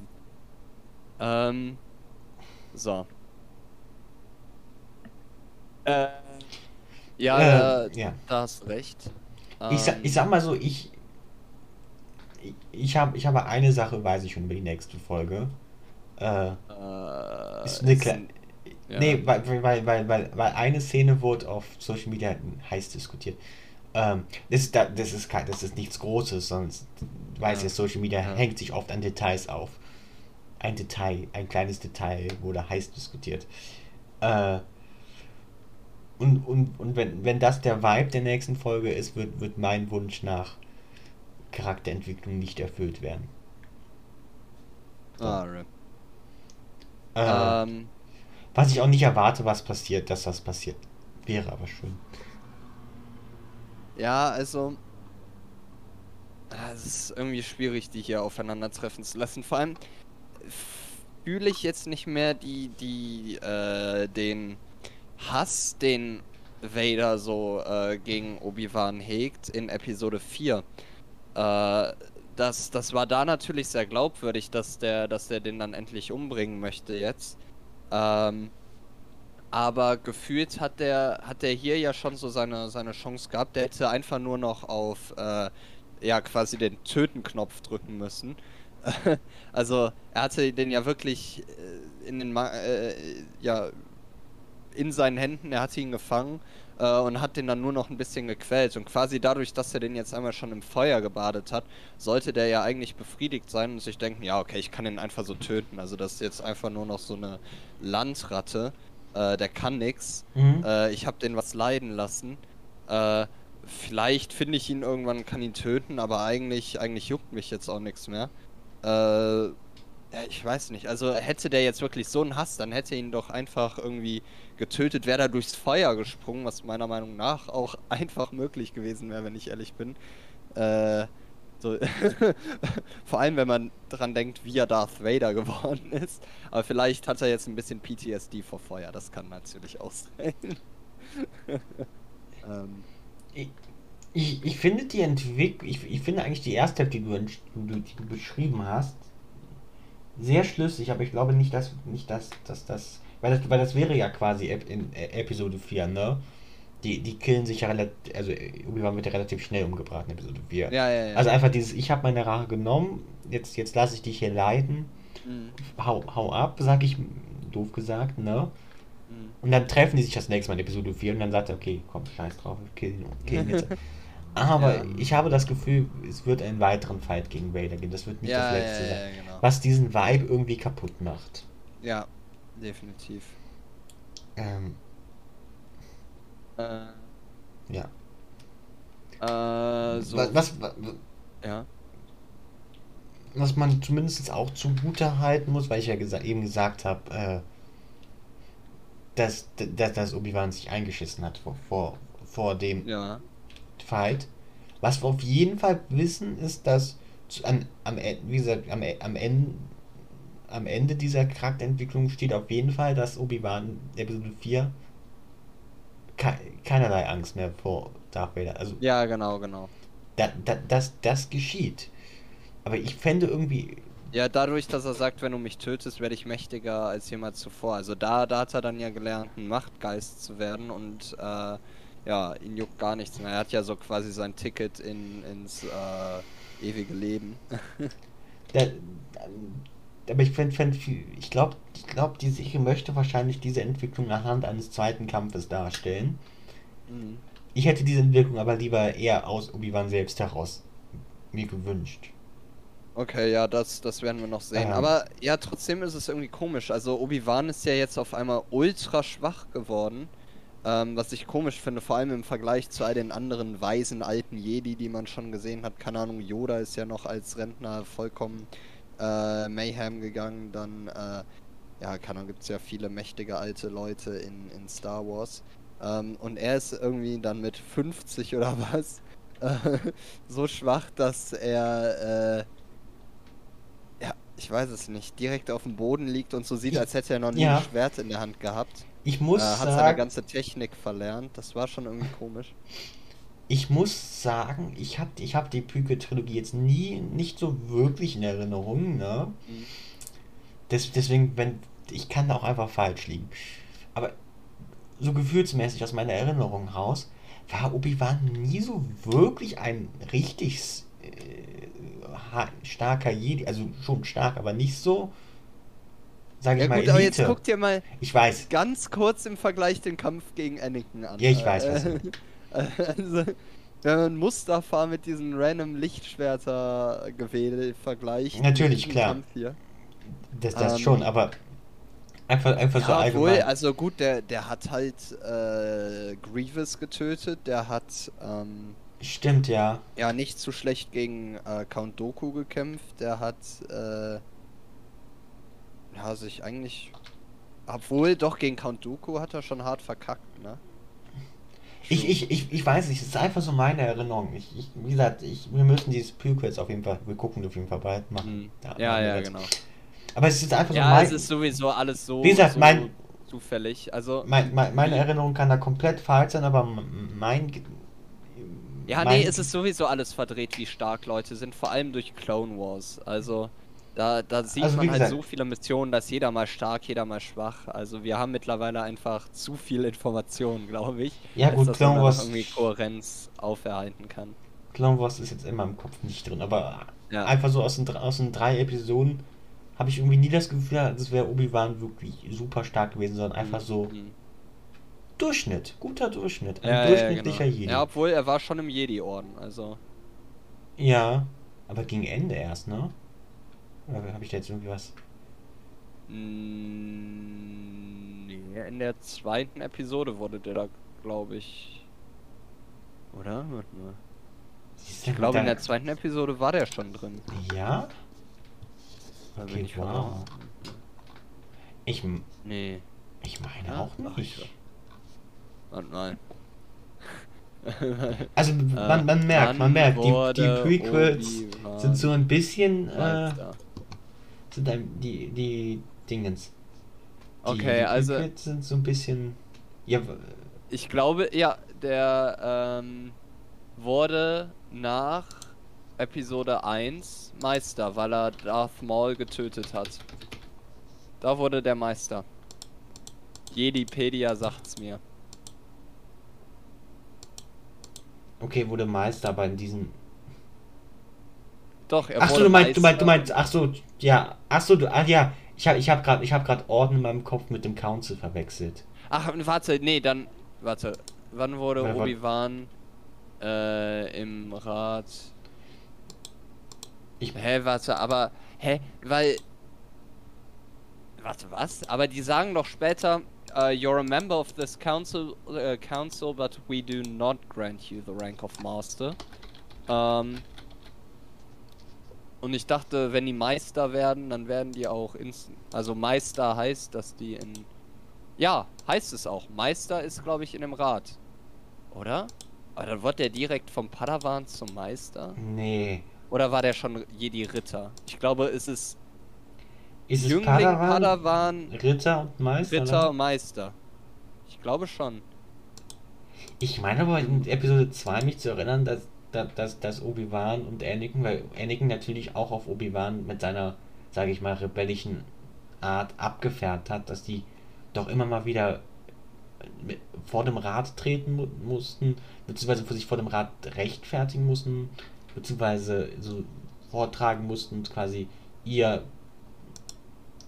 Ähm. So. Äh. Ja, äh, da, ja. da hast recht. Ich, sag, ich sag mal so, ich. Ich, ich, hab, ich habe eine Sache, weiß ich schon über die nächste Folge. Äh, äh, ist eine kleine. ja. Nee, weil, weil, weil, weil, weil eine Szene wurde auf Social Media heiß diskutiert. Ähm, das, ist, das, ist, das ist nichts Großes, sonst weiß Ja. ja, Social Media Ja. hängt sich oft an Details auf. Ein Detail, ein kleines Detail wurde heiß diskutiert. Äh, und und, und wenn, wenn das der Vibe der nächsten Folge ist, wird, wird mein Wunsch nach Charakterentwicklung nicht erfüllt werden. Ah, RIP. Äh, Ähm, was ich auch nicht erwarte, was passiert, dass das passiert. Wäre aber schön. ja, also. Es ist irgendwie schwierig, die hier aufeinandertreffen zu lassen. Vor allem fühle ich jetzt nicht mehr die, die, äh, den Hass, den Vader so äh, gegen Obi-Wan hegt in Episode 4. Äh, das, das war da natürlich sehr glaubwürdig, dass der, dass der den dann endlich umbringen möchte jetzt. Ähm, aber gefühlt hat der, hat der hier ja schon so seine, seine Chance gehabt. Der hätte einfach nur noch auf, äh, ja, quasi den Töten-Knopf drücken müssen. also, er hatte den ja wirklich äh, in den, Ma äh, ja, in seinen Händen, er hatte ihn gefangen äh, und hat den dann nur noch ein bisschen gequält. Und quasi dadurch, dass er den jetzt einmal schon im Feuer gebadet hat, sollte der ja eigentlich befriedigt sein und sich denken, ja, okay, ich kann ihn einfach so töten. Also das ist jetzt einfach nur noch so eine Landratte, äh, der kann nix. Mhm. Äh, ich habe den was leiden lassen. Äh, vielleicht finde ich ihn irgendwann, kann ihn töten, aber eigentlich, eigentlich juckt mich jetzt auch nichts mehr. Äh, ich weiß nicht. Also hätte der jetzt wirklich so einen Hass, dann hätte ihn doch einfach irgendwie getötet, wäre da durchs Feuer gesprungen, was meiner Meinung nach auch einfach möglich gewesen wäre, wenn ich ehrlich bin. Äh, so Vor allem, wenn man dran denkt, wie er Darth Vader geworden ist. Aber vielleicht hat er jetzt ein bisschen PTSD vor Feuer, das kann natürlich auch sein. ähm, Ich, ich, finde die Entwicklung, ich, ich finde eigentlich die erste Hälfte, die du, die du, die du beschrieben hast, sehr schlüssig, aber ich glaube nicht, dass, nicht, dass, dass das, weil das, weil das wäre ja quasi in äh, Episode 4, ne? Die, die killen sich ja relativ, also Obi-Wan wird ja relativ schnell umgebracht in Episode 4. ja, ja, ja. Also einfach dieses, ich habe meine Rache genommen, jetzt, jetzt lasse ich dich hier leiden, Mhm, hau, hau ab, sag ich, doof gesagt, ne? mhm. Und dann treffen die sich das nächste Mal in Episode 4 und dann sagt er, okay, komm, scheiß drauf, ich kill ihn, kill ihn jetzt. Aber Ja. ich habe das Gefühl, es wird einen weiteren Fight gegen Vader geben. Das wird nicht Ja, das letzte sein. ja, genau. Was diesen Vibe irgendwie kaputt macht. Ja, definitiv. Ähm, Äh, ja. äh, so. Was, was, was, Ja. was man zumindest auch zugute halten muss, weil ich ja gesa eben gesagt habe, äh, dass, dass, dass Obi-Wan sich eingeschissen hat vor, vor, vor dem Ja. Fight. Was wir auf jeden Fall wissen, ist, dass zu, an, am, E- wie gesagt, am, E- am, Ende, am Ende dieser Charakterentwicklung steht auf jeden Fall, dass Obi-Wan Episode 4 kei- keinerlei Angst mehr vor Darth Vader. Also, Ja, genau, genau. da, da, das, das geschieht. Aber ich fände irgendwie, Ja, dadurch, dass er sagt, wenn du mich tötest, werde ich mächtiger als jemals zuvor. Also da, da hat er dann ja gelernt, ein Machtgeist zu werden und äh, ja, ihn juckt gar nichts mehr. Er hat ja so quasi sein Ticket in, ins äh, ewige Leben. da, aber ich fände, fänd, ich glaube, ich glaub, die Serie möchte wahrscheinlich diese Entwicklung anhand eines zweiten Kampfes darstellen. Mhm. Ich hätte diese Entwicklung aber lieber eher aus Obi-Wan selbst heraus mir gewünscht. Okay, ja, das, das werden wir noch sehen. Ähm. Aber ja, trotzdem ist es irgendwie komisch. Also Obi-Wan ist ja jetzt auf einmal ultra schwach geworden. Ähm, was ich komisch finde, vor allem im Vergleich zu all den anderen weisen alten Jedi, die man schon gesehen hat. Keine Ahnung, Yoda ist ja noch als Rentner vollkommen äh, Mayhem gegangen. Dann, äh, ja, keine Ahnung, gibt es ja viele mächtige alte Leute in, in Star Wars. Ähm, und er ist irgendwie dann mit 50 oder was äh, so schwach, dass er äh, ja, ich weiß es nicht, direkt auf dem Boden liegt und so sieht, als hätte er noch nie ja. ein Schwert in der Hand gehabt. Ich Äh, muss hat seine sagen, ganze Technik verlernt. Das war schon irgendwie komisch. ich muss sagen, ich habe ich hab die Püke-Trilogie jetzt nie, nicht so wirklich in Erinnerung, ne? Mhm. Des, deswegen, wenn, ich kann da auch einfach falsch liegen. Aber so gefühlsmäßig aus meiner Erinnerung raus, war Obi-Wan nie so wirklich ein richtig äh, starker Jedi. Also schon stark, aber nicht so, sage Ja ich mal, gut, aber jetzt Elite. guck dir mal Ich weiß, ganz kurz im Vergleich den Kampf gegen Anakin an. Ja, ich weiß, was Äh, Also, wenn man Mustafa mit diesen random Lichtschwerter gewählt vergleicht. Natürlich, klar. Kampf hier. das, das Ähm, schon, aber einfach, einfach so Ja, obwohl, allgemein. also gut, der, der hat halt äh, Grievous getötet, der hat ähm, Stimmt, ja. ja nicht zu schlecht gegen äh, Count Doku gekämpft, der hat äh, ja sich eigentlich obwohl doch gegen Count Doku hat er schon hart verkackt, ne? Ich, ich, ich, ich weiß nicht, es ist einfach so meine Erinnerung. Ich, ich, wie gesagt, ich, wir müssen dieses Prequel jetzt auf jeden Fall, wir gucken auf jeden Fall bald machen. Mhm. Ja, ja, jetzt. genau. Aber es ist einfach so Ja, mein, es ist sowieso alles so, Wie gesagt, so mein- zufällig. Also mein, mein, meine Erinnerung kann da komplett falsch sein, aber mein. Ja, mein, nee, es ist sowieso alles verdreht, wie stark Leute sind, vor allem durch Clone Wars. Also, da, da sieht Also, man halt gesagt- so viele Missionen, dass jeder mal stark, jeder mal schwach. Also, wir haben mittlerweile einfach zu viel Informationen, glaube ich. Ja, gut, dass Clone Wars- irgendwie Kohärenz auferhalten kann. Clone Wars ist jetzt in meinem Kopf nicht drin, aber Ja. einfach so aus den, aus den drei Episoden habe ich irgendwie nie das Gefühl, als wäre Obi-Wan wirklich super stark gewesen, sondern einfach so Mhm. Durchschnitt, guter Durchschnitt, ein Ja, ja, durchschnittlicher genau. Jedi. Ja, obwohl er war schon im Jedi-Orden, also. Ja, aber gegen Ende erst, ne? Oder habe ich da jetzt irgendwie was? Mm, nee, in der zweiten Episode wurde der da, glaube ich. Oder? Warte mal. Ich glaube, in der zweiten Episode war der schon drin. Ja? Okay, ich wow. Ich, Nee, ich meine Ja, auch nicht. ich- warte mal. Also man, man merkt, man merkt, die, die Prequels sind so ein bisschen, äh, die, die Dingens. Die, Okay, die also- sind so ein bisschen, ja, Ich glaube, ja, der ähm, wurde nach Episode 1 Meister, weil er Darth Maul getötet hat. Da wurde der Meister. Jedipedia sagt's mir. okay, wurde Meister, aber in diesem, Doch, er ach so, wurde du meinst, du meinst, du Meister. meinst, ach so, ja, ach so, du, ah, ja, ich habe ich hab gerade, gerade Orden in meinem Kopf mit dem Council verwechselt. Ach, warte, nee, dann. Warte. Wann wurde. Obi-Wan äh, im Rat. Ich- Hä, warte, aber. Hä? Weil. Warte, was? Aber die sagen doch später. Uh, you're a member of this council, uh, council, but we do not grant you the rank of master. Ähm, und ich dachte, wenn die Meister werden, dann werden die auch instant. Also Meister heißt, dass die in. Ja, heißt es auch. Meister ist, glaube ich, in dem Rat. Oder? Aber dann wird der direkt vom Padawan zum Meister? Nee, Oder war der schon Jedi-Ritter? Ich glaube, es ist ist es Jüngling, Padawan, Padawan, Ritter und Meister? Ritter, oder? Meister. Ich glaube schon. Ich meine aber in Episode 2 mich zu erinnern, dass, dass, dass, Obi-Wan und Anakin, weil Anakin natürlich auch auf Obi-Wan mit seiner, sage ich mal, rebellischen Art abgefärbt hat, dass die doch immer mal wieder vor dem Rat treten mu mussten, beziehungsweise sich vor dem Rat rechtfertigen mussten, beziehungsweise so vortragen mussten und quasi ihr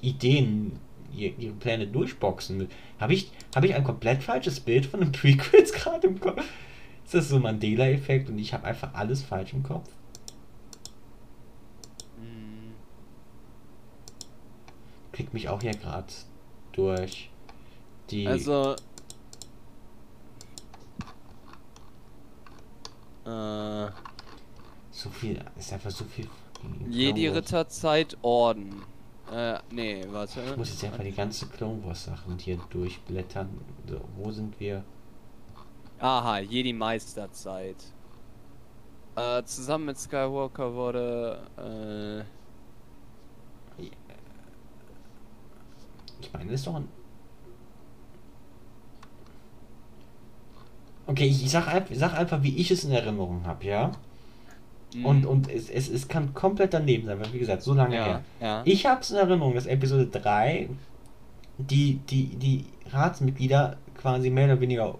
Ideen, ihr, ihre Pläne durchboxen. Habe ich, hab ich ein komplett falsches Bild von den Prequels gerade im Kopf? Ist das so ein Mandela-Effekt und ich habe einfach alles falsch im Kopf? Hm, Klick mich auch hier gerade durch die. Also. Äh, so viel, ist einfach so viel. Jedi-Ritterzeit Orden. Äh, nee, warte. Ich muss jetzt einfach die ganze Clone Wars Sachen hier durchblättern. So, wo sind wir? Aha, Jedi-Meisterzeit. Äh, zusammen mit Skywalker wurde, äh, Ich meine, das ist doch ein. Okay, ich, ich sag, einfach, sag einfach, wie ich es in Erinnerung habe, ja? Mhm. Und, und es, es, es kann komplett daneben sein, weil wie gesagt, so lange ja, her. ja. Ich habe es in Erinnerung, dass Episode 3 die, die, die Ratsmitglieder quasi mehr oder weniger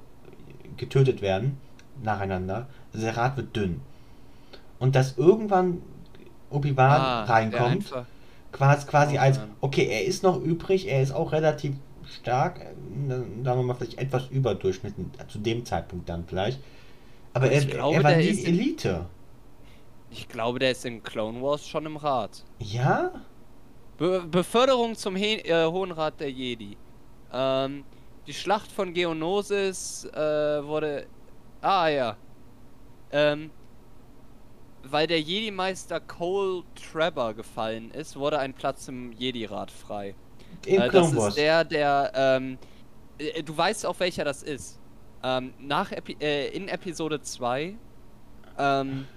getötet werden, nacheinander. Also der Rat wird dünn. Und dass irgendwann Obi-Wan Ah, reinkommt, quasi, quasi Oh, als, okay, er ist noch übrig, er ist auch relativ stark, sagen wir mal vielleicht etwas überdurchschnittlich, zu dem Zeitpunkt dann vielleicht. Aber er, glaube, er war nie Elite. Ich glaube, der ist in Clone Wars schon im Rat. Ja? Be Beförderung zum He äh, Hohen Rat der Jedi. Ähm, die Schlacht von Geonosis äh, wurde. Ah ja. Ähm, weil der Jedi-Meister Cole Trevor gefallen ist, wurde ein Platz im Jedi-Rat frei. In Äh, das ist der, der, ähm, äh, du weißt auch welcher das ist. Ähm, nach Epi äh, in Episode 2 ähm,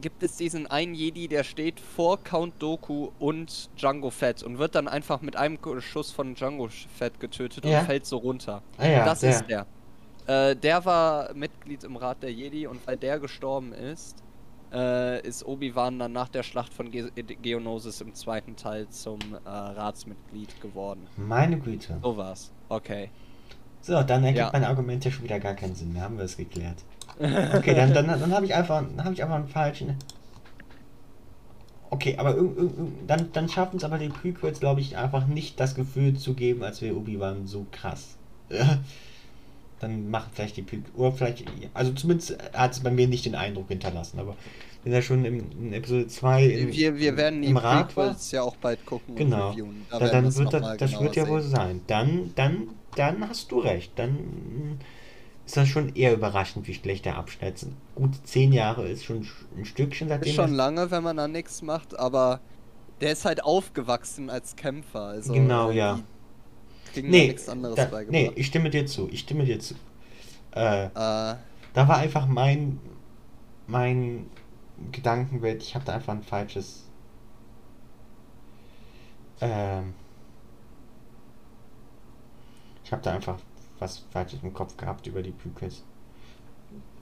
gibt es diesen einen Jedi, der steht vor Count Doku und Django Fett und wird dann einfach mit einem Schuss von Django Fett getötet Ja. und fällt so runter. ah ja, das der. ist der. Äh, der war Mitglied im Rat der Jedi und weil der gestorben ist, äh, ist Obi-Wan dann nach der Schlacht von Ge Geonosis im zweiten Teil zum äh, Ratsmitglied geworden. Meine Güte. So war's. Okay. So, dann ergibt Ja. mein Argument ja schon wieder gar keinen Sinn mehr. Haben wir es geklärt. Okay, dann, dann, dann habe ich einfach, dann habe ich einfach einen falschen. Okay, aber irg- irg- irg- dann, dann schaffen es aber die Prequels, glaube ich, einfach nicht das Gefühl zu geben, als wäre Obi-Wan so krass. dann macht vielleicht die Prequels, oder vielleicht, also zumindest hat es bei mir nicht den Eindruck hinterlassen, aber wenn er schon in, in Episode 2 in, wir, wir werden im Rat war, ja auch bald gucken Genau. Da dann wird das, das wird ja wohl sein. Dann, dann, dann hast du recht. Dann ist das schon eher überraschend, wie schlecht der abschneidet. Gut, zehn Jahre ist schon ein Stückchen seitdem. Ist schon lange, wenn man da nichts macht, aber der ist halt aufgewachsen als Kämpfer. Also, Genau, äh, ja. Nee, ja nichts anderes da, nee, ich stimme dir zu. Ich stimme dir zu. Äh, Äh, da war einfach mein, mein Gedankenwelt. Ich habe da einfach ein falsches. Ähm, ich habe da einfach was Falsches im Kopf gehabt über die Prequels.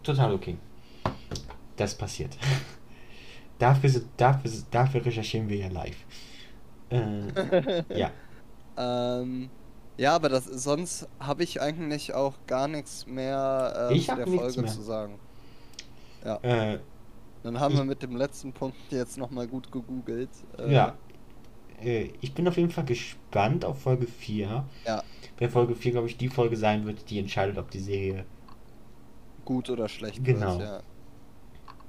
Total okay. Das passiert. dafür, dafür, dafür recherchieren wir ja live. Äh, ja. ähm, ja, aber das, sonst habe ich eigentlich auch gar nichts mehr äh, Ich zu der Folge mehr. zu sagen. Äh, Dann haben Ich- wir mit dem letzten Punkt jetzt nochmal gut gegoogelt. Äh, Ja. Äh, ich bin auf jeden Fall gespannt auf Folge 4. Ja. Wer Folge 4, glaube ich, die Folge sein wird, die entscheidet, ob die Serie. Gut oder schlecht Genau. wird, ja.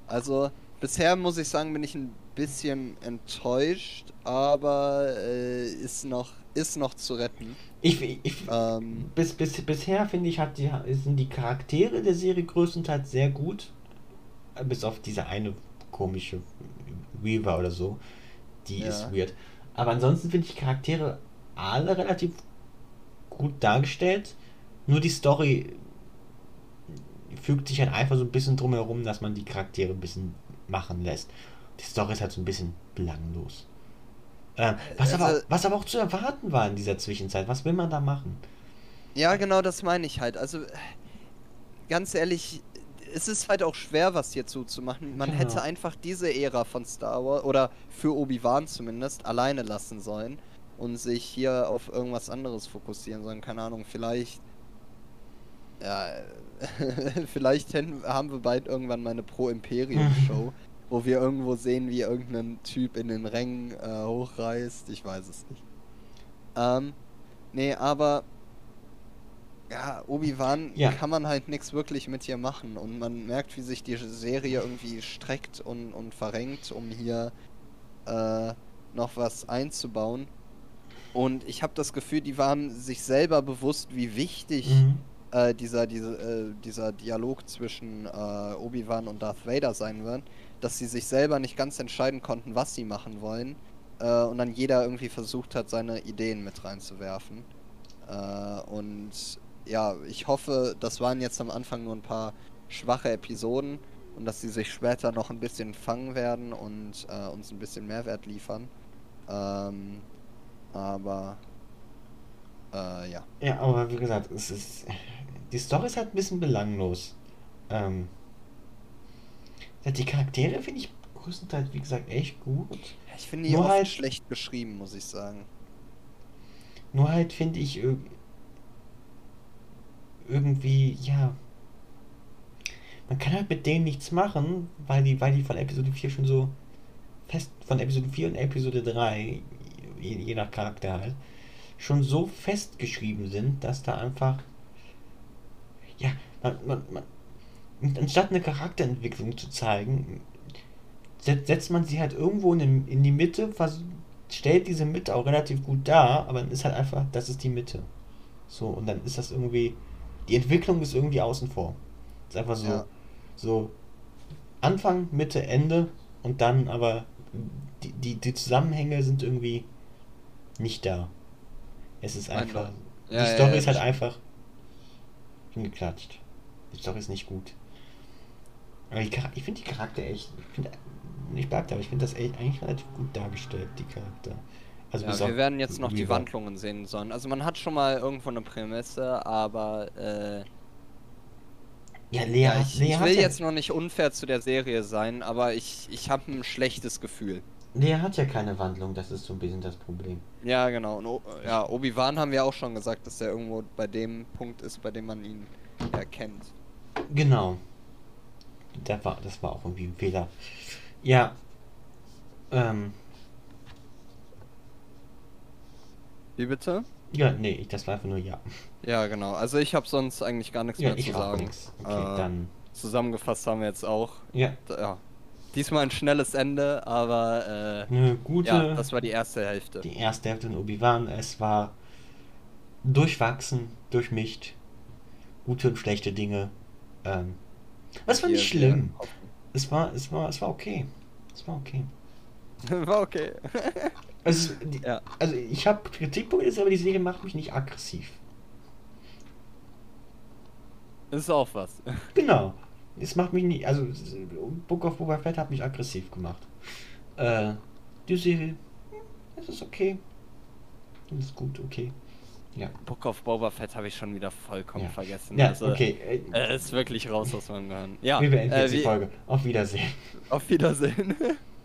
Also, bisher muss ich sagen, bin ich ein bisschen enttäuscht, aber äh, ist noch ist noch zu retten. Ich, ich, Ähm, bis, bis, bisher finde ich, hat die, sind die Charaktere der Serie größtenteils sehr gut. Bis auf diese eine komische Weaver oder so. Die Ja. ist weird. Aber ansonsten finde ich die Charaktere alle relativ gut dargestellt. Nur die Story fügt sich halt einfach so ein bisschen drum herum, dass man die Charaktere ein bisschen machen lässt. Die Story ist halt so ein bisschen belanglos. Ähm, was, aber, Also- was aber auch zu erwarten war in dieser Zwischenzeit. Was will man da machen? ja, genau, das meine ich halt. Also, ganz ehrlich, es ist halt auch schwer, was hierzu zu machen. Man Genau. hätte einfach diese Ära von Star Wars, oder für Obi-Wan zumindest, alleine lassen sollen und sich hier auf irgendwas anderes fokussieren sollen. Keine Ahnung, vielleicht. Ja, vielleicht haben wir bald irgendwann mal eine Pro-Imperium-Show, wo wir irgendwo sehen, wie irgendein Typ in den Rängen äh, hochreist. Ich weiß es nicht. Ähm, nee, aber ja, Obi-Wan Ja. kann man halt nichts wirklich mit hier machen und man merkt, wie sich die Serie irgendwie streckt und, und verrenkt, um hier äh, noch was einzubauen. Und ich habe das Gefühl, die waren sich selber bewusst, wie wichtig Mhm. äh, dieser, diese, äh, dieser Dialog zwischen äh, Obi-Wan und Darth Vader sein wird, dass sie sich selber nicht ganz entscheiden konnten, was sie machen wollen. Äh, und dann jeder irgendwie versucht hat, seine Ideen mit reinzuwerfen. Äh, und ja, ich hoffe, das waren jetzt am Anfang nur ein paar schwache Episoden und dass sie sich später noch ein bisschen fangen werden und äh, uns ein bisschen Mehrwert liefern. Ähm, aber Äh, ja. Ja, aber wie gesagt, es ist. Die Story ist halt ein bisschen belanglos. Ähm. Die Charaktere finde ich größtenteils, wie gesagt, echt gut. Ich finde die Nur halt- schlecht geschrieben, muss ich sagen. Nur halt finde ich irg- irgendwie, ja. Man kann halt mit denen nichts machen, weil die, weil die von Episode 4 schon so fest, von Episode 4 und Episode 3, je, je nach Charakter halt, schon so festgeschrieben sind, dass da einfach, ja, man, man, man, anstatt eine Charakterentwicklung zu zeigen, set- setzt man sie halt irgendwo in, in die Mitte, stellt diese Mitte auch relativ gut dar, aber dann ist halt einfach, das ist die Mitte. So, und dann ist das irgendwie, die Entwicklung ist irgendwie außen vor. Ist einfach so, Ja. so Anfang, Mitte, Ende und dann aber die, die, die Zusammenhänge sind irgendwie nicht da. Es ist einfach, die Ja, ja, Story ja, ist halt einfach hingeklatscht. Die Story ist nicht gut. Aber die ich finde die Charakter echt, ich finde, ich bleib da, aber ich finde das echt eigentlich relativ gut dargestellt, die Charakter. Also Ja, wir werden jetzt noch die. Wandlungen sehen sollen. Also man hat schon mal irgendwo eine Prämisse, aber äh, Ja, Lea, ja, ich, Lea ich will jetzt noch nicht unfair zu der Serie sein, aber ich, ich habe ein schlechtes Gefühl. Lea hat ja keine Wandlung, das ist so ein bisschen das Problem. Ja, genau. Und o ja, Obi-Wan haben wir auch schon gesagt, dass er irgendwo bei dem Punkt ist, bei dem man ihn erkennt. Genau. Das war, das war auch irgendwie ein Fehler. Ja. Ähm, Wie bitte? ja, nee, ich- das war einfach nur ja. Ja, genau. Also ich habe sonst eigentlich gar nichts Ja, mehr ich zu sagen. nichts. Okay, Äh, dann. Zusammengefasst haben wir jetzt auch. Ja, Ja. Diesmal ein schnelles Ende, aber äh, eine gute. ja, das war die erste Hälfte. die erste Hälfte in Obi-Wan. Es war durchwachsen, durchmischt. Gute und schlechte Dinge. Ähm, das war nicht schlimm. Es war, es war, es war okay. Es war okay. war okay. Also, die, ja. also ich habe Kritikpunkte, aber die Serie macht mich nicht aggressiv. Ist auch was. Genau. Es macht mich nicht, also Book of Boba Fett hat mich aggressiv gemacht. Äh, die Serie, es ist okay. Es ist gut, okay. Ja. Book of Boba Fett habe ich schon wieder vollkommen Ja. vergessen. Ja, also, okay. Äh, Er ist wirklich raus aus meinem Gehirn. Ja, wir beenden äh, jetzt die Folge. Auf Wiedersehen. Auf Wiedersehen.